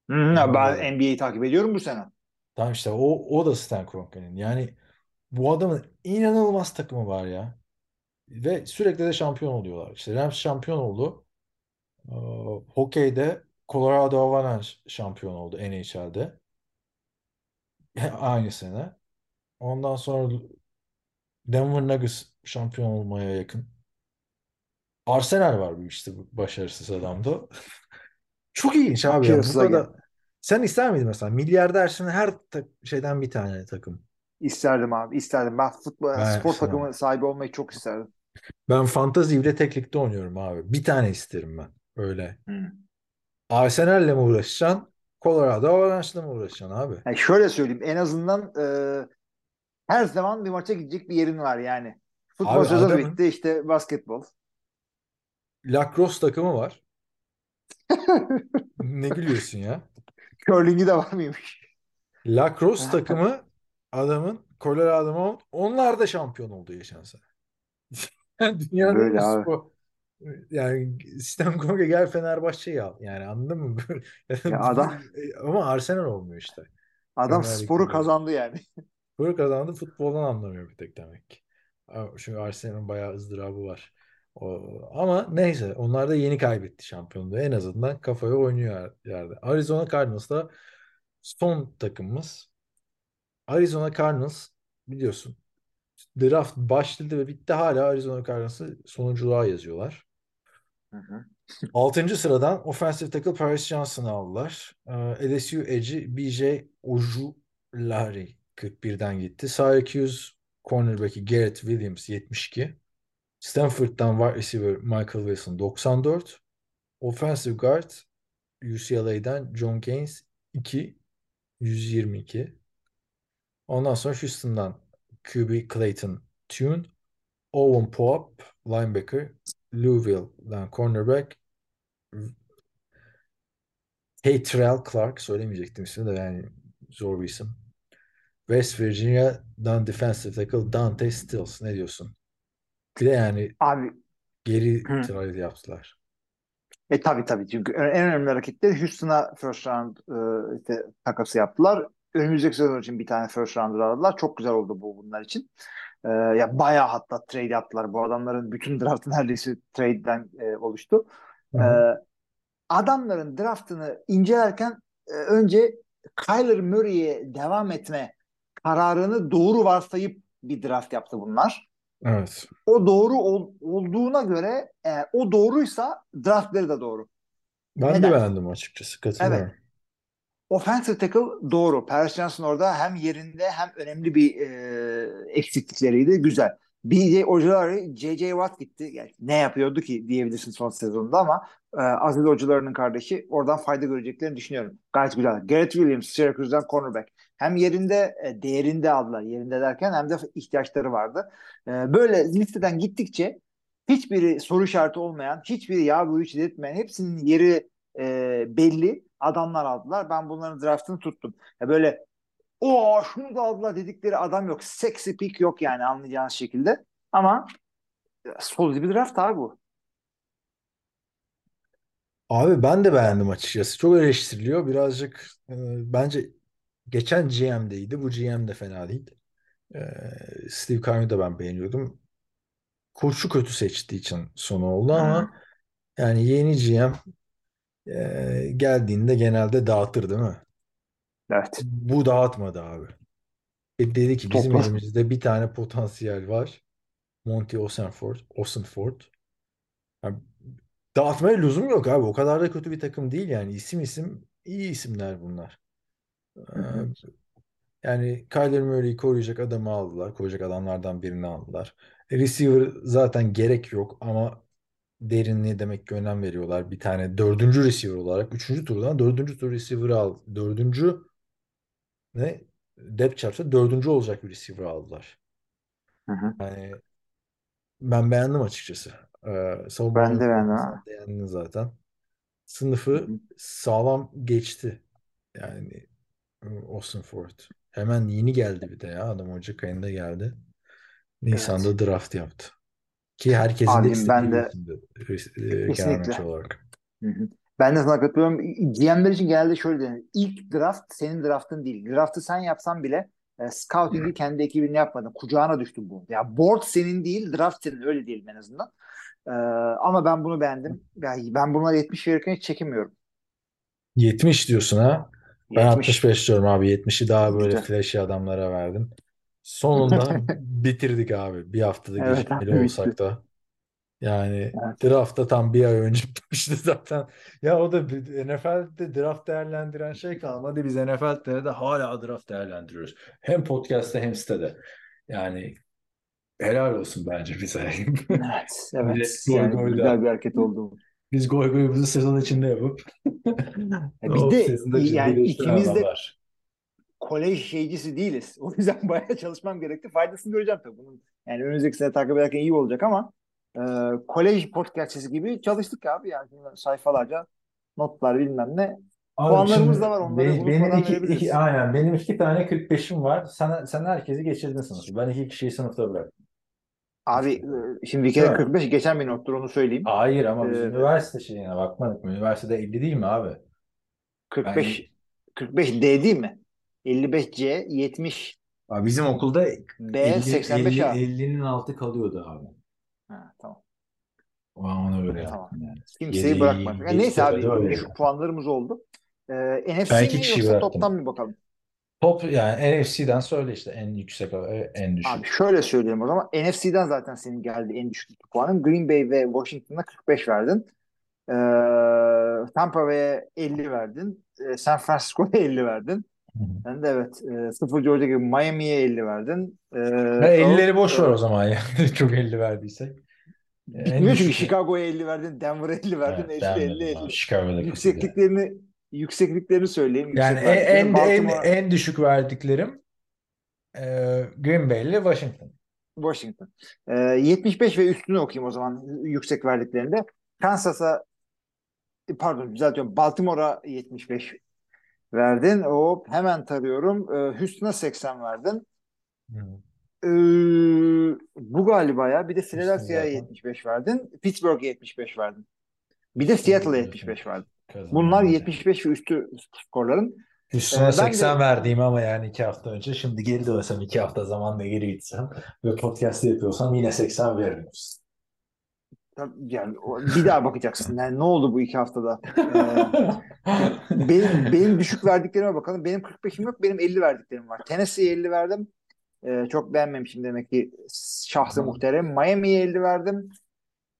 Speaker 4: Yani
Speaker 5: ben NBA'yi takip ediyorum bu sene.
Speaker 4: Tamam işte o, o da Stan Kroenke'nin. Yani bu adamın inanılmaz takımı var ya. Ve sürekli de şampiyon oluyorlar. İşte Rams şampiyon oldu. Ee, hokeyde Colorado Avalanche şampiyon oldu NHL'de. Aynı sene. Ondan sonra Denver Nuggets şampiyon olmaya yakın. Arsenal var bu işte bu başarısız adamda. Çok ilginç abi ya. Burada da sen ister miydin mesela? Milyardersin her şeyden bir tane takım.
Speaker 5: İsterdim abi. isterdim. Ben futbol,
Speaker 4: Ben
Speaker 5: spor
Speaker 4: istemem.
Speaker 5: takımı sahibi olmayı çok isterdim.
Speaker 4: Ben fantazi ile tek ligde oynuyorum abi. Bir tane isterim ben. Öyle.
Speaker 5: Hı.
Speaker 4: Arsenal'le mi uğraşacaksın? Colorado Avalanche'la mı uğraşacaksın abi?
Speaker 5: Yani şöyle söyleyeyim. En azından e, her zaman bir maça gidecek bir yerin var yani. Futbol
Speaker 4: Abi
Speaker 5: sezonu
Speaker 4: adamın-
Speaker 5: bitti işte basketbol.
Speaker 4: Lacrosse takımı var. Ne gülüyorsun ya?
Speaker 5: Curling'i de var mıymış?
Speaker 4: Lacrosse takımı adamın Colorado Mount onlar da şampiyon oldu geçen sene. Yani Dünyanın
Speaker 5: Böyle
Speaker 4: iyi
Speaker 5: abi.
Speaker 4: spor, Yani sistem konuda gel Fenerbahçe'yi al. Yani anladın mı?
Speaker 5: Ya adam
Speaker 4: Ama Arsenal olmuyor işte.
Speaker 5: adam
Speaker 4: Premier
Speaker 5: sporu
Speaker 4: Lig'de.
Speaker 5: kazandı yani.
Speaker 4: Böyle kazandı futboldan anlamıyor bir tek demek ki. Çünkü Arsenal'ın bayağı ızdırabı var. Ama neyse onlar da yeni kaybetti şampiyonluğu. En azından kafaya oynuyor yerde. Arizona Cardinals da son takımımız. Arizona Cardinals biliyorsun draft başladı ve bitti. Hala Arizona Cardinals'ı sonunculuğa yazıyorlar.
Speaker 5: Hı hı.
Speaker 4: 6. sıradan offensive tackle Paris Johnson'ı aldılar. Ee, LSU Edge'i BJ Ojulari 41'den gitti. Syracuse cornerback'i Garrett Williams 72. Stanford'dan wide receiver Michael Wilson 94. Offensive guard UCLA'dan John Gaines 2 122. Ondan sonra Houston'dan QB Clayton Tune, Owen Pope linebacker, Louisville'dan cornerback Haytrell Clark söylemeyecektim ismini de yani zor bir isim. West Virginia'dan defensive tackle Dante Stills. Ne diyorsun? Bir de yani
Speaker 5: Abi
Speaker 4: geri
Speaker 5: Hı.
Speaker 4: trade yaptılar.
Speaker 5: E tabii tabii çünkü en önemli hareketleri Houston'a first round e, işte, takası yaptılar. Önümüzdeki sezon için bir tane first rounder aldılar. Çok güzel oldu bu bunlar için. E, ya bayağı hatta trade yaptılar. Bu adamların bütün draftı neredeyse trade'den e, oluştu.
Speaker 4: Hı
Speaker 5: E, adamların draftını incelerken e, önce Kyler Murray'e devam etme kararını doğru varsayıp bir draft yaptı bunlar.
Speaker 4: Evet.
Speaker 5: O doğru ol- olduğuna göre eğer o doğruysa draftları da doğru.
Speaker 4: Ben de
Speaker 5: Neden?
Speaker 4: beğendim açıkçası. Katılıyorum.
Speaker 5: Offensive tackle doğru. Paris Johnson orada hem yerinde hem önemli bir e, eksiklikleriydi. Güzel. BJ Ojulari, J.J. Watt gitti. Yani ne yapıyordu ki diyebilirsin son sezonda ama e, Aziz Ojulari'nin kardeşi oradan fayda göreceklerini düşünüyorum. Gayet güzel. Garrett Williams, Syracuse'dan cornerback. Hem yerinde e, değerinde aldılar. Yerinde derken hem de ihtiyaçları vardı. E, böyle listeden gittikçe hiçbiri soru işareti olmayan, hiçbiri ya bu işi etmeyen, hepsinin yeri e, belli adamlar aldılar. Ben bunların draftını tuttum. Ya böyle o şunu da aldılar dedikleri adam yok. Sexy pick yok yani anlayacağınız şekilde. Ama solid bir draft abi bu.
Speaker 4: Abi ben de beğendim açıkçası. Çok eleştiriliyor. Birazcık e, bence geçen GM'deydi. Bu GM de fena değil. E, Steve Keim'i de ben beğeniyordum. Koçu kötü seçtiği için sonu oldu ama
Speaker 5: Hmm.
Speaker 4: yani yeni GM e, geldiğinde genelde dağıtır değil mi?
Speaker 5: Evet.
Speaker 4: Bu dağıtmadı abi. E, dedi ki bizim
Speaker 5: Toplam.
Speaker 4: elimizde bir tane potansiyel var. Monty Osenford. Osenford. Yani dağıtmaya lüzum yok abi. O kadar da kötü bir takım değil yani. İsim isim iyi isimler bunlar.
Speaker 5: Hı hı.
Speaker 4: Yani Kyler Murray'i koruyacak adamı aldılar. Koruyacak adamlardan birini aldılar. E, receiver zaten gerek yok ama derinliğe demek ki önem veriyorlar. Bir tane dördüncü receiver olarak üçüncü turdan dördüncü tur receiver'ı al. Dördüncü ne? Depth chart'ta dördüncü olacak bir receiver aldılar.
Speaker 5: Hı hı.
Speaker 4: Yani ben beğendim açıkçası. Ee, savunma
Speaker 5: Ben de beğendim
Speaker 4: beğendin zaten.
Speaker 5: Hı
Speaker 4: Sınıfı
Speaker 5: hı.
Speaker 4: sağlam geçti. Yani Austin Ford. Hemen yeni geldi bir de ya. Adam Ocak ayında geldi.
Speaker 5: Evet.
Speaker 4: Nisan'da draft yaptı. Ki herkesin de
Speaker 5: Abim ben
Speaker 4: istediği bir
Speaker 5: de
Speaker 4: e, Garnett
Speaker 5: kesinlikle.
Speaker 4: olarak.
Speaker 5: Hı hı. Ben de sana katılıyorum. GM'ler için genelde şöyle denir. İlk draft senin draftın değil. Draftı sen yapsan bile e, scouting'i kendi ekibinin yapmadın. Kucağına düştü bu. Ya board senin değil, draft senin. Öyle diyelim en azından. E, ama ben bunu beğendim. Yani ben bunları 70 verirken hiç çekinmiyorum.
Speaker 4: 70 diyorsun ha. Ben
Speaker 5: 70.
Speaker 4: 65 diyorum abi. 70'i daha böyle
Speaker 5: Güzel.
Speaker 4: flashy adamlara verdim. Sonunda bitirdik abi. Bir haftada
Speaker 5: Evet
Speaker 4: gecikmeli
Speaker 5: abi
Speaker 4: olsak
Speaker 5: bitti.
Speaker 4: da. Yani
Speaker 5: Evet.
Speaker 4: draftta tam bir ay önce bitmişti zaten. Ya o da bir- NFL'de draft değerlendiren şey kalmadı. Biz NFL'de de hala draft değerlendiriyoruz. Hem podcast'te hem sitede. Yani helal olsun bence bize.
Speaker 5: Evet, evet. Yani güzel bir hareket oldu.
Speaker 4: Biz goy goyumuzu sezon içinde yapıp o
Speaker 5: de yani ikimiz de kolej şeycisi değiliz. O yüzden bayağı çalışmam gerekti. Faydasını göreceğim tabii bunun. Yani önümüzdeki sene takip ederken iyi olacak ama e, kolej podcastçisi gibi çalıştık abi yani sayfalarca notlar bilmem ne.
Speaker 4: Abi
Speaker 5: Puanlarımız da var onları
Speaker 4: be- benim
Speaker 5: unutmadan
Speaker 4: iki, iki aynen benim iki tane 45'im var. Sen sen herkesi geçirdin sınıfı. Ben iki kişiyi sınıfta bıraktım.
Speaker 5: Abi e, şimdi bir kere
Speaker 4: Evet.
Speaker 5: 45 geçen bir nottur onu söyleyeyim.
Speaker 4: Hayır ama biz
Speaker 5: Ee,
Speaker 4: üniversite şeyine bakmadık mı? Üniversitede 50 değil mi abi?
Speaker 5: 45 45 D değil mi? 55 C, 70
Speaker 4: Abi bizim okulda
Speaker 5: B,
Speaker 4: 50,
Speaker 5: 85 A.
Speaker 4: 50'nin altı kalıyordu abi.
Speaker 5: Ha, tamam.
Speaker 4: O an öyle
Speaker 5: Tamam.
Speaker 4: yani.
Speaker 5: Kimseyi bırakmadık.
Speaker 4: yedi
Speaker 5: neyse abi
Speaker 4: öyle.
Speaker 5: düşük puanlarımız oldu. Ee, NFC
Speaker 4: Ben iki
Speaker 5: mi yoksa
Speaker 4: bıraktım.
Speaker 5: toptan mı bakalım?
Speaker 4: Top yani NFC'den söyle işte en yüksek en düşük.
Speaker 5: Abi şöyle söyleyeyim o zaman. NFC'den zaten senin geldi en düşük puanın. Green Bay ve Washington'a 45 verdin. Ee, Tampa Bay'e 50 verdin. Ee, San Francisco'ya 50 verdin. Ben de evet. E, 0 Georgia gibi Miami'ye 50 verdin. Ee,
Speaker 4: Ya 50'leri boş ver
Speaker 5: e,
Speaker 4: o zaman yani. Çok 50 verdiysek.
Speaker 5: Bitmiyor çünkü Chicago'ya 50 verdin, Denver'a 50 verdin,
Speaker 4: Evet, Denver'da
Speaker 5: 50
Speaker 4: abi,
Speaker 5: 50.
Speaker 4: Chicago'da.
Speaker 5: Yüksekliklerini yüksekliklerini söyleyeyim.
Speaker 4: Yani
Speaker 5: Yüksek
Speaker 4: en, en, en, düşük verdiklerim e, Green Bay ile Washington.
Speaker 5: Washington. Ee, 75 ve üstünü okuyayım o zaman yüksek verdiklerinde. Kansas'a pardon düzeltiyorum. Baltimore'a 75 verdin. Hop hemen tarıyorum. Ee, Houston'a 80 verdin. Ee, bu galiba ya. Bir de Philadelphia'ya
Speaker 4: zaten.
Speaker 5: 75 verdin. Pittsburgh'a 75 verdin. Bir de Seattle'a 75 verdin.
Speaker 4: Kazandı.
Speaker 5: Bunlar 75 ve üstü skorların.
Speaker 4: Üstüne
Speaker 5: Ee, ben
Speaker 4: 80
Speaker 5: de-
Speaker 4: verdiğim ama yani iki hafta önce. Şimdi geri dönsem iki hafta zamanla geri gitsem ve podcast yapıyorsam yine 80 veririm.
Speaker 5: Yani bir daha bakacaksın. Yani ne oldu bu iki haftada? Ee, benim, benim düşük verdiklerime bakalım. Benim 45'im yok. Benim 50 verdiklerim var. Tennessee'ye 50 verdim. Ee, çok beğenmemişim demek ki şahsı
Speaker 4: Hı.
Speaker 5: muhterem. Miami'ye 50 verdim.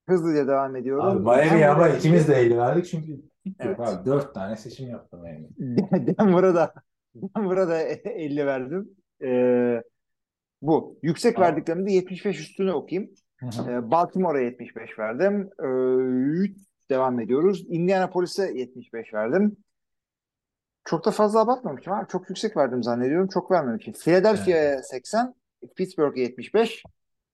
Speaker 5: Hızlıca devam ediyorum.
Speaker 4: Abi
Speaker 5: Denver'a
Speaker 4: ama
Speaker 5: 50
Speaker 4: ikimiz de 50 verdik çünkü
Speaker 5: Evet.
Speaker 4: abi 4 tane seçim yaptım Miami.
Speaker 5: Denver'a da Denver'a da 50 verdim. Ee, bu. Yüksek
Speaker 4: Tamam.
Speaker 5: verdiklerimde 75 üstüne okuyayım. Ee, Baltimore'a 75 verdim. Ee, devam ediyoruz. Indianapolis'e 75 verdim. Çok da fazla abartmamışım abi. Çok yüksek verdim zannediyorum. Çok vermemişim. Philadelphia'ya 80, Pittsburgh'e 75.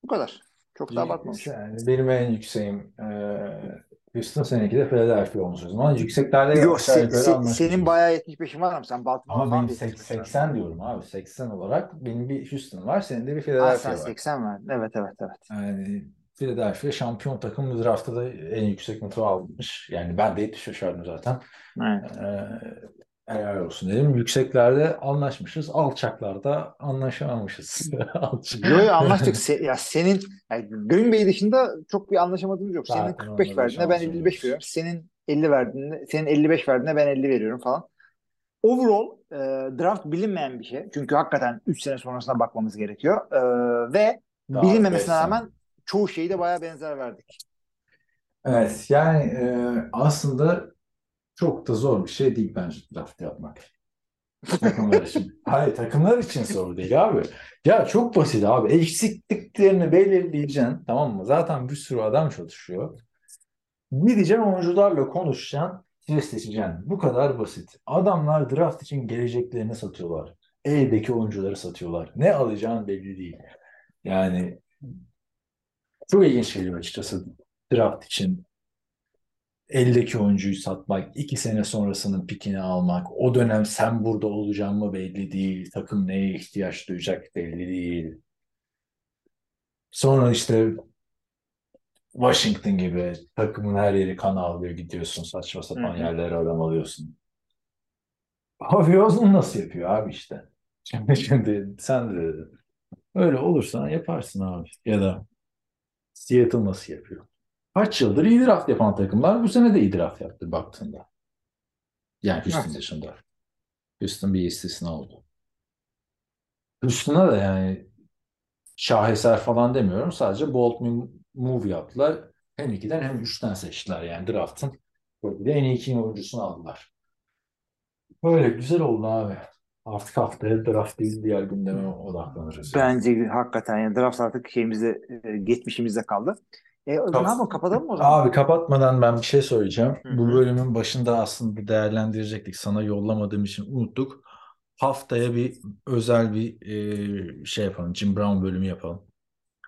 Speaker 5: Bu kadar. Çok da abartmamışım.
Speaker 4: Yani benim en yükseğim eee Houston seninki de Philadelphia olmuş o zaman. Yükseklerde
Speaker 5: Yok, se- se- senin bayağı 75'in var mı? Sen Baltimore
Speaker 4: Ama benim
Speaker 5: da
Speaker 4: sek-
Speaker 5: 75 verdin.
Speaker 4: 80 diyorum abi. 80 olarak benim bir Houston var. Senin de bir Philadelphia
Speaker 5: sen
Speaker 4: var.
Speaker 5: 80 verdin. Evet evet evet.
Speaker 4: Yani Philadelphia şampiyon takım draftta da en yüksek notu almış. Yani ben de 70 şaşardım zaten.
Speaker 5: Evet.
Speaker 4: Ee, helal olsun dedim. Yükseklerde anlaşmışız. Alçaklarda anlaşamamışız. Alçak.
Speaker 5: Yo yo anlaştık. Se- ya senin yani Green Bay dışında çok bir anlaşamadığımız yok. Senin
Speaker 4: Zaten
Speaker 5: 45
Speaker 4: onunla da
Speaker 5: verdiğine ben
Speaker 4: şansımız
Speaker 5: 55
Speaker 4: yok.
Speaker 5: veriyorum. Senin 50 verdiğine, senin 55 verdiğine ben 50 veriyorum falan. Overall e, draft bilinmeyen bir şey. Çünkü hakikaten 3 sene sonrasına bakmamız gerekiyor. E, ve
Speaker 4: Daha
Speaker 5: bilinmemesine
Speaker 4: sene.
Speaker 5: rağmen çoğu şeyi de bayağı benzer verdik.
Speaker 4: Evet yani e, aslında çok da zor bir şey değil bence draft yapmak. Takımlar için. Hayır takımlar için zor değil abi. Ya çok basit abi. Eksikliklerini belirleyeceksin tamam mı? Zaten bir sürü adam çalışıyor. Gideceksin oyuncularla konuşacaksın. Test seçeceksin. Bu kadar basit. Adamlar draft için geleceklerini satıyorlar. Eldeki oyuncuları satıyorlar. Ne alacağın belli değil. Yani çok ilginç geliyor açıkçası draft için eldeki oyuncuyu satmak, iki sene sonrasının pikini almak, o dönem sen burada olacağın mı belli değil, takım neye ihtiyaç duyacak belli değil. Sonra işte Washington gibi takımın her yeri kan ağlıyor gidiyorsun, saçma sapan
Speaker 5: Hı hı.
Speaker 4: yerlere adam alıyorsun. Harvey Osman nasıl yapıyor abi işte. Şimdi, şimdi sen de öyle olursa yaparsın abi. Ya da Seattle nasıl yapıyor? Kaç yıldır iyi draft yapan takımlar bu sene de iyi draft yaptı baktığında. Yani Houston
Speaker 5: Evet.
Speaker 4: dışında. Houston bir istisna oldu. Houston'a da yani şaheser falan demiyorum. Sadece bold move yaptılar. Hem ikiden hem üçten seçtiler yani draft'ın. Böyle en iyi iki oyuncusunu aldılar. Böyle güzel oldu abi. Artık haftaya draft değil diğer gündeme odaklanırız.
Speaker 5: Bence hakikaten yani draft artık şeyimizde e, geçmişimizde kaldı. E, ne yapalım kapatalım mı o zaman?
Speaker 4: Abi kapatmadan ben bir şey söyleyeceğim.
Speaker 5: Hı
Speaker 4: Bu bölümün başında aslında değerlendirecektik. Sana yollamadığım için unuttuk. Haftaya bir özel bir e, şey yapalım. Jim Brown bölümü yapalım.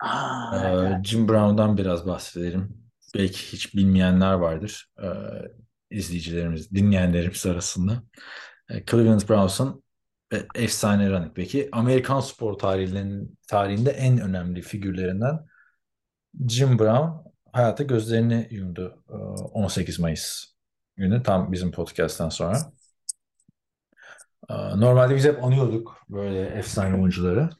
Speaker 5: Aa,
Speaker 4: Ee,
Speaker 5: evet.
Speaker 4: Jim Brown'dan biraz bahsedelim. Belki hiç bilmeyenler vardır. Ee, izleyicilerimiz, dinleyenlerimiz arasında. Ee, Cleveland Browns'un e, efsane running back'i. Amerikan spor tarihinin, tarihinde en önemli figürlerinden Jim Brown hayata gözlerini yumdu e, 18 Mayıs günü tam bizim podcast'tan sonra. E, Normalde biz hep anıyorduk böyle efsane oyuncuları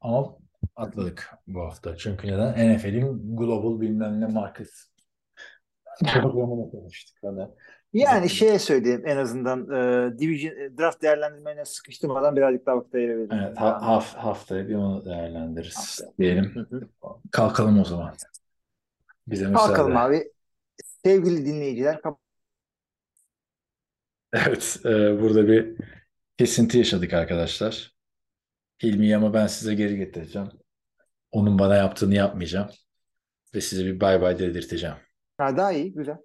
Speaker 4: ama atladık bu hafta. Çünkü neden? NFL'in Global bilmem ne market programına konuştuk. Hani
Speaker 5: Yani şeye söyleyeyim en azından e, division, e, draft değerlendirmelerine sıkıştırmadan birazcık daha vakit ayırabilirim.
Speaker 4: Evet, ha- haf- haftaya bir onu değerlendiririz
Speaker 5: Haftaya.
Speaker 4: diyelim.
Speaker 5: Hı hı.
Speaker 4: Kalkalım o zaman. Bize müsaade.
Speaker 5: Kalkalım abi. Sevgili dinleyiciler
Speaker 4: Evet, e, burada bir kesinti yaşadık arkadaşlar. Hilmi'yi ama ben size geri getireceğim. Onun bana yaptığını yapmayacağım. Ve size bir bay bay dedirteceğim.
Speaker 5: ha, daha iyi güzel.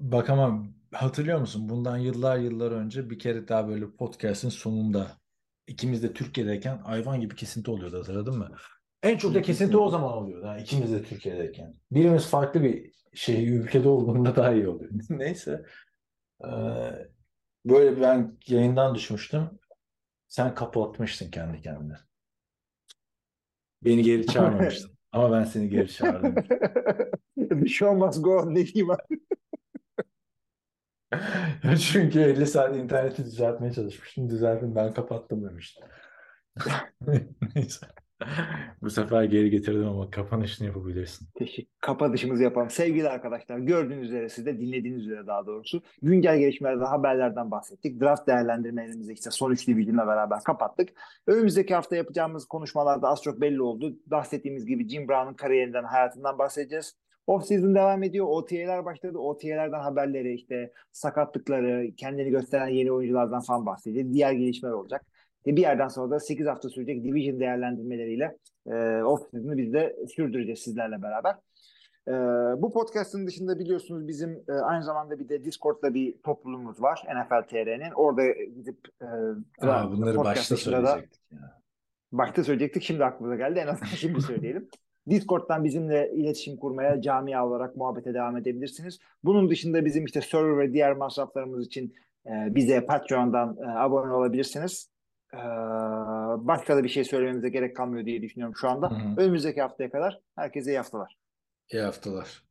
Speaker 4: Bak ama hatırlıyor musun? Bundan yıllar yıllar önce bir kere daha böyle podcast'in sonunda ikimiz de Türkiye'deyken hayvan gibi kesinti oluyordu hatırladın mı? En çok da kesinti o zaman oluyordu. Ha, ikimiz de Türkiye'deyken. Birimiz farklı bir şey ülkede olduğunda daha iyi oluyor. Neyse. Ee, böyle ben yayından düşmüştüm. Sen kapatmıştın kendi kendine. Beni geri çağırmamıştın. Ama ben seni geri çağırdım.
Speaker 5: The show must go ne diyeyim abi.
Speaker 4: Çünkü 50 saat interneti düzeltmeye çalışmıştım. Düzelttim ben kapattım demiştim. Neyse. Bu sefer geri getirdim ama kapanışını yapabilirsin.
Speaker 5: Teşekkür. Kapanışımızı yapalım. Sevgili arkadaşlar gördüğünüz üzere siz de dinlediğiniz üzere daha doğrusu güncel gelişmelerden haberlerden bahsettik. Draft değerlendirmelerimizi işte son üç division'la beraber kapattık. Önümüzdeki hafta yapacağımız konuşmalarda az çok belli oldu. Bahsettiğimiz gibi Jim Brown'un kariyerinden, hayatından bahsedeceğiz. Off season devam ediyor. OTA'lar başladı. OTA'lardan haberleri işte sakatlıkları, kendini gösteren yeni oyunculardan falan bahsedeceğiz. Diğer gelişmeler olacak. E bir yerden sonra da 8 hafta sürecek division değerlendirmeleriyle e, off season'ı biz de sürdüreceğiz sizlerle beraber. E, bu podcast'ın dışında biliyorsunuz bizim e, aynı zamanda bir de Discord'da bir topluluğumuz var NFL TR'nin. Orada gidip e,
Speaker 4: Aa, bunları başta
Speaker 5: dışında da-
Speaker 4: söyleyecektik. Ya.
Speaker 5: Başta söyleyecektik şimdi aklımıza geldi. En azından şimdi söyleyelim. Discord'dan bizimle iletişim kurmaya, camia olarak muhabbete devam edebilirsiniz. Bunun dışında bizim işte server ve diğer masraflarımız için e, bize Patreon'dan e, abone olabilirsiniz. E, başka da bir şey söylememize gerek kalmıyor diye düşünüyorum şu anda.
Speaker 4: Hı hı.
Speaker 5: Önümüzdeki haftaya kadar herkese iyi haftalar.
Speaker 4: İyi haftalar.